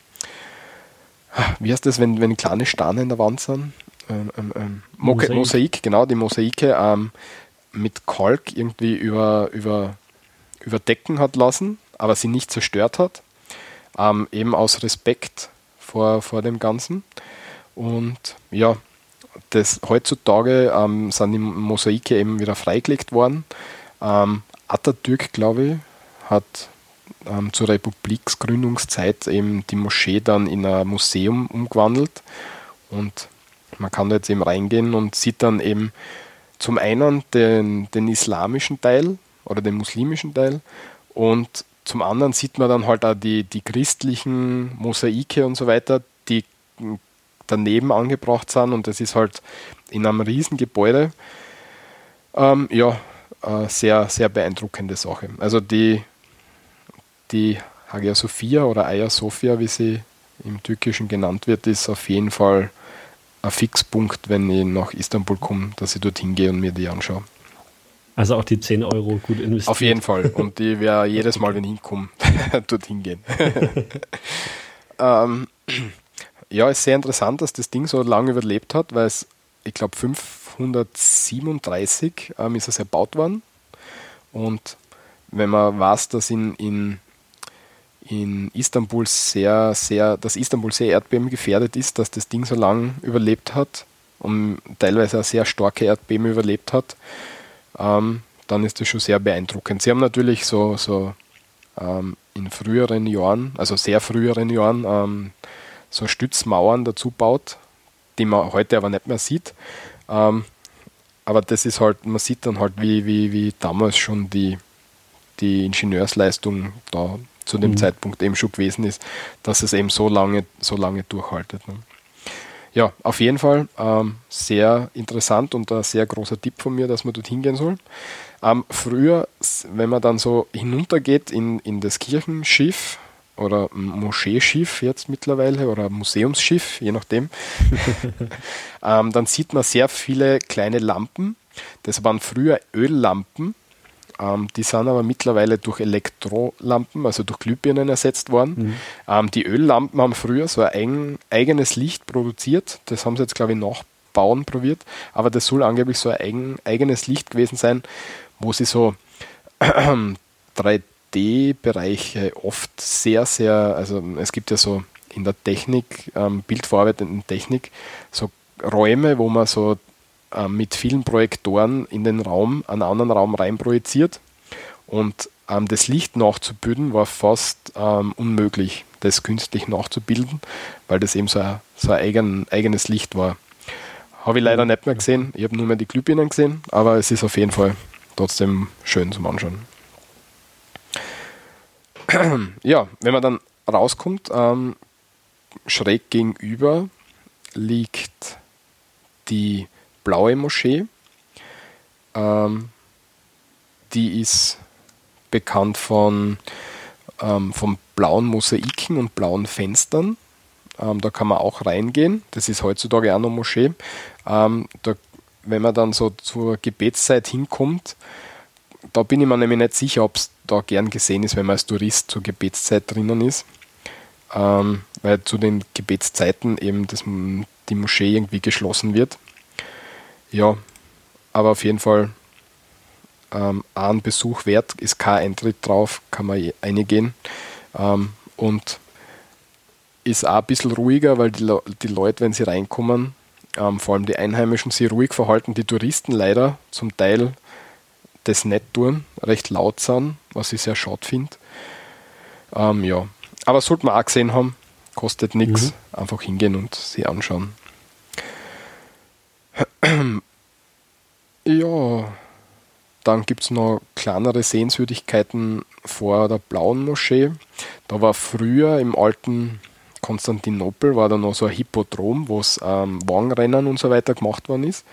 wie heißt das, wenn, wenn kleine Steine in der Wand sind? Ähm, ähm, ähm Mosaik. Mosaik. genau, die Mosaike ähm, mit Kalk irgendwie über, über, überdecken hat lassen, aber sie nicht zerstört hat. Ähm, eben aus Respekt vor, vor dem Ganzen. Und ja, das, heutzutage ähm, sind die Mosaike eben wieder freigelegt worden. Ähm, Atatürk, glaube ich, hat ähm, zur Republiksgründungszeit eben die Moschee dann in ein Museum umgewandelt und man kann da jetzt eben reingehen und sieht dann eben zum einen den, den islamischen Teil oder den muslimischen Teil und zum anderen sieht man dann halt auch die, die christlichen Mosaike und so weiter, die daneben angebracht sind und das ist halt in einem riesen Gebäude. Ähm, ja, äh, sehr, sehr beeindruckende Sache. Also die, die Hagia Sophia oder Hagia Sophia, wie sie im Türkischen genannt wird, ist auf jeden Fall ein Fixpunkt, wenn ich nach Istanbul komme, dass ich dorthin gehe und mir die anschaue. Also auch die 10 Euro gut investiert. Auf jeden Fall. (laughs) Und die wäre jedes Mal, wenn ich hinkomme, (laughs) dorthin gehen. (laughs) ähm, ja, ist sehr interessant, dass das Ding so lange überlebt hat, weil es, ich glaube, 537 ähm, ist es erbaut worden. Und wenn man weiß, dass in, in, in Istanbul sehr, sehr, dass Istanbul sehr Erdbeben gefährdet ist, dass das Ding so lange überlebt hat und teilweise auch sehr starke Erdbeben überlebt hat, ähm, dann ist das schon sehr beeindruckend. Sie haben natürlich so, so ähm, in früheren Jahren, also sehr früheren Jahren, ähm, so Stützmauern dazu baut, die man heute aber nicht mehr sieht. Ähm, aber das ist halt, man sieht dann halt, wie, wie, wie damals schon die, die Ingenieursleistung da zu dem mhm. Zeitpunkt eben schon gewesen ist, dass es eben so lange, so lange durchhaltet. Ne? Ja, auf jeden Fall ähm, sehr interessant und ein sehr großer Tipp von mir, dass man dort hingehen soll. Ähm, früher, wenn man dann so hinuntergeht in, in das Kirchenschiff oder Moscheeschiff jetzt mittlerweile oder Museumsschiff, je nachdem, (laughs) ähm, dann sieht man sehr viele kleine Lampen. Das waren früher Öllampen, ähm, die sind aber mittlerweile durch Elektrolampen, also durch Glühbirnen ersetzt worden. Mhm. Ähm, die Öllampen haben früher so ein eigenes Licht produziert. Das haben sie jetzt, glaube ich, nachbauen probiert. Aber das soll angeblich so ein eigen, eigenes Licht gewesen sein, wo sie so (clears throat) 3D-Bereiche oft sehr, sehr, also es gibt ja so in der Technik, ähm, bildverarbeitenden Technik, so Räume, wo man so äh, mit vielen Projektoren in den Raum, einen anderen Raum rein projiziert. Und ähm, das Licht nachzubilden war fast ähm, unmöglich, das künstlich nachzubilden, weil das eben so ein, so ein eigen, eigenes Licht war. Habe ich leider nicht mehr gesehen. Ich habe nur mehr die Glühbirnen gesehen, aber es ist auf jeden Fall trotzdem schön zum Anschauen. (clears throat) ja, wenn man dann rauskommt, ähm, schräg gegenüber liegt die blaue Moschee. Ähm, die ist bekannt von, ähm, von blauen Mosaiken und blauen Fenstern. Ähm, da kann man auch reingehen. Das ist heutzutage auch noch Moschee. Ähm, da, wenn man dann so zur Gebetszeit hinkommt, da bin ich mir nämlich nicht sicher, ob es da gern gesehen ist, wenn man als Tourist zur Gebetszeit drinnen ist. Ähm, weil zu den Gebetszeiten eben das, die Moschee irgendwie geschlossen wird. Ja, aber auf jeden Fall ähm, ein Besuch wert, ist kein Eintritt drauf, kann man eh reingehen. Ähm, und ist auch ein bisschen ruhiger, weil die, die Leute, wenn sie reinkommen, ähm, vor allem die Einheimischen, sich ruhig verhalten. Die Touristen leider zum Teil das nicht tun, recht laut sind, was ich sehr schade finde. Ähm, ja, aber sollte man auch gesehen haben, kostet nichts, mhm. einfach hingehen und sie anschauen. (clears throat) Ja, dann gibt es noch kleinere Sehenswürdigkeiten vor der Blauen Moschee. Da war früher im alten Konstantinopel war da noch so ein Hippodrom, wo es ähm, Wagenrennen und so weiter gemacht worden ist.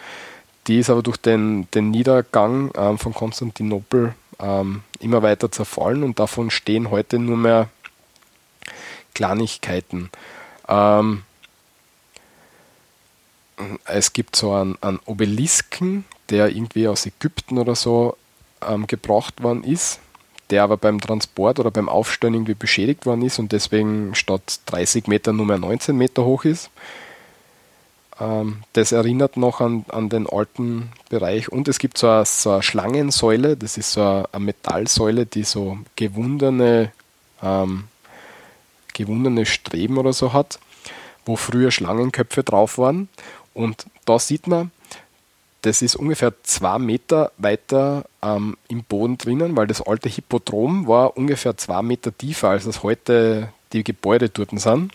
Die ist aber durch den, den Niedergang ähm, von Konstantinopel ähm, immer weiter zerfallen und davon stehen heute nur mehr Kleinigkeiten. Ähm, es gibt so einen, einen, Obelisken, der irgendwie aus Ägypten oder so ähm, gebracht worden ist, der aber beim Transport oder beim Aufstellen irgendwie beschädigt worden ist und deswegen statt 30 Meter nur mehr 19 Meter hoch ist. Ähm, das erinnert noch an, an den alten Bereich. Und es gibt so eine, so eine Schlangensäule, das ist so eine, eine Metallsäule, die so gewundene, ähm, gewundene Streben oder so hat, wo früher Schlangenköpfe drauf waren. Und da sieht man, das ist ungefähr zwei Meter weiter ähm, im Boden drinnen, weil das alte Hippodrom war ungefähr zwei Meter tiefer, als das heute die Gebäude dort sind.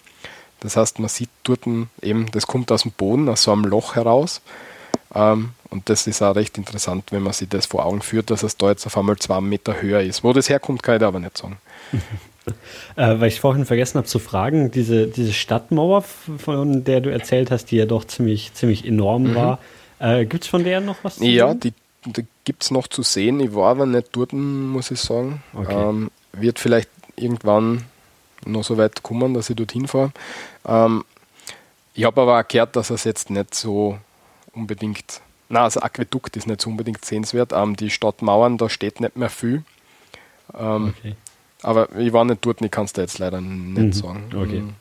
Das heißt, man sieht dort eben, das kommt aus dem Boden, aus so einem Loch heraus. Ähm, und das ist auch recht interessant, wenn man sich das vor Augen führt, dass es da jetzt auf einmal zwei Meter höher ist. Wo das herkommt, kann ich aber nicht sagen. (laughs) äh, weil ich vorhin vergessen habe zu fragen, diese, diese Stadtmauer, von der du erzählt hast, die ja doch ziemlich, ziemlich enorm mhm. war, äh, gibt es von der noch was zu Ja, sehen? die, die gibt es noch zu sehen. Ich war aber nicht dort, muss ich sagen. Okay. Ähm, wird vielleicht irgendwann noch so weit kommen, dass ich dorthin fahre. Ähm, ich habe aber auch gehört, dass es jetzt nicht so unbedingt, na, also Aquädukt ist nicht so unbedingt sehenswert. Ähm, die Stadtmauern, da steht nicht mehr viel. Ähm, okay. Aber ich war nicht dort, ich kann es dir jetzt leider nicht mhm. sagen. Okay. Mhm.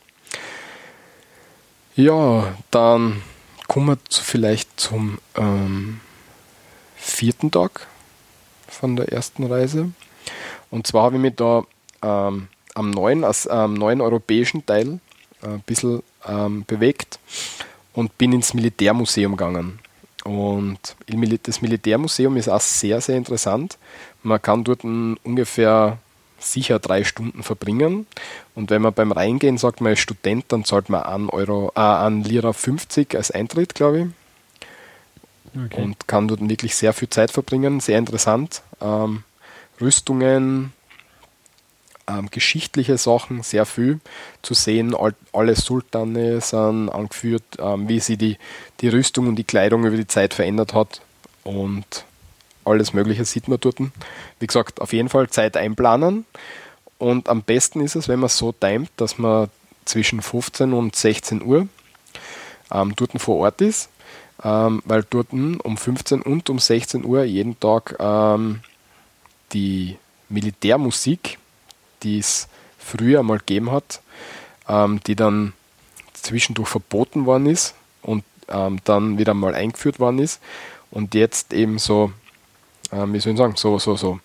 Ja, dann kommen wir zu, vielleicht zum ähm, vierten Tag von der ersten Reise. Und zwar habe ich mich da ähm, am neuen, als, ähm, neuen europäischen Teil äh, ein bisschen ähm, bewegt und bin ins Militärmuseum gegangen. Und das Militärmuseum ist auch sehr, sehr interessant. Man kann dort ungefähr sicher drei Stunden verbringen. Und wenn man beim Reingehen sagt, man ist Student, dann zahlt man an Euro, äh, an Lira 50 als Eintritt, glaube ich. Okay. Und kann dort wirklich sehr viel Zeit verbringen. Sehr interessant. Ähm, Rüstungen, ähm, geschichtliche Sachen, sehr viel zu sehen. All, alle Sultane sind angeführt, ähm, wie sie die, die Rüstung und die Kleidung über die Zeit verändert hat. Und alles Mögliche sieht man dort. Wie gesagt, auf jeden Fall Zeit einplanen. Und am besten ist es, wenn man so timet, dass man zwischen 15 und 16 Uhr ähm, dort vor Ort ist, ähm, weil dort um 15 und um 16 Uhr jeden Tag ähm, die Militärmusik die es früher mal gegeben hat, ähm, die dann zwischendurch verboten worden ist und ähm, dann wieder mal eingeführt worden ist und jetzt eben so, ähm, wie soll ich sagen, so, so, so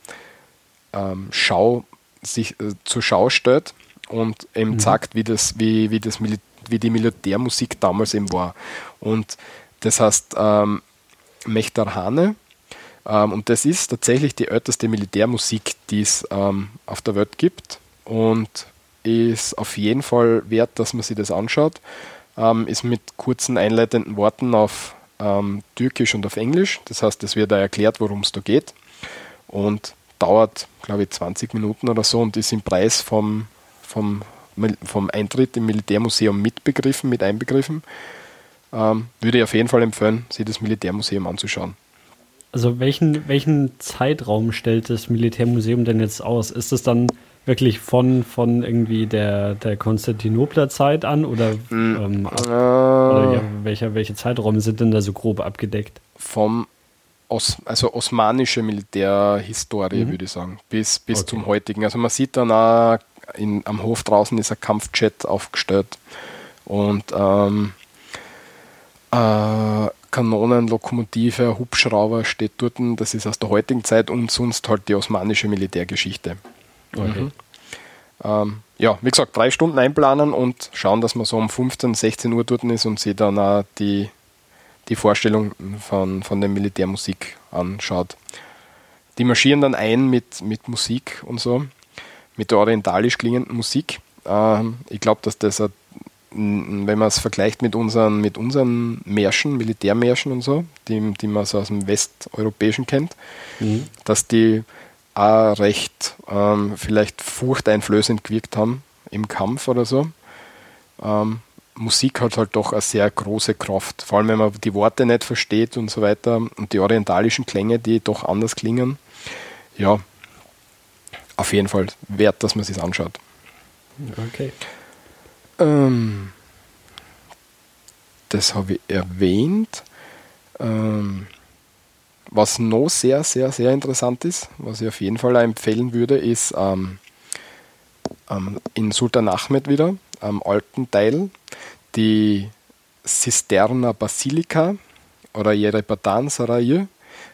ähm, Schau, sich äh, zur Schau stellt und eben mhm. sagt, wie das, wie, wie das wie die Militärmusik damals eben war. Und das heißt ähm, Mechterhane, ähm, und das ist tatsächlich die älteste Militärmusik, die es ähm, auf der Welt gibt und ist auf jeden Fall wert, dass man sich das anschaut. Ähm, ist mit kurzen einleitenden Worten auf ähm, Türkisch und auf Englisch. Das heißt, es wird da erklärt, worum es da geht und dauert, glaube ich, 20 Minuten oder so und ist im Preis vom, vom, vom Eintritt im Militärmuseum mitbegriffen, mit einbegriffen. Ähm, würde ich auf jeden Fall empfehlen, sich das Militärmuseum anzuschauen. Also welchen, welchen Zeitraum stellt das Militärmuseum denn jetzt aus? Ist es dann wirklich von, von irgendwie der, der Konstantinopler Zeit an oder, mm, ähm, ab, äh, oder ja, welcher, welche Zeiträume sind denn da so grob abgedeckt? Vom Os, also osmanische Militärhistorie, mhm. würde ich sagen, bis, bis okay. zum heutigen. Also man sieht dann auch in, am Hof draußen ist ein Kampfjet aufgestellt und ähm, äh, Kanonen, Lokomotive, Hubschrauber steht dort. Das ist aus der heutigen Zeit und sonst halt die osmanische Militärgeschichte. Okay. Mhm. Ähm, ja, wie gesagt, drei Stunden einplanen und schauen, dass man so um 15, 16 Uhr dort ist und sich dann auch die, die Vorstellung von, von der Militärmusik anschaut. Die marschieren dann ein mit, mit Musik und so, mit der orientalisch klingenden Musik. Ähm, ich glaube, dass das wenn man es vergleicht mit unseren, mit unseren Märschen, Militärmärschen und so, die, die man so aus dem Westeuropäischen kennt, mhm. dass die auch recht ähm, vielleicht furchteinflößend gewirkt haben im Kampf oder so. Ähm, Musik hat halt doch eine sehr große Kraft, vor allem wenn man die Worte nicht versteht und so weiter und die orientalischen Klänge, die doch anders klingen. Ja, auf jeden Fall wert, dass man sich anschaut. Okay. Ähm, das habe ich erwähnt. Ähm, was noch sehr, sehr, sehr interessant ist, was ich auf jeden Fall empfehlen würde, ist ähm, ähm, in Sultan Ahmed wieder, am alten Teil, die Cisterna Basilica oder Yerebatan Sarai.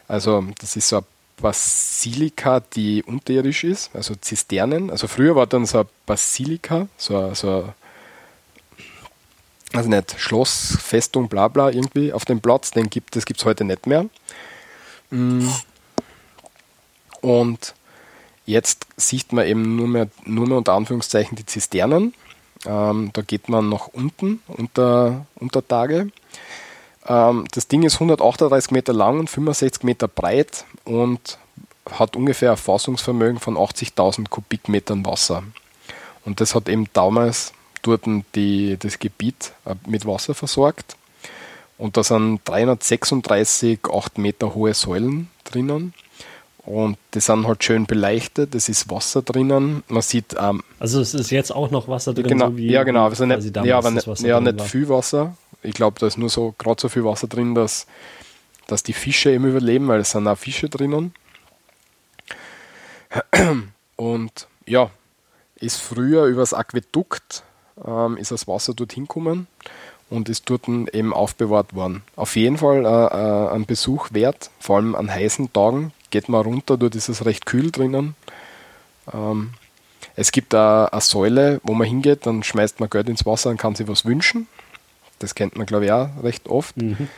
Also das ist so eine Basilika, die unterirdisch ist, also Zisternen. Also früher war dann so eine Basilika, so, so also nicht Schloss, Festung, bla bla irgendwie auf dem Platz, den gibt es gibt's heute nicht mehr. Mm. Und jetzt sieht man eben nur mehr, nur mehr unter Anführungszeichen die Zisternen. Ähm, da geht man nach unten unter, unter Tage. Ähm, das Ding ist 138 Meter lang und 65 Meter breit und hat ungefähr ein Fassungsvermögen von 80.000 Kubikmetern Wasser. Und das hat eben damals dort die, das Gebiet äh, mit Wasser versorgt. Und da sind 336 8 Meter hohe Säulen drinnen. Und die sind halt schön beleuchtet, es ist Wasser drinnen. Man sieht. Ähm, also es ist jetzt auch noch Wasser drin, genau, so ja, genau. Also nicht, ja, aber nicht, ja, nicht viel Wasser. Ich glaube, da ist nur so gerade so viel Wasser drin, dass, dass die Fische eben überleben, weil es sind auch Fische drinnen. Und ja, ist früher übers Aquädukt ähm, ist das Wasser dorthin gekommen und ist dort eben aufbewahrt worden. Auf jeden Fall äh, äh, ein Besuch wert, vor allem an heißen Tagen. Geht man runter, dort ist es recht kühl drinnen. Ähm, es gibt da eine Säule, wo man hingeht, dann schmeißt man Geld ins Wasser und kann sich was wünschen. Das kennt man, glaube ich, auch recht oft. Mhm.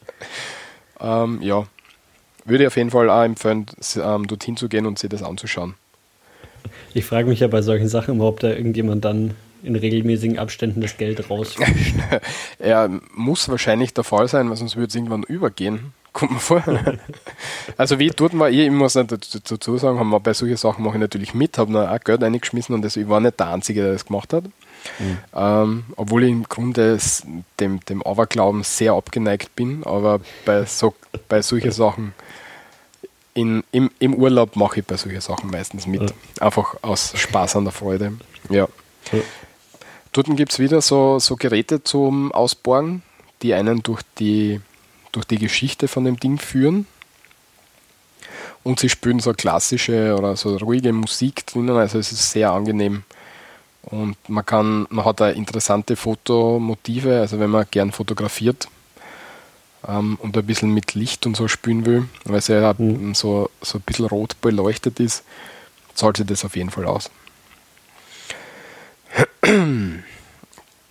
(laughs) ähm, ja, würde ich auf jeden Fall auch empfehlen, ähm, dorthin zu gehen und sich das anzuschauen. Ich frage mich ja bei solchen Sachen immer, ob da irgendjemand dann in regelmäßigen Abständen das Geld rausfischt. (laughs) er muss wahrscheinlich der Fall sein, weil sonst würde es irgendwann übergehen. (laughs) Kommt mir vor. also wie tut man, ich muss dazu sagen, haben wir bei solchen Sachen mache ich natürlich mit, habe noch auch Geld eingeschmissen und das, ich war nicht der Einzige, der das gemacht hat. Mhm. Ähm, obwohl ich im Grunde dem, dem Aberglauben sehr abgeneigt bin, aber bei, so, bei solchen Sachen in, im, im Urlaub mache ich bei solchen Sachen meistens mit. Ja. Einfach aus Spaß an der Freude. Ja. Dort gibt es wieder so, so Geräte zum Ausbohren, die einen durch die, durch die Geschichte von dem Ding führen. Und sie spielen so klassische oder so ruhige Musik drinnen, also es ist sehr angenehm. Und man kann, man hat da interessante Fotomotive, also wenn man gern fotografiert ähm, und ein bisschen mit Licht und so spielen will, weil es ja mhm. so, so ein bisschen rot beleuchtet ist, zahlt sich das auf jeden Fall aus. (clears throat)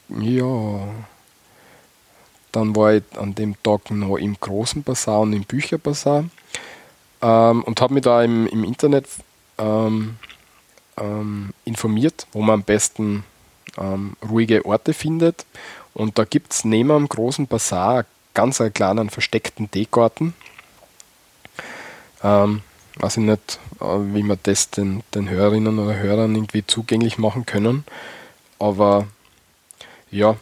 ja. Dann war ich an dem Tag noch im großen Bazar und im Bücherbazar ähm, und habe mich da im, im Internet ähm, ähm, informiert, wo man am besten ähm, ruhige Orte findet. Und da gibt es neben dem großen Bazar ganz einen kleinen versteckten Teegarten. Ähm, weiß ich nicht, äh, wie wir das den, den Hörerinnen oder Hörern irgendwie zugänglich machen können. Aber ja,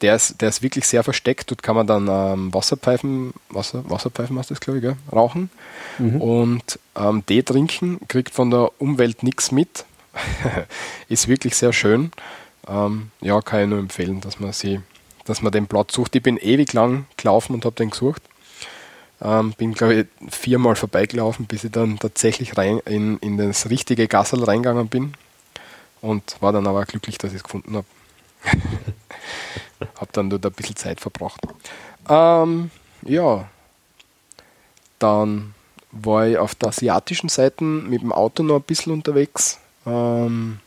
der ist, der ist wirklich sehr versteckt. Dort kann man dann ähm, Wasserpfeifen, Wasser, Wasserpfeifen heißt das, glaube ich, gell? rauchen mhm. und ähm, Tee trinken, kriegt von der Umwelt nichts mit. (laughs) ist wirklich sehr schön. Ähm, ja, kann ich nur empfehlen, dass man sie, dass man den Platz sucht. Ich bin ewig lang gelaufen und habe den gesucht. Ähm, bin, glaube ich, viermal vorbeigelaufen, bis ich dann tatsächlich rein in, in das richtige Gassel reingegangen bin. Und war dann aber glücklich, dass ich es gefunden habe. (laughs) habe dann dort ein bisschen Zeit verbracht. Ähm, ja, dann war ich auf der asiatischen Seite mit dem Auto noch ein bisschen unterwegs. Ähm,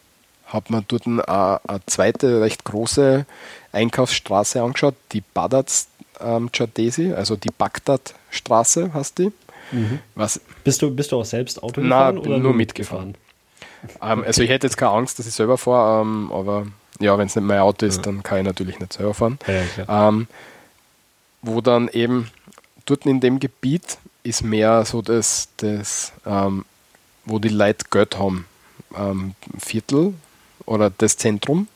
habe mir dort eine, eine, zweite recht große Einkaufsstraße angeschaut, die Badat ähm, Chadesi, also die Bagdad-Straße heißt die. Mhm. Was, bist, du, bist du auch selbst Auto gefahren? Nein, oder nur mitgefahren. ähm, also ich hätte jetzt keine Angst, dass ich selber fahre, ähm, aber ja, wenn es nicht mein Auto ist, ja. dann kann ich natürlich nicht selber fahren. Ja, ähm, wo dann eben dort in dem Gebiet ist mehr so das, das ähm, wo die Leute Geld haben. Ähm, Viertel oder das Zentrum.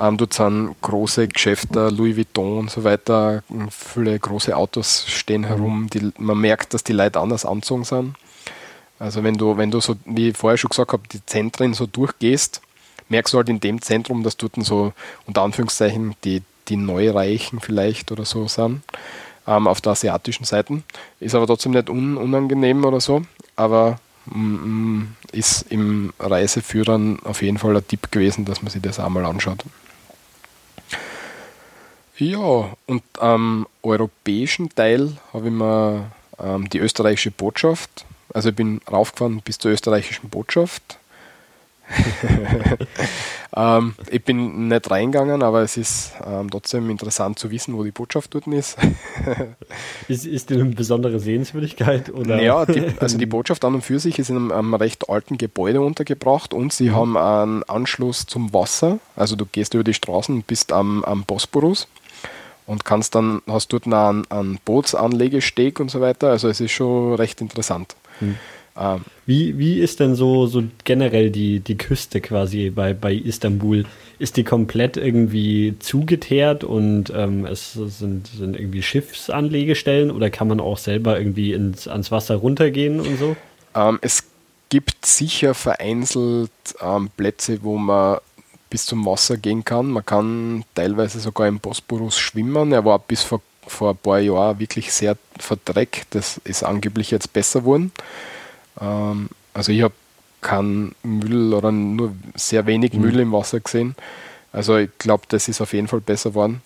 Ähm, dort sind große Geschäfte, Louis Vuitton und so weiter, viele große Autos stehen herum. Die, man merkt, dass die Leute anders anzogen sind. Also wenn du, wenn du so, wie ich vorher schon gesagt habe, die Zentren so durchgehst, merkst du halt in dem Zentrum, dass dort so unter Anführungszeichen die, die Neureichen vielleicht oder so sind ähm, auf der asiatischen Seite. Ist aber trotzdem nicht un unangenehm oder so, aber mm, ist im Reiseführern auf jeden Fall ein Tipp gewesen, dass man sich das einmal anschaut. Ja, und am europäischen Teil habe ich mir ähm, die österreichische Botschaft, also ich bin raufgefahren bis zur österreichischen Botschaft, (laughs) ähm, ich bin nicht reingegangen, aber es ist ähm, trotzdem interessant zu wissen, wo die Botschaft dort ist. (laughs) ist, ist die eine besondere Sehenswürdigkeit? Oder? Ja, die, (laughs) also die Botschaft an und für sich ist in einem, einem recht alten Gebäude untergebracht und sie mhm. haben einen Anschluss zum Wasser. Also du gehst über die Straßen und bist am, am Bosporus. Und kannst dann, hast dort noch einen, einen Bootsanlegesteg und so weiter. Also es ist schon recht interessant. Hm. Ähm, wie, wie ist denn so, so generell die, die Küste quasi bei, bei Istanbul? Ist die komplett irgendwie zugeteert und ähm, es sind, sind irgendwie Schiffsanlegestellen oder kann man auch selber irgendwie ins, ans Wasser runtergehen und so? Ähm, es gibt sicher vereinzelt ähm, Plätze, wo man bis zum Wasser gehen kann. Man kann teilweise sogar im Bosporus schwimmen. Er war bis vor, vor ein paar Jahren wirklich sehr verdreckt. Das ist angeblich jetzt besser geworden. Ähm, also ich habe keinen Müll oder nur sehr wenig mhm. Müll im Wasser gesehen. Also ich glaube, das ist auf jeden Fall besser geworden.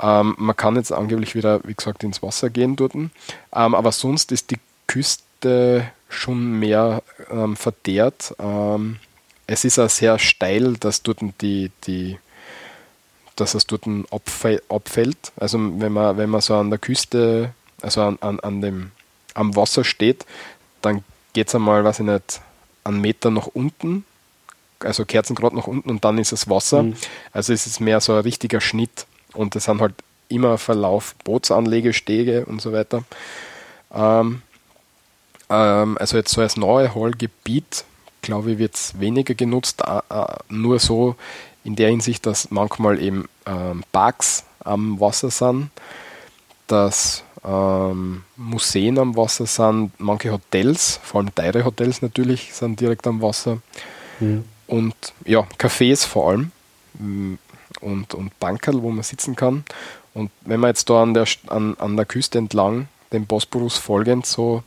Ähm, man kann jetzt angeblich wieder, wie gesagt, ins Wasser gehen dort. Ähm, aber sonst ist die Küste schon mehr ähm, verteert. Es ist auch sehr steil, dass dort die, die dass es dort abfällt. Also wenn man, wenn man so an der Küste, also an, an, an dem, am Wasser steht, dann geht es einmal, weiß ich nicht, einen Meter nach unten, also Kerzengrad nach unten und dann ist es Wasser. Mhm. Also es ist mehr so ein richtiger Schnitt und es sind halt immer Verlauf, Bootsanlegestege und so weiter. Ähm, ähm, also jetzt so als neue Hallgebiet, glaube ich, wird es weniger genutzt, nur so in der Hinsicht, dass manchmal eben ähm, Parks am Wasser sind, dass ähm, Museen am Wasser sind, manche Hotels, vor allem teure Hotels natürlich, sind direkt am Wasser. Mhm. Und ja, Cafés vor allem mm, und, und Bankerl, wo man sitzen kann. Und wenn man jetzt da an der, an, an der Küste entlang, dem Bosporus folgend so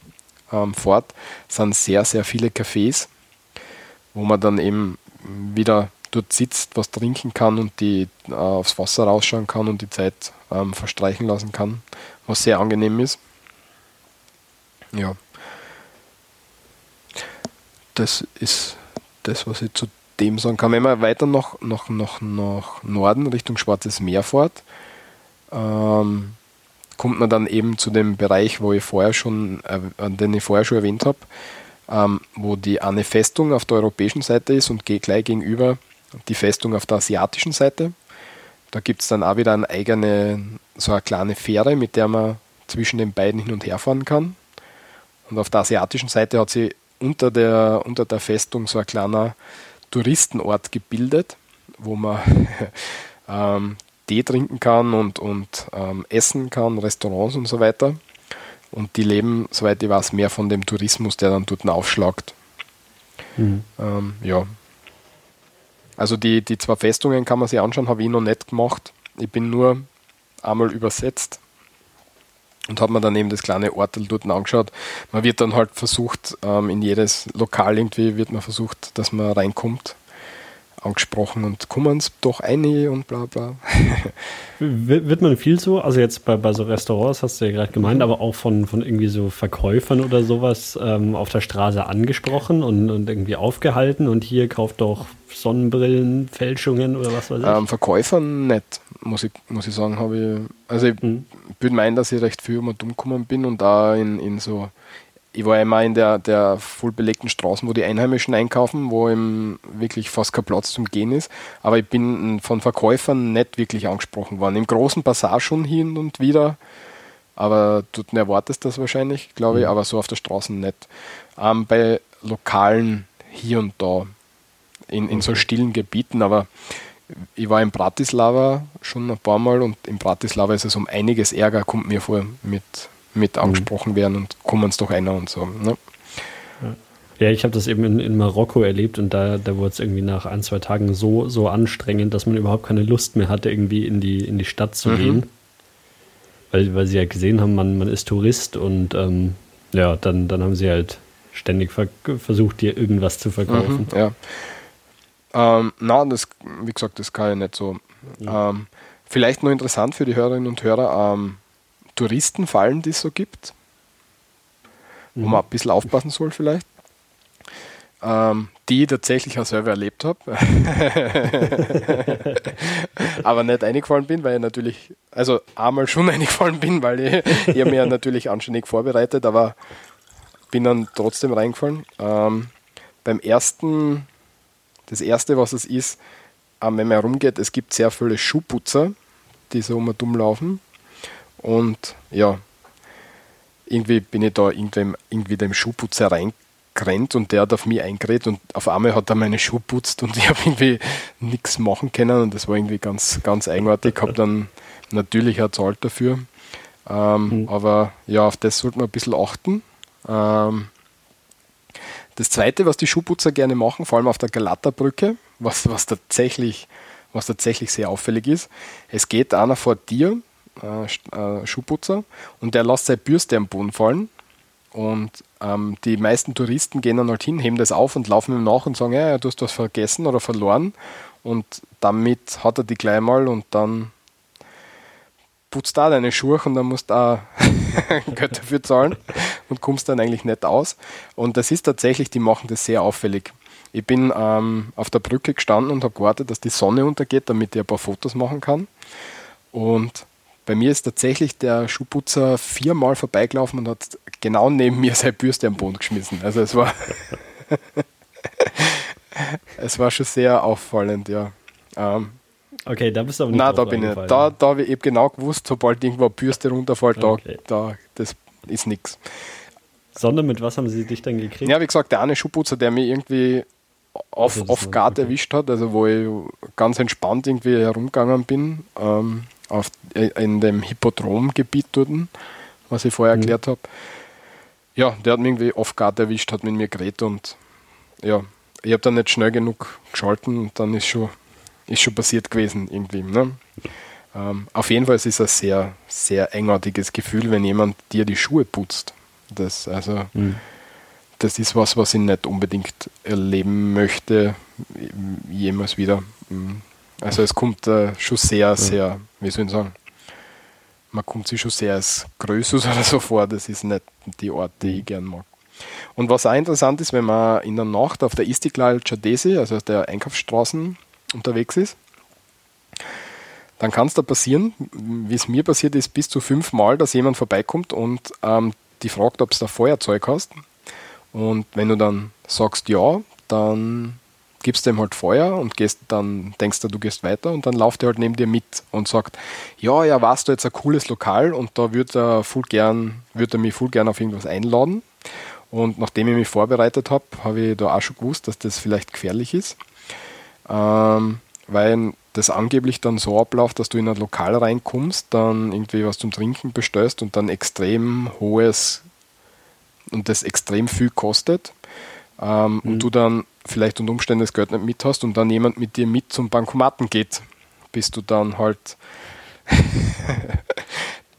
ähm, fort, sind sehr, sehr viele Cafés, wo man dann eben wieder dort sitzt, was trinken kann und die äh, aufs Wasser rausschauen kann und die Zeit ähm, verstreichen lassen kann was sehr angenehm ist. Ja. Das ist das, was ich zu dem sagen kann. Wenn man weiter nach, nach, nach, nach Norden Richtung Schwarzes Meer fährt, ähm, kommt man dann eben zu dem Bereich, wo ich vorher schon, äh, den ich vorher schon erwähnt habe, ähm, wo die eine Festung auf der europäischen Seite ist und gleich gegenüber die Festung auf der asiatischen Seite. Da gibt es dann auch wieder eine eigene, so eine kleine Fähre, mit der man zwischen den beiden hin und her fahren kann. Und auf der asiatischen Seite hat sie unter der, unter der Festung so ein kleiner Touristenort gebildet, wo man (laughs) ähm, Tee trinken kann und, und ähm, essen kann, Restaurants und so weiter. Und die leben, soweit ich weiß, mehr von dem Tourismus, der dann dort aufschlagt. Mhm. Ähm, ja, also die, die zwei Festungen kann man sich anschauen, habe ich noch nicht gemacht. Ich bin nur einmal übersetzt und habe mir dann eben das kleine Ortel dort angeschaut. Man wird dann halt versucht, ähm, in jedes Lokal irgendwie wird man versucht, dass man reinkommt angesprochen und kommen es doch eine und bla bla. (laughs) Wird man viel so, also jetzt bei, bei so Restaurants, hast du ja gerade gemeint, aber auch von, von irgendwie so Verkäufern oder sowas ähm, auf der Straße angesprochen und, und irgendwie aufgehalten und hier kauft doch Sonnenbrillen, Fälschungen oder was weiß ich? Ähm, Verkäufern nicht, muss ich, muss ich sagen. Habe ich, also ich mhm. würde meinen, dass ich recht viel um dumm gekommen bin und da in, in so ich war immer in der, der voll belegten Straßen, wo die Einheimischen einkaufen, wo eben wirklich fast kein Platz zum Gehen ist. Aber ich bin von Verkäufern nicht wirklich angesprochen worden. Im großen Passage schon hin und wieder, aber dort erwartest du das wahrscheinlich, glaube ich, mhm. aber so auf der Straße nicht. Ähm, bei Lokalen hier und da, in, in so stillen Gebieten, aber ich war in Bratislava schon ein paar Mal und in Bratislava ist es um einiges Ärger, kommt mir vor, mit, mit mhm. angesprochen werden und kommen es doch einer und so. Ne? Ja, ich habe das eben in, in Marokko erlebt und da, da wurde es irgendwie nach ein, zwei Tagen so, so anstrengend, dass man überhaupt keine Lust mehr hatte, irgendwie in die, in die Stadt zu mhm. gehen. Weil, weil sie ja gesehen haben, man, man ist Tourist und ähm, ja, dann, dann haben sie halt ständig ver versucht, dir irgendwas zu verkaufen. Mhm, ja. Ähm, na, das, wie gesagt, das kann ich nicht so. Ja. Ähm, vielleicht nur interessant für die Hörerinnen und Hörer, ähm, Touristenfallen, die es so gibt, mhm. wo man ein bisschen aufpassen soll vielleicht. Ähm, die ich tatsächlich auch selber erlebt habe. (laughs) Aber nicht eingefallen bin, weil ich natürlich, also einmal schon (laughs) eingefallen bin, weil ich, ich mir natürlich anständig vorbereitet, aber bin dann trotzdem reingefallen. Ähm, beim ersten, das erste, was es ist, ähm, wenn man herumgeht, es gibt sehr viele Schuhputzer, die so um dumm laufen. Und ja, irgendwie bin ich da irgendwie, irgendwie dem Schuhputzer reingerannt und der hat auf mich eingeredet und auf einmal hat er meine Schuhe putzt und (laughs) ich habe irgendwie nichts machen können und das war irgendwie ganz, ganz eigenartig. Ich habe dann natürlich auch zahlt dafür. Ähm, mhm. Aber ja, auf das sollte man ein bisschen achten. Ähm, das zweite, was die Schuhputzer gerne machen, vor allem auf der Galaterbrücke, was, was, tatsächlich, was tatsächlich sehr auffällig ist, es geht einer vor dir, äh, äh, Schuhputzer, und der lässt seine Bürste am Boden fallen. Und ähm, die meisten Touristen gehen dann halt hin, heben das auf und laufen ihm nach und sagen, ja, du hast was vergessen oder verloren. Und damit hat er die gleich mal und dann putzt da deine Schuhe und dann musst du auch (laughs) Geld dafür zahlen und kommst dann eigentlich nicht aus. Und das ist tatsächlich, die machen das sehr auffällig. Ich bin ähm, auf der Brücke gestanden und habe gewartet, dass die Sonne untergeht, damit ich ein paar Fotos machen kann. Und bei mir ist tatsächlich der Schuhputzer viermal vorbeigelaufen und hat genau neben mir seine Bürste am Boden geschmissen. Also es war, (laughs) es war schon sehr auffallend, ja. Ähm, Okay, da bist du aber nicht Nein, da bin ich nicht. Da, da habe ich eben genau gewusst, sobald irgendwo eine Bürste runterfällt, okay. da, da, das ist nichts. Sondern mit was haben sie dich dann gekriegt? Ja, wie gesagt, der eine Schuhputzer, der mich irgendwie auf, also auf Guard okay. erwischt hat, also wo ich ganz entspannt irgendwie herumgegangen bin, ähm, auf, in dem Hippodromgebiet dort, was ich vorher mhm. erklärt habe. Ja, der hat mich irgendwie auf Guard erwischt, hat mit mir geredet und ja, ich habe dann nicht schnell genug geschalten und dann ist schon ist schon passiert gewesen irgendwie. Ne? Ähm, auf jeden Fall ist es ein sehr, sehr engartiges Gefühl, wenn jemand dir die Schuhe putzt. Das, also, mhm. das ist was, was ich nicht unbedingt erleben möchte, jemals wieder. Mhm. Also es kommt äh, schon sehr, sehr, wie soll ich sagen, man kommt sich schon sehr als Größus (laughs) oder so vor. Das ist nicht die Art, die ich gern mag. Und was auch interessant ist, wenn man in der Nacht auf der Istiklal Chadesi, also der Einkaufsstraßen, unterwegs ist, dann kann es da passieren, wie es mir passiert ist, bis zu fünfmal, dass jemand vorbeikommt und ähm, die fragt, ob du da Feuerzeug hast. Und wenn du dann sagst ja, dann gibst du ihm halt Feuer und gehst dann denkst du, du gehst weiter und dann lauft er halt neben dir mit und sagt, ja, ja, warst du jetzt ein cooles Lokal und da würde er voll gern, würde er mich voll gern auf irgendwas einladen. Und nachdem ich mich vorbereitet habe, habe ich da auch schon gewusst, dass das vielleicht gefährlich ist ähm, weil das angeblich dann so abläuft, dass du in ein Lokal reinkommst, dann irgendwie was zum Trinken bestellst und dann extrem hohes und das extrem viel kostet ähm, mhm. und du dann vielleicht unter Umständen das Geld nicht mit hast und dann jemand mit dir mit zum Bankomaten geht, bis du dann halt (laughs)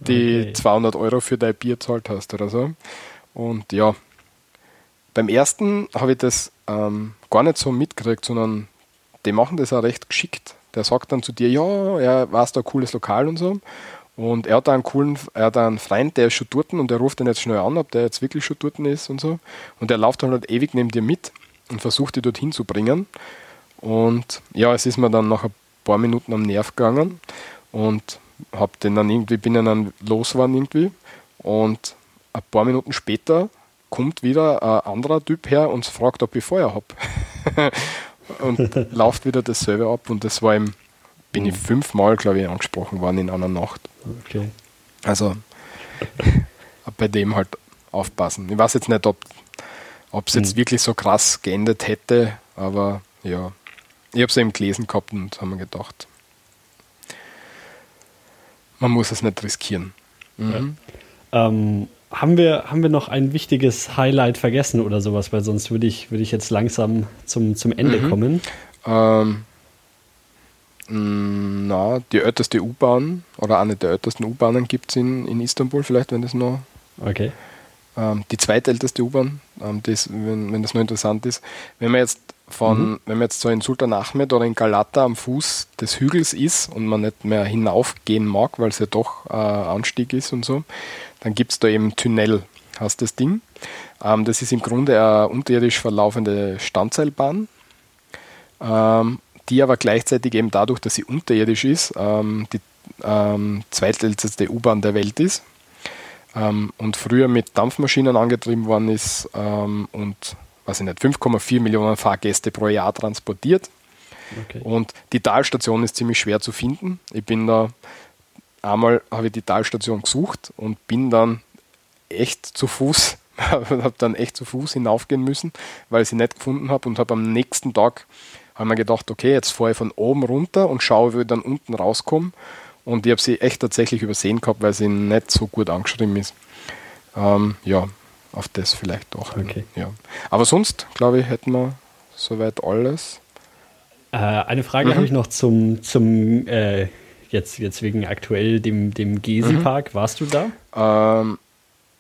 die okay. 200 Euro für dein Bier zahlt hast oder so. Und ja, beim ersten habe ich das ähm, gar nicht so mitgekriegt, sondern die machen das auch recht geschickt. Der sagt dann zu dir, ja, er weiß da ein cooles Lokal und so. Und er hat da einen coolen, er hat einen Freund, der ist schon dort und der ruft ihn jetzt schnell an, ob der jetzt wirklich schon dort ist und so. Und der läuft dann halt ewig neben dir mit und versucht dich dorthin zu bringen. Und ja, es ist mir dann nach ein paar Minuten am Nerv gegangen und hab den dann irgendwie, bin dann losgefahren irgendwie. Und ein paar Minuten später kommt wieder ein anderer Typ her und fragt, ob ich Feuer habe. (laughs) und läuft wieder dasselbe ab. Und das war im, bin ich fünfmal, glaube ich, angesprochen worden in einer Nacht. Okay. Also (laughs) bei dem halt aufpassen. Ich weiß jetzt nicht, ob es jetzt mhm. wirklich so krass geendet hätte, aber ja, ich habe es eben gelesen gehabt und habe mir gedacht, man muss es nicht riskieren. Mhm. Ja. Ähm, haben wir, haben wir noch ein wichtiges Highlight vergessen oder sowas? Weil sonst würde ich, würde ich jetzt langsam zum, zum Ende mhm. kommen. Ähm, na, die älteste U-Bahn oder eine der ältesten U-Bahnen gibt es in, in Istanbul, vielleicht, wenn das noch. Okay. Ähm, die zweitälteste U-Bahn, ähm, wenn, wenn das noch interessant ist. Wenn man jetzt von, mhm. wenn man jetzt so in Sultan Ahmed oder in Galata am Fuß des Hügels ist und man nicht mehr hinaufgehen mag, weil es ja doch äh, Anstieg ist und so, dann gibt es da eben Tunnel, heißt das Ding. Ähm, das ist im Grunde eine unterirdisch verlaufende Standseilbahn, ähm, die aber gleichzeitig eben dadurch, dass sie unterirdisch ist, ähm, die ähm, zweitälteste U-Bahn der Welt ist ähm, und früher mit Dampfmaschinen angetrieben worden ist ähm, und weiß ich nicht, 5,4 Millionen Fahrgäste pro Jahr transportiert. Okay. Und die Talstation ist ziemlich schwer zu finden. Ich bin da einmal habe ich die Talstation gesucht und bin dann echt zu Fuß, (laughs) habe dann echt zu Fuß hinaufgehen müssen, weil ich sie nicht gefunden habe und habe am nächsten Tag haben wir gedacht, okay, jetzt fahre ich von oben runter und schaue, wie ich dann unten rauskomme. Und ich habe sie echt tatsächlich übersehen gehabt, weil sie nicht so gut angeschrieben ist. Ähm, ja, auf das vielleicht auch. Okay. Ja. Aber sonst, glaube ich, hätten wir soweit alles. Äh, eine Frage mhm. habe ich noch zum, zum äh, jetzt, jetzt wegen aktuell dem, dem Gesi-Park. Mhm. Warst du da? Ähm,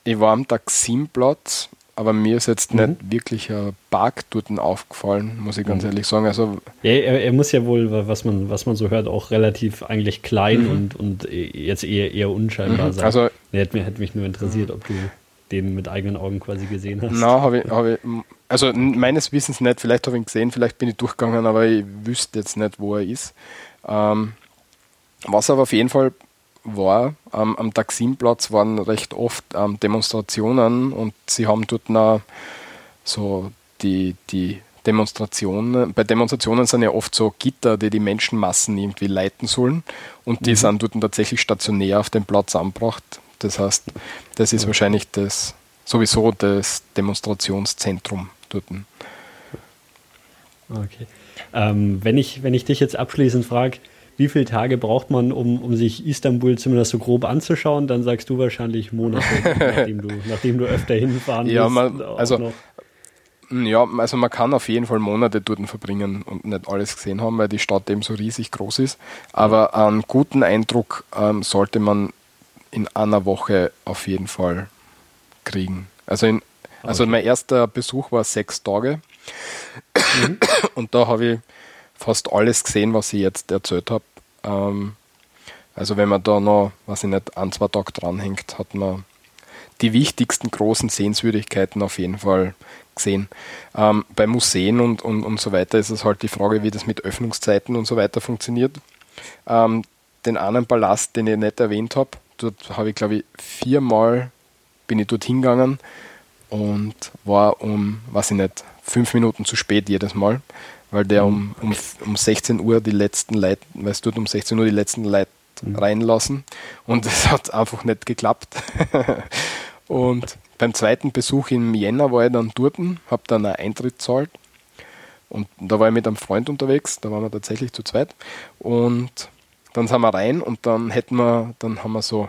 ich war am Taximplatz aber mir ist jetzt mhm. nicht wirklich ein Park dort aufgefallen, muss ich ganz mhm. ehrlich sagen. Also ja, er, er, muss ja wohl, was man, was man so hört, auch relativ eigentlich klein mhm. und, und jetzt eher, eher unscheinbar mhm. sein. Also, hätte, mich, hätte mich nur interessiert, ob du den mit eigenen Augen quasi gesehen hast. Na, habe ich, hab ich, also meines Wissens nicht, vielleicht habe ich ihn gesehen, vielleicht bin ich durchgegangen, aber ich wüsste jetzt nicht, wo er ist. Ähm, was aber auf jeden Fall war. Ähm, am Taximplatz waren recht oft ähm, Demonstrationen und sie haben dort noch so die, die Demonstrationen, bei Demonstrationen sind ja oft so Gitter, die die Menschenmassen irgendwie leiten sollen und die mhm. sind dort tatsächlich stationär auf dem Platz angebracht. Das heißt, das ist wahrscheinlich das sowieso das Demonstrationszentrum dort. Okay. Ähm, wenn, ich, wenn ich dich jetzt abschließend frage, wie viele Tage braucht man, um, um sich Istanbul zumindest so grob anzuschauen? Dann sagst du wahrscheinlich Monate, (laughs) nachdem, du, nachdem du öfter hinfahren ja, bist. Man, also, noch. Ja, also man kann auf jeden Fall Monate dort verbringen und nicht alles gesehen haben, weil die Stadt eben so riesig groß ist. Aber einen guten Eindruck ähm, sollte man in einer Woche auf jeden Fall kriegen. Also, in, also okay. mein erster Besuch war sechs Tage. Mhm. Und da habe ich fast alles gesehen, was ich jetzt erzählt habe. Ähm, also wenn man da noch, was ich nicht, ein, zwei Tage dranhängt, hat man die wichtigsten großen Sehenswürdigkeiten auf jeden Fall gesehen. Ähm, bei Museen und, und, und so weiter ist es halt die Frage, wie das mit Öffnungszeiten und so weiter funktioniert. Ähm, den einen Palast, den ich nicht erwähnt habe, dort habe ich glaube ich viermal bin ich dort hingegangen und war um, was ich nicht, fünf Minuten zu spät jedes Mal weil der um, um, um 16 Uhr die letzten Leute, weil es dort um 16 Uhr die letzten Leute mhm. reinlassen. Und es hat einfach nicht geklappt. (laughs) und beim zweiten Besuch im Jänner war ich dann dort, habe dann einen Eintritt zahlt und da war ich mit einem Freund unterwegs, da waren wir tatsächlich zu zweit. Und dann sind wir rein und dann hätten wir, dann haben wir so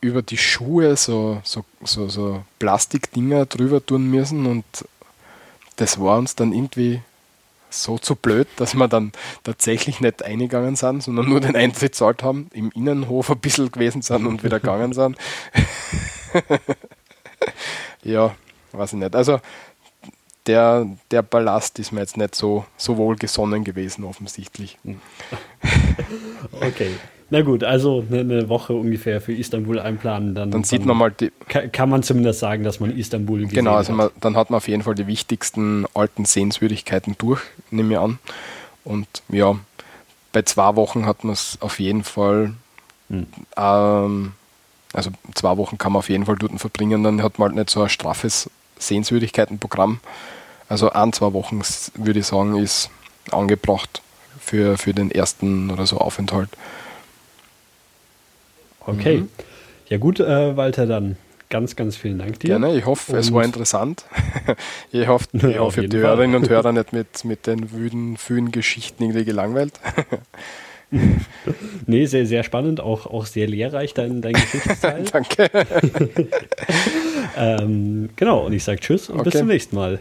über die Schuhe so, so, so, so Plastikdinger drüber tun müssen. Und das war uns dann irgendwie so zu blöd, dass wir dann tatsächlich nicht eingegangen sind, sondern nur den Eintritt zahlt haben, im Innenhof ein bisschen gewesen sind und wieder gegangen sind. (laughs) ja, weiß ich nicht. Also der, der Ballast ist mir jetzt nicht so, so wohlgesonnen gewesen, offensichtlich. (laughs) okay. Na gut, also eine Woche ungefähr für Istanbul einplanen. Dann, dann sieht dann man mal die. Kann man zumindest sagen, dass man Istanbul gesehen Genau, also man, dann hat man auf jeden Fall die wichtigsten alten Sehenswürdigkeiten durch, nehme ich an. Und ja, bei zwei Wochen hat man es auf jeden Fall. Hm. Ähm, also zwei Wochen kann man auf jeden Fall dort verbringen, dann hat man halt nicht so ein straffes Sehenswürdigkeitenprogramm. Also ein, zwei Wochen würde ich sagen, ist angebracht für, für den ersten oder so Aufenthalt. Okay. Mhm. Ja gut, äh, Walter, dann ganz, ganz vielen Dank dir. Gerne, ich hoffe, und es war interessant. (laughs) ich hoffe, (laughs) ich, hoffe, ich habe die Hörerinnen und Hörer (laughs) nicht mit, mit den wüden, vielen Geschichten irgendwie gelangweilt. nee, sehr, sehr spannend, auch, auch sehr lehrreich, dein, dein Geschichtsteil. Danke. ähm, genau, und ich sage Tschüss und okay. bis zum nächsten Mal.